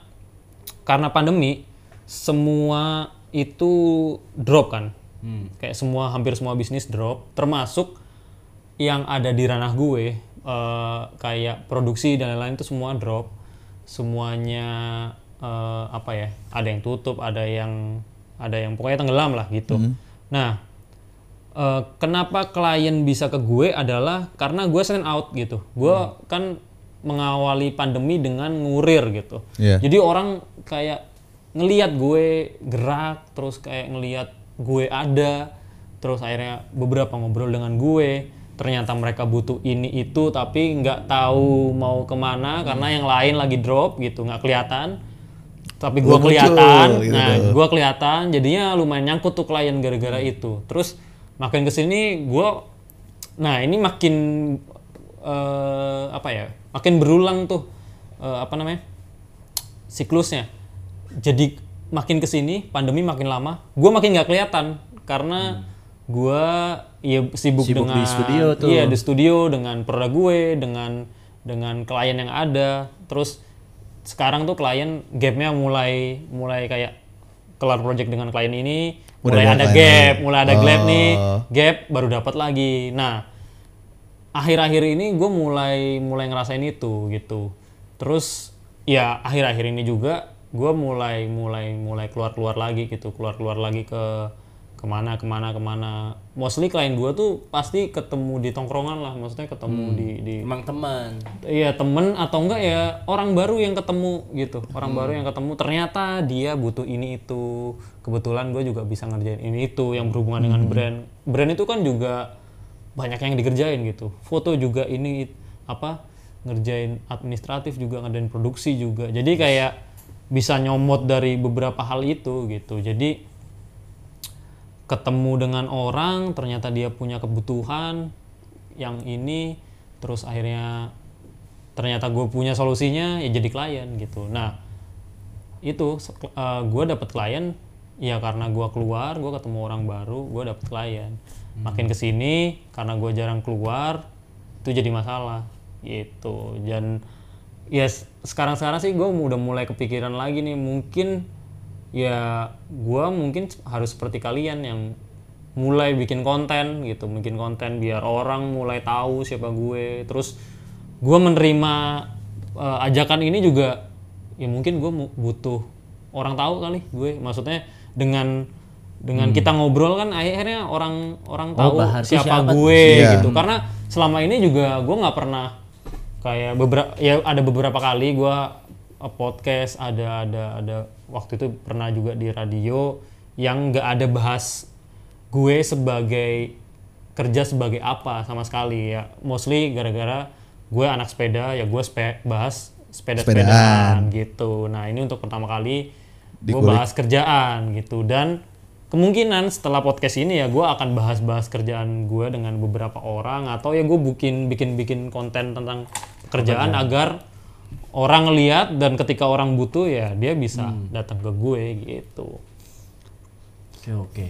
karena pandemi semua itu drop kan. Kayak semua hampir semua bisnis drop termasuk yang ada di ranah gue eh, kayak produksi dan lain-lain itu semua drop. Semuanya eh, apa ya ada yang tutup ada yang ada yang pokoknya tenggelam lah gitu. Nah eh, kenapa klien bisa ke gue adalah karena gue send out gitu. Gue kan mengawali pandemi dengan ngurir gitu Iya. jadi orang kayak ngelihat gue gerak terus kayak ngelihat gue ada terus akhirnya beberapa ngobrol dengan gue ternyata mereka butuh ini itu tapi nggak tahu mau ke mana karena yang lain lagi drop gitu nggak kelihatan tapi gue kelihatan gitu. nah gue kelihatan jadinya lumayan nyangkut tuh klien gara-gara itu terus makin ke sini gue nah ini makin eh, apa ya makin berulang tuh eh, apa namanya siklusnya. Jadi makin ke sini pandemi makin lama gue makin nggak kelihatan karena gue ya sibuk, Sibuk dengan di studio tuh. iya di studio dengan produk gue dengan dengan klien yang ada. Terus sekarang tuh klien gapnya mulai mulai kayak kelar project dengan klien ini Udah mulai ada gap mulai ada gap nih Oh. gap baru dapat lagi. Nah akhir-akhir ini gue mulai mulai ngerasain itu gitu. Terus ya akhir-akhir ini juga gue mulai mulai mulai keluar keluar lagi gitu. Keluar keluar lagi ke ke mana ke mana ke mana. Mostly klien gue tuh pasti ketemu di tongkrongan lah. Maksudnya ketemu di di Emang teman. Iya temen atau enggak ya orang baru yang ketemu gitu. Orang baru yang ketemu. Ternyata dia butuh ini itu. Kebetulan gue juga bisa ngerjain ini itu. Yang berhubungan dengan brand. Brand itu kan juga banyak yang dikerjain gitu. Foto juga ini apa ngerjain administratif juga ngerjain produksi juga. Jadi kayak bisa nyomot dari beberapa hal itu gitu. Jadi ketemu dengan orang ternyata dia punya kebutuhan yang ini terus akhirnya ternyata gue punya solusinya ya jadi klien gitu. Nah itu gue dapet klien ya karena gue keluar gue ketemu orang baru gue dapet klien makin ke sini karena gue jarang keluar itu jadi masalah gitu. Dan ya sekarang sekarang sih gue udah mulai kepikiran lagi nih mungkin ya gue mungkin harus seperti kalian yang mulai bikin konten gitu. Bikin konten biar orang mulai tahu siapa gue. Terus gue menerima uh, ajakan ini juga ya mungkin gue butuh orang tahu kali gue. Maksudnya dengan dengan hmm. kita ngobrol kan akhirnya orang orang oh, tahu siapa, siapa gue iya. gitu. Karena selama ini juga gue nggak pernah kayak beberapa ya ada beberapa kali gue podcast ada ada ada waktu itu pernah juga di radio yang nggak ada bahas gue sebagai kerja sebagai apa sama sekali. Ya mostly gara-gara gue anak sepeda ya gue spe bahas sepeda sepedaan. gitu. Nah ini untuk pertama kali gue bahas kerjaan gitu. Dan kemungkinan setelah podcast ini ya gue akan bahas-bahas kerjaan gue dengan beberapa orang atau ya gue bikin bikin bikin konten tentang pekerjaan agar orang lihat dan ketika orang butuh ya dia bisa hmm. datang ke gue gitu. Oke oke.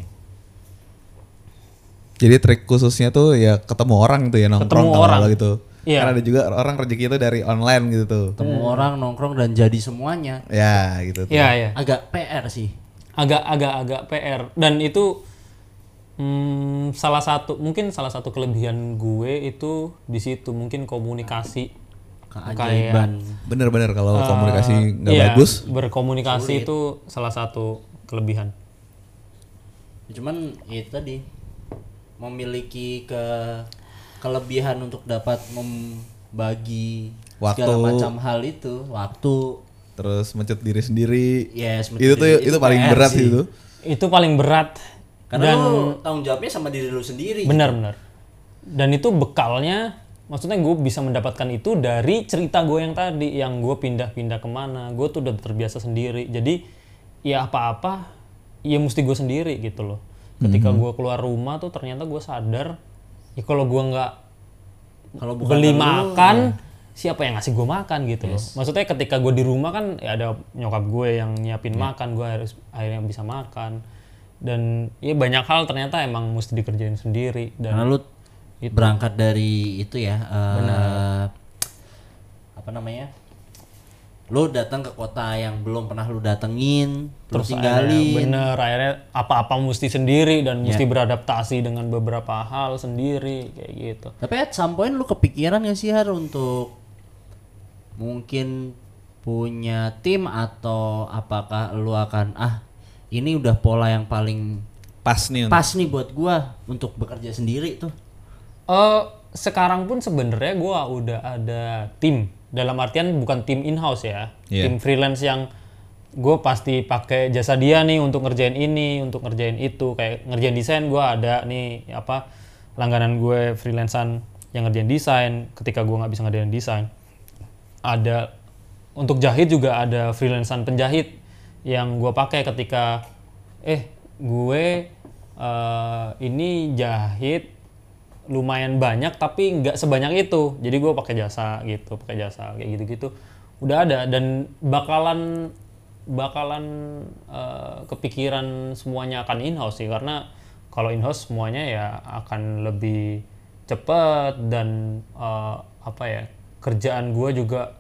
Jadi trik khususnya tuh ya ketemu orang tuh ya nongkrong ketemu orang gitu. Iya. Karena ada juga orang rezeki itu dari online gitu tuh. Ketemu hmm. orang nongkrong dan jadi semuanya. Ya gitu. Iya iya. Agak PR sih. Agak agak agak PR dan itu hmm, salah satu mungkin salah satu kelebihan gue itu di situ mungkin komunikasi keajaiban. Bener-bener kalau uh, komunikasi nggak iya, bagus. Berkomunikasi Sulit. itu salah satu kelebihan. Cuman itu tadi memiliki ke kelebihan untuk dapat membagi waktu segala macam hal itu, waktu terus mencet diri sendiri. Yes, itu tuh itu, itu paling berat sih itu. Itu paling berat. Karena dan lu tanggung jawabnya sama diri lu sendiri. Benar, gitu. benar. Dan itu bekalnya maksudnya gue bisa mendapatkan itu dari cerita gue yang tadi yang gue pindah-pindah ke mana gue tuh udah terbiasa sendiri jadi ya apa-apa ya mesti gue sendiri gitu loh ketika mm-hmm. gue keluar rumah tuh ternyata gue sadar ya kalau gue nggak kalau beli makan ya. Siapa yang ngasih gue makan gitu yes. loh maksudnya ketika gue di rumah kan ya ada nyokap gue yang nyiapin yeah. makan gue harus akhirnya bisa makan dan ya banyak hal ternyata emang mesti dikerjain sendiri dan nah, lu itu. berangkat dari itu ya uh, apa namanya lu datang ke kota yang belum pernah lu datengin terus tinggalin bener akhirnya apa-apa mesti sendiri dan yeah. mesti beradaptasi dengan beberapa hal sendiri kayak gitu tapi at some point lu kepikiran gak sih Har untuk mungkin punya tim atau apakah lu akan ah ini udah pola yang paling pas nih pas nih buat gua untuk bekerja sendiri tuh Uh, sekarang pun sebenarnya gue udah ada tim dalam artian bukan tim in house ya, yeah. tim freelance yang gue pasti pakai jasa dia nih untuk ngerjain ini, untuk ngerjain itu, kayak ngerjain desain gue ada nih apa langganan gue freelancean yang ngerjain desain. Ketika gue nggak bisa ngerjain desain, ada untuk jahit juga ada freelancean penjahit yang gue pakai ketika eh gue uh, ini jahit lumayan banyak tapi nggak sebanyak itu. Jadi gue pakai jasa gitu pakai jasa kayak gitu gitu udah ada dan bakalan bakalan uh, kepikiran semuanya akan in house sih. Karena kalau in house semuanya ya akan lebih cepat dan uh, apa ya kerjaan gue juga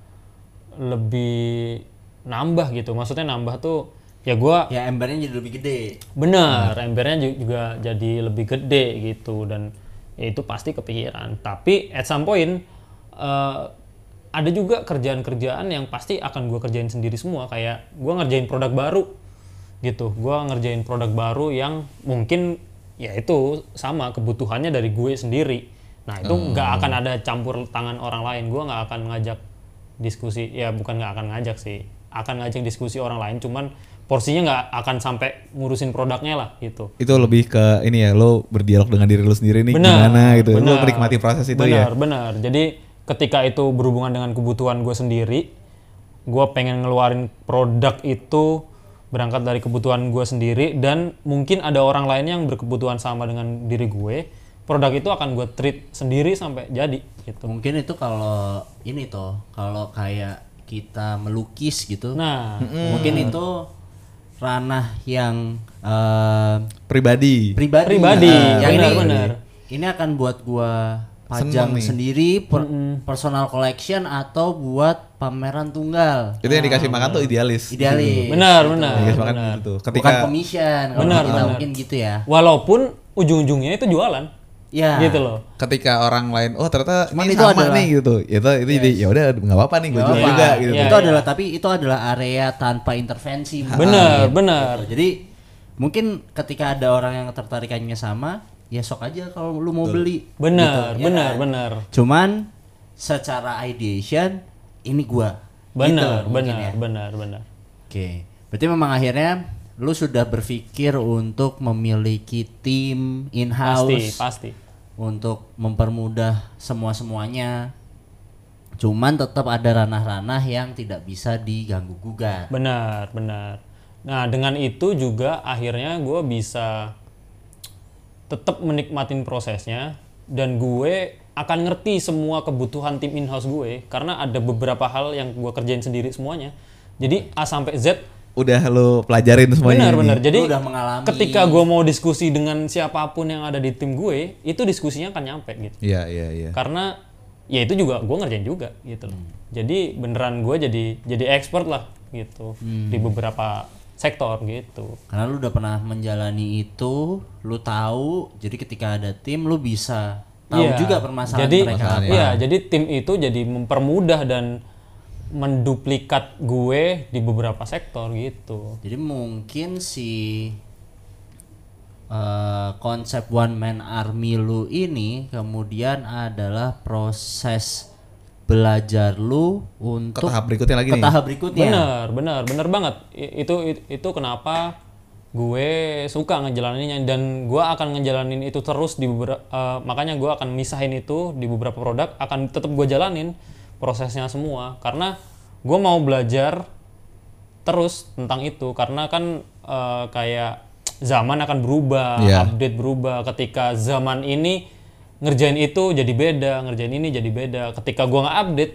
lebih nambah gitu. Maksudnya nambah tuh ya gue ya embernya jadi lebih gede. Bener nah. embernya juga jadi lebih gede gitu. Dan ya itu pasti kepikiran. Tapi at some point uh, ada juga kerjaan-kerjaan yang pasti akan gue kerjain sendiri semua. Kayak gue ngerjain produk baru gitu. Gue ngerjain produk baru yang mungkin ya itu sama kebutuhannya dari gue sendiri nah itu nggak hmm. akan ada campur tangan orang lain gue nggak akan ngajak diskusi ya bukan nggak akan ngajak sih akan ngajak diskusi orang lain cuman porsinya nggak akan sampai ngurusin produknya lah gitu. Itu lebih ke ini ya, lo berdialog dengan diri lo sendiri nih bener, gimana gitu. Bener, lo menikmati proses itu bener, ya. Benar, benar. Jadi ketika itu berhubungan dengan kebutuhan gue sendiri, gue pengen ngeluarin produk itu berangkat dari kebutuhan gue sendiri dan mungkin ada orang lain yang berkebutuhan sama dengan diri gue produk itu akan gue treat sendiri sampai jadi gitu Mungkin itu kalau ini toh, kalau kayak kita melukis gitu. nah Mungkin itu ranah yang eh, Pribadi. pribadi. Pribadi, yang ini benar-benar. ini akan buat gua pajang sendiri per- personal collection atau buat pameran tunggal. Itu yang dikasih makan tuh idealis. Idealis. benar benar Dikasih makan benar. gitu. Bukan Ketika commission kalau Benar, kita benar. mungkin gitu ya. walaupun ujung-ujungnya itu jualan Ya. gitu loh ketika orang lain oh ternyata Cuman ini itu sama adalah- nih gitu. Itu itu jadi ya udah nggak apa-apa nih gue jual apa-apa. juga gitu. Iya, itu iya. adalah tapi itu adalah area tanpa intervensi. benar benar Jadi mungkin ketika ada orang yang ketertarikannya sama, ya sok aja kalau lu mau beli. benar Gitu, ya benar kan? benar Cuman secara ideation ini gua. benar Gitu benar ya. benar benar Oke. Berarti memang akhirnya lu sudah berpikir untuk memiliki tim pasti in-house pasti untuk mempermudah semua-semuanya. Cuman tetap ada ranah-ranah yang tidak bisa diganggu gugat. Benar, benar. Nah, dengan itu juga akhirnya gue bisa tetap menikmatin prosesnya dan gue akan ngerti semua kebutuhan tim in-house gue karena ada beberapa hal yang gue kerjain sendiri semuanya. Jadi A sampai Z Udah lo pelajarin semuanya. benar ini. benar. Jadi Lu udah mengalami. ketika gue mau diskusi dengan siapa pun yang ada di tim gue, itu diskusinya akan nyampe gitu. Iya iya iya. Karena ya itu juga gue ngerjain juga gitu loh. Hmm. Jadi beneran gue jadi jadi expert lah gitu Hmm. di beberapa sektor gitu. Karena lu udah pernah menjalani itu, lu tahu. Jadi ketika ada tim, lu bisa tahu Iya. juga permasalahan jadi, mereka apa. Iya, jadi tim itu jadi mempermudah dan menduplikat gue di beberapa sektor gitu. Jadi mungkin si eh, konsep one man army lu ini kemudian adalah proses belajar lu Ke untuk tahap berikutnya lagi ke nih. tahap berikutnya. Bener, bener, bener banget. I- Itu it- itu kenapa gue suka ngejalaninnya dan gue akan ngejalanin itu terus di beberapa makanya gue akan misahin itu di beberapa produk akan tetap gue jalanin prosesnya semua karena gue mau belajar terus tentang itu karena kan eh, kayak zaman akan berubah, Iya. update berubah. Ketika zaman ini ngerjain itu jadi beda, ngerjain ini jadi beda. Ketika gua nggak update,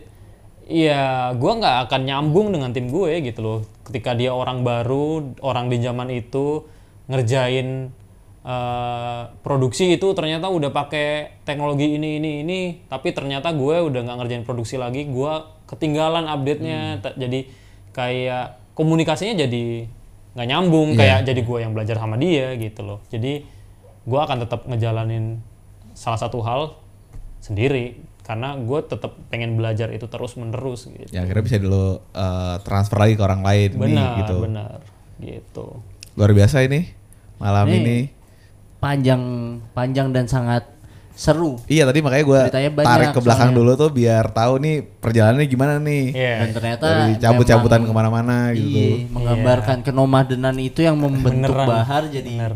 ya gua nggak akan nyambung dengan tim gue gitu loh. Ketika dia orang baru, orang di zaman itu ngerjain eh, produksi itu ternyata udah pakai teknologi ini ini ini, tapi ternyata gue udah nggak ngerjain produksi lagi, gua ketinggalan update-nya. Ta- Jadi kayak komunikasinya jadi nggak nyambung kayak jadi gue yang belajar sama dia gitu loh jadi gue akan tetap ngejalanin salah satu hal sendiri karena gue tetap pengen belajar itu terus menerus gitu Ya akhirnya bisa dulu eh, transfer lagi ke orang lain nih benar gitu. benar gitu Luar biasa ini malam Nih. ini. Panjang panjang dan sangat seru. Iya tadi makanya gue tarik ke belakang soalnya. dulu tuh biar tahu nih perjalanannya gimana nih. Iya. Dan ternyata Dari cabut-cabutan ke mana-mana gitu. Iya, menggambarkan kenomadenan itu yang membentuk Beneran. Bahar jadi Bener.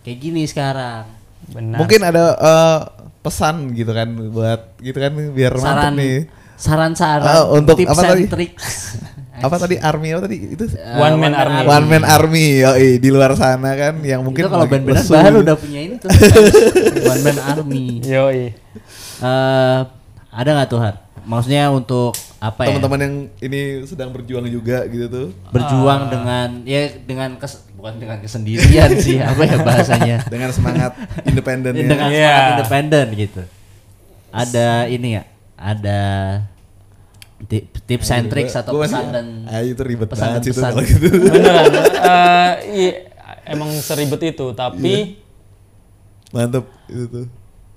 kayak gini sekarang. benar Mungkin ada eh, pesan gitu kan buat gitu kan biar mantep Saran nih. saran-saran Ah, untuk tips apa and tadi? tricks. Apa tadi army apa tadi itu? Eh, One man army. One man army yoi, di luar sana kan yang mungkin itu kalau lesu Bahar gitu. udah punya ini tuh. One man army. yoi Eh, ada nggak tuh Har? Maksudnya untuk apa ya? teman-teman yang ini sedang berjuang juga gitu tuh. Berjuang dengan ya dengan kes, bukan dengan kesendirian sih apa ya bahasanya? dengan semangat independennya. dengan Iya. semangat independen gitu. Ada ini ya, ada tips and tricks atau Gua pesan dan ah, itu ribet pesan banget sih pesan. kalau gitu. beneran Eh, iya, emang seribet itu tapi Mantep itu tuh.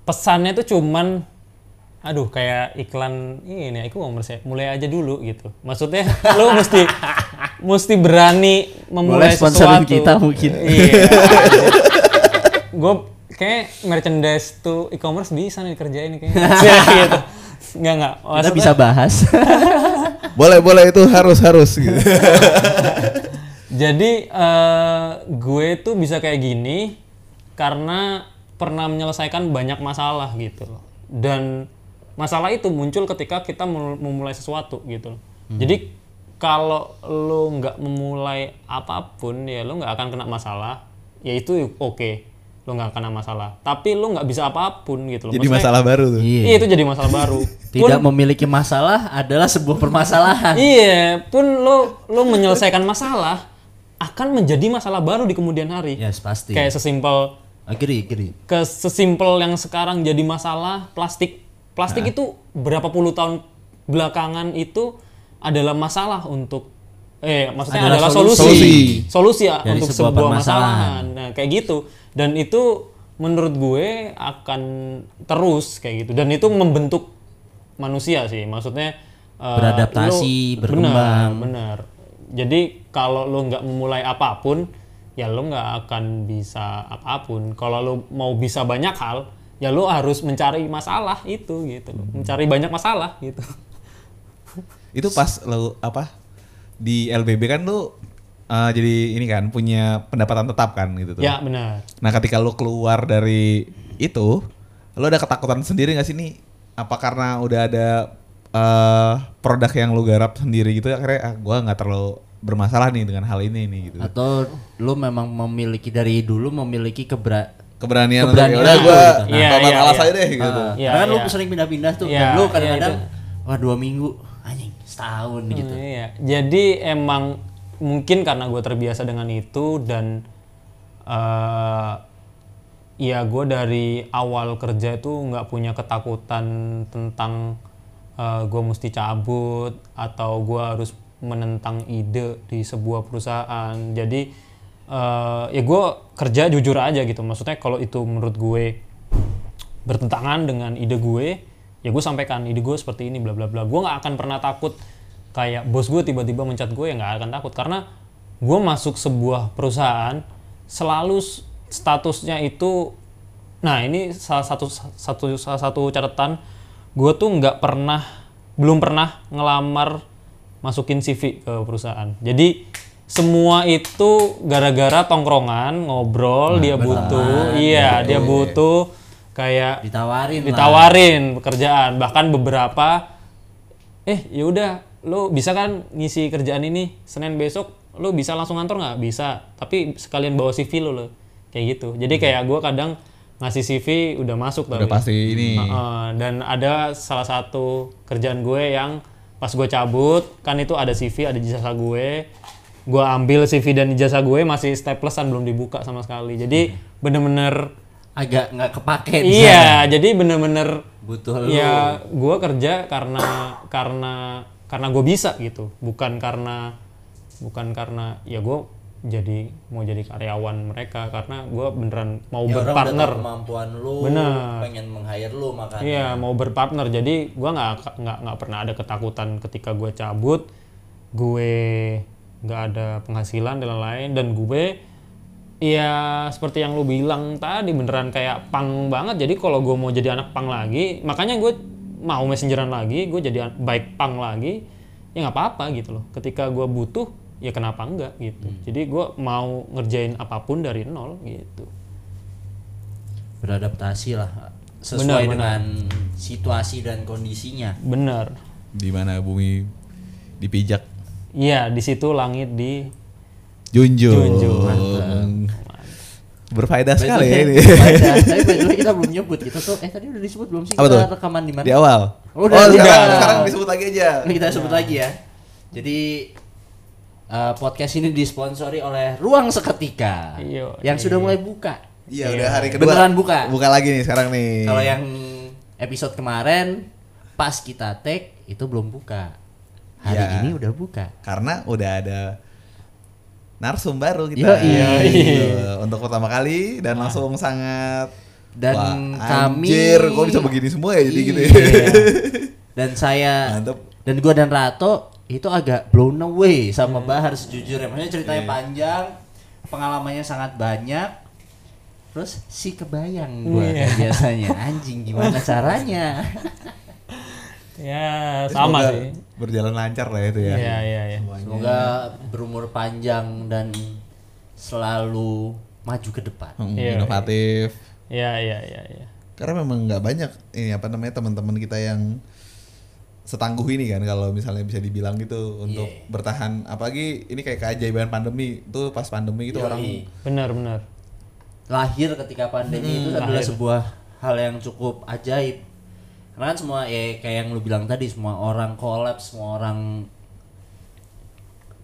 pesannya tuh cuman aduh kayak iklan ini aku ngomong mulai aja dulu gitu maksudnya lu mesti mesti berani memulai Boleh sponsorin sesuatu kita mungkin. iya gue kayak merchandise tuh e-commerce bisa nih kerjain kayaknya gitu nggak nggak kita bisa bahas. Boleh boleh itu harus harus gitu. Jadi eh, gue tuh bisa kayak gini karena pernah menyelesaikan banyak masalah gitu loh. Dan masalah itu muncul ketika kita mul- memulai sesuatu gitu loh. Jadi kalau lu nggak memulai apa pun ya lu nggak akan kena masalah ya itu oke lu nggak kena masalah tapi lu nggak bisa apa pun gitu loh Jadi Maksudnya- masalah baru tuh. Iya. iya itu jadi masalah baru Tidak memiliki masalah adalah sebuah permasalahan. iya pun lu lu menyelesaikan masalah akan menjadi masalah baru di kemudian hari Yes, pasti. kayak sesimpel Agree, agree. ke sesimpel yang sekarang jadi masalah plastik. Plastik itu berapa puluh tahun belakangan itu adalah masalah untuk eh maksudnya Adalah adalah, solusi. solusi. Solusi ya untuk sebuah sebuah, permasalahan. masalahan. Nah, kayak gitu. Dan itu menurut gue akan terus kayak gitu dan itu membentuk manusia sih. Maksudnya eh, Beradaptasi, lu- berkembang. Benar, benar. Jadi kalau lo nggak memulai apa pun, ya lo nggak akan bisa apa pun. Kalau lo mau bisa banyak hal, ya lo harus mencari masalah itu gitu, loh. mencari banyak masalah gitu. Itu pas lu apa di LBB kan lu eh, jadi ini kan punya pendapatan tetap kan gitu tuh. Ya benar. Nah ketika lu keluar dari itu, lu ada ketakutan sendiri gak sih nih? Apa karena udah ada eh, produk yang lu garap sendiri gitu akhirnya ah, gua nggak terlalu bermasalah nih dengan hal ini nih gitu. Atau lu memang memiliki dari dulu memiliki kebra Keberanian, Keberanian untuk, ya udah itu gua gitu. Tobat iya, alas iya. aja deh gitu. Ah, Iya, karena kan lu sering pindah-pindah tuh. Iya, Dan lu kadang-kadang itu. wah dua minggu anjing setahun gitu. Hmm, Iya. Jadi emang mungkin karena gue terbiasa dengan itu dan eh ya gue dari awal kerja itu nggak punya ketakutan tentang gue mesti cabut atau gue harus menentang ide di sebuah perusahaan. Jadi eh ya gue kerja jujur aja gitu. Maksudnya kalau itu menurut gue bertentangan dengan ide gue ya gue sampaikan ide gue seperti ini bla bla bla gue nggak akan pernah takut kayak bos gue tiba-tiba mencat gue ya nggak akan takut. Karena gue masuk sebuah perusahaan selalu statusnya itu nah ini salah satu satu salah satu catatan gue tuh nggak pernah belum pernah ngelamar masukin CV ke perusahaan. Jadi semua itu gara-gara tongkrongan ngobrol dia butuh iya dia butuh kayak Ditawarin lah. ditawarin pekerjaan. Bahkan beberapa eh ya udah lo bisa kan ngisi kerjaan ini senin besok lo bisa langsung kantor nggak? Bisa. Tapi sekalian bawa cv lo lo kayak gitu. Jadi kayak gue kadang ngasih cv udah masuk Udah tapi. pasti ini. Heeh, dan ada salah satu kerjaan gue yang pas gue cabut kan itu ada cv ada jasa gue. Gue ambil cv dan ijazah gue masih staplesan belum dibuka sama sekali. Jadi bener-bener Agak nggak kepake di sana. Iya, jadi bener-bener Butuh lu. ya gue kerja karena karena karena gue bisa gitu, bukan karena bukan karena ya gue jadi mau jadi karyawan mereka karena gue beneran mau Ya, berpartner. kemampuan lu, Bener. pengen meng-hire lu makanya. Iya, mau berpartner. Jadi gue nggak nggak nggak pernah ada ketakutan ketika gue cabut, gue nggak ada penghasilan dan lain-lain dan gue Iya seperti yang lu bilang tadi beneran kayak pang banget. Jadi kalau gue mau jadi anak pang lagi, makanya gue mau messengeran lagi, gue jadi baik pang lagi, ya nggak apa-apa gitu loh. Ketika gue butuh, ya kenapa enggak gitu. Jadi gue mau ngerjain apa pun dari nol gitu. Beradaptasi lah sesuai benar. dengan situasi dan kondisinya. Bener. Di mana bumi dipijak Iya di situ langit di junjung. Junjung. Berfaedah sekali ya ini. Tapi by the way kita belum nyebut kita tuh eh tadi udah disebut belum sih Apa kita tuh? rekaman di mana? Di awal. Udah, oh, udah. sekarang, sekarang disebut lagi aja. Ini kita sebut lagi ya. Jadi eh, podcast ini disponsori oleh Ruang Seketika yang sudah mulai buka. Iya, udah hari kedua. Beneran buka. Buka lagi nih sekarang nih. Kalau yang episode kemarin pas kita tag itu belum buka. Hari Iya. ini udah buka. karena udah ada narsum baru kita. Yoi. Gitu. Untuk pertama kali dan langsung sangat Dan Wah, kami anjir, kok bisa begini semua ya jadi gitu ya. Iya. Dan saya Mantep. dan gua dan Rato itu agak blown away sama Bahar sejujurnya. Maksudnya ceritanya Iya. panjang, pengalamannya sangat banyak. Terus si kebayang gua Iya. kayak biasanya anjing gimana caranya? ya Terus sama sih. Berjalan lancar lah itu ya. Iya iya iya. Semoga berumur panjang dan selalu maju ke depan. Hmm, Iya, setangguh ini kan kalau misalnya bisa dibilang gitu untuk Iya. bertahan apalagi ini kayak keajaiban pandemi itu pas pandemi itu Yoi. orang Benar benar. lahir ketika pandemi itu adalah sebuah hal yang cukup ajaib karena kan semua ya kayak yang lu bilang tadi semua orang kolaps semua orang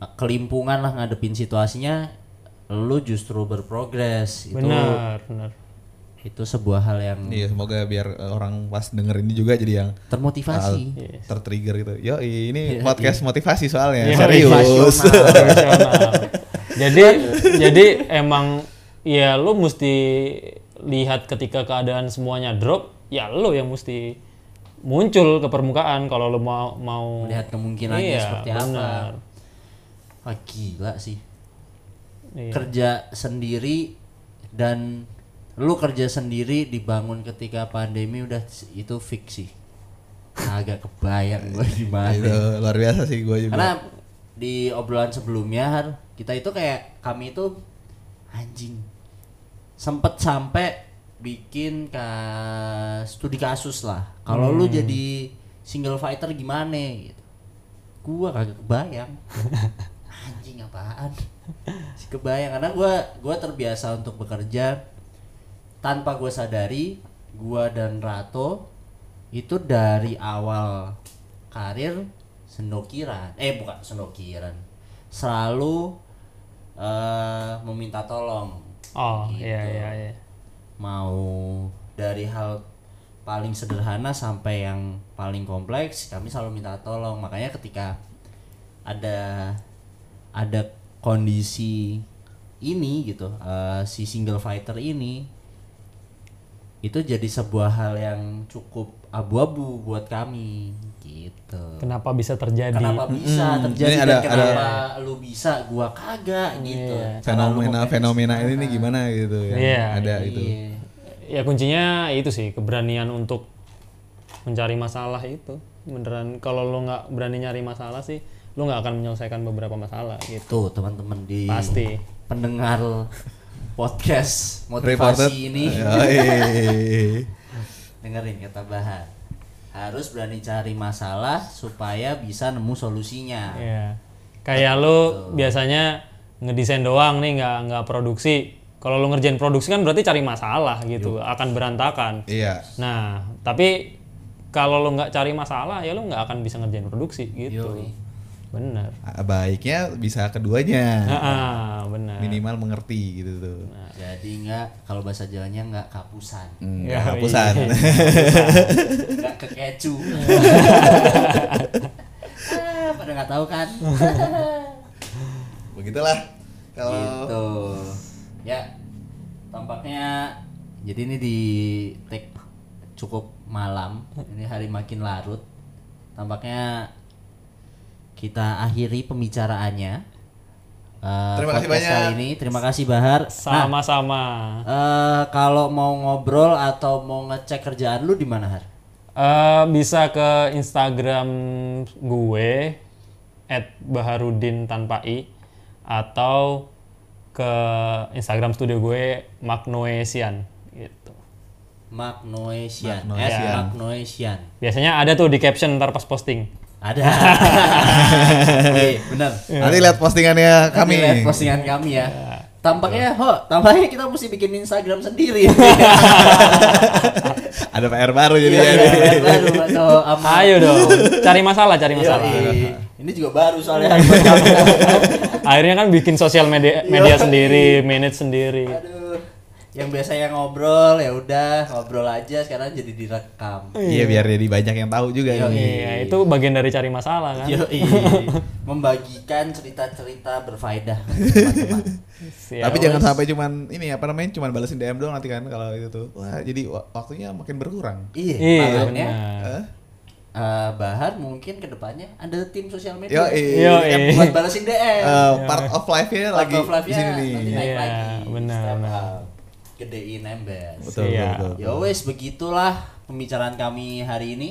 eh, kelimpungan lah ngadepin situasinya lu justru berprogres. Itu Benar benar. itu sebuah hal yang iya semoga biar eh, orang pas denger ini juga jadi yang termotivasi. uh, tertrigger gitu. Yo ini podcast motivasi soalnya Iya, serius. motivasional. Jadi jadi emang ya lu mesti lihat ketika keadaan semuanya drop, ya lu yang mesti muncul ke permukaan kalau lu mau mau melihat kemungkinannya Iya, seperti benar. apa Wah, gila sih. Iya. kerja sendiri dan lu kerja sendiri dibangun ketika pandemi udah itu fix sih. Agak kebayang gue gimana itu luar biasa sih gue juga. Karena di obrolan sebelumnya Har, kita itu kayak kami itu anjing sempet sampai bikin ka studi kasus lah. Kalau lu jadi single fighter gimana gitu? Gua kagak kebayang. Anjing apaan? Si kebayang. Karena gua gua terbiasa untuk bekerja tanpa gue sadari gua dan Rato itu dari awal karir sendokiran. Eh bukan sendokiran. Selalu eh meminta tolong. Oh, Gitu. iya iya iya. Mau dari hal paling sederhana sampai yang paling kompleks kami selalu minta tolong. Makanya ketika ada ada kondisi ini gitu eh, si single fighter ini itu jadi sebuah hal yang cukup abu-abu buat kami gitu Kenapa bisa terjadi? kenapa bisa Mm-mm. terjadi dan ada- kenapa lu bisa gua kagak gitu Iya. Cara lu fenomena ini nih gimana gitu ya Iya, ada itu Iya. Ya kuncinya itu sih keberanian untuk mencari masalah itu. Beneran kalau lu nggak berani nyari masalah sih, lu nggak akan menyelesaikan beberapa masalah gitu. Tuh teman-teman di Pasti. pendengar podcast Reported. motivasi ini Yoi. dengerin kata Bahar harus berani cari masalah supaya bisa nemu solusinya. Iya. Kayak lu biasanya ngedesain doang nih nggak nggak produksi. Kalau lu ngerjain produksi kan berarti cari masalah gitu, akan berantakan. iya Nah, tapi kalau lu nggak cari masalah ya lu nggak akan bisa ngerjain produksi gitu. Bener. Ah, baiknya bisa keduanya Ah, bener. minimal mengerti gitu tuh Jadi nggak kalau bahasa Jawanya nggak kapusan, Enggak Yoi. hapusan nggak kekecu. ah, pada nggak tahu kan? begitulah kalau gitu ya tampaknya jadi ini di take cukup malam ini hari makin larut tampaknya kita akhiri pembicaraannya Eh, Terima kasih banyak. kali ini terima kasih Bahar nah Sama-sama. eh, kalau mau ngobrol atau mau ngecek kerjaan lu di mana Har Eh, bisa ke Instagram gue @baharudin tanpa i atau ke Instagram studio gue Magnoesian gitu. Magnoesian Magnoesian Biasanya ada tuh di caption ntar pas posting. Ada Oke, benar nanti lihat postingannya kami Nanti lihat postingan kami ya. Tampaknya, ho, tampaknya kita mesti bikin Instagram sendiri. ada PR baru jadi Iya, ya iya, baru atau. Ayo dong, cari masalah, cari masalah. Yoi. Ini juga baru soalnya. Akhirnya kan bikin sosial media media sendiri, manage sendiri. Aduh, yang biasanya ngobrol ya udah ngobrol aja sekarang jadi direkam. iya biar jadi banyak yang tahu juga ini Iya, itu bagian dari cari masalah kan. Yoi. Membagikan cerita-cerita berfaedah tapi jangan sampai cuman ini apa namanya cuman balesin DM doang nanti kan kalau itu tuh wah jadi wa- waktunya makin berkurang Iya, Iya. Eh? eh, Bahar mungkin ke depannya ada tim sosial media Yo, Yo, yang eh. buat balesin DM. Eh, part of life-nya Part lagi of life-nya di sini nih nanti naik Iya, lagi. benar, benar. Gedein embes. betul, Iya. betul, betul. Ya wes begitulah pembicaraan kami hari ini.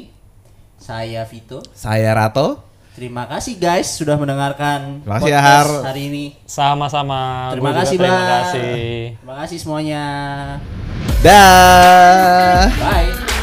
Saya Vito. saya Rato Terima kasih guys sudah mendengarkan Terima kasih, ya, podcast Har. hari ini. Sama-sama. Terima Gua kasih, Terima Bang. kasih. Terima kasih semuanya. dah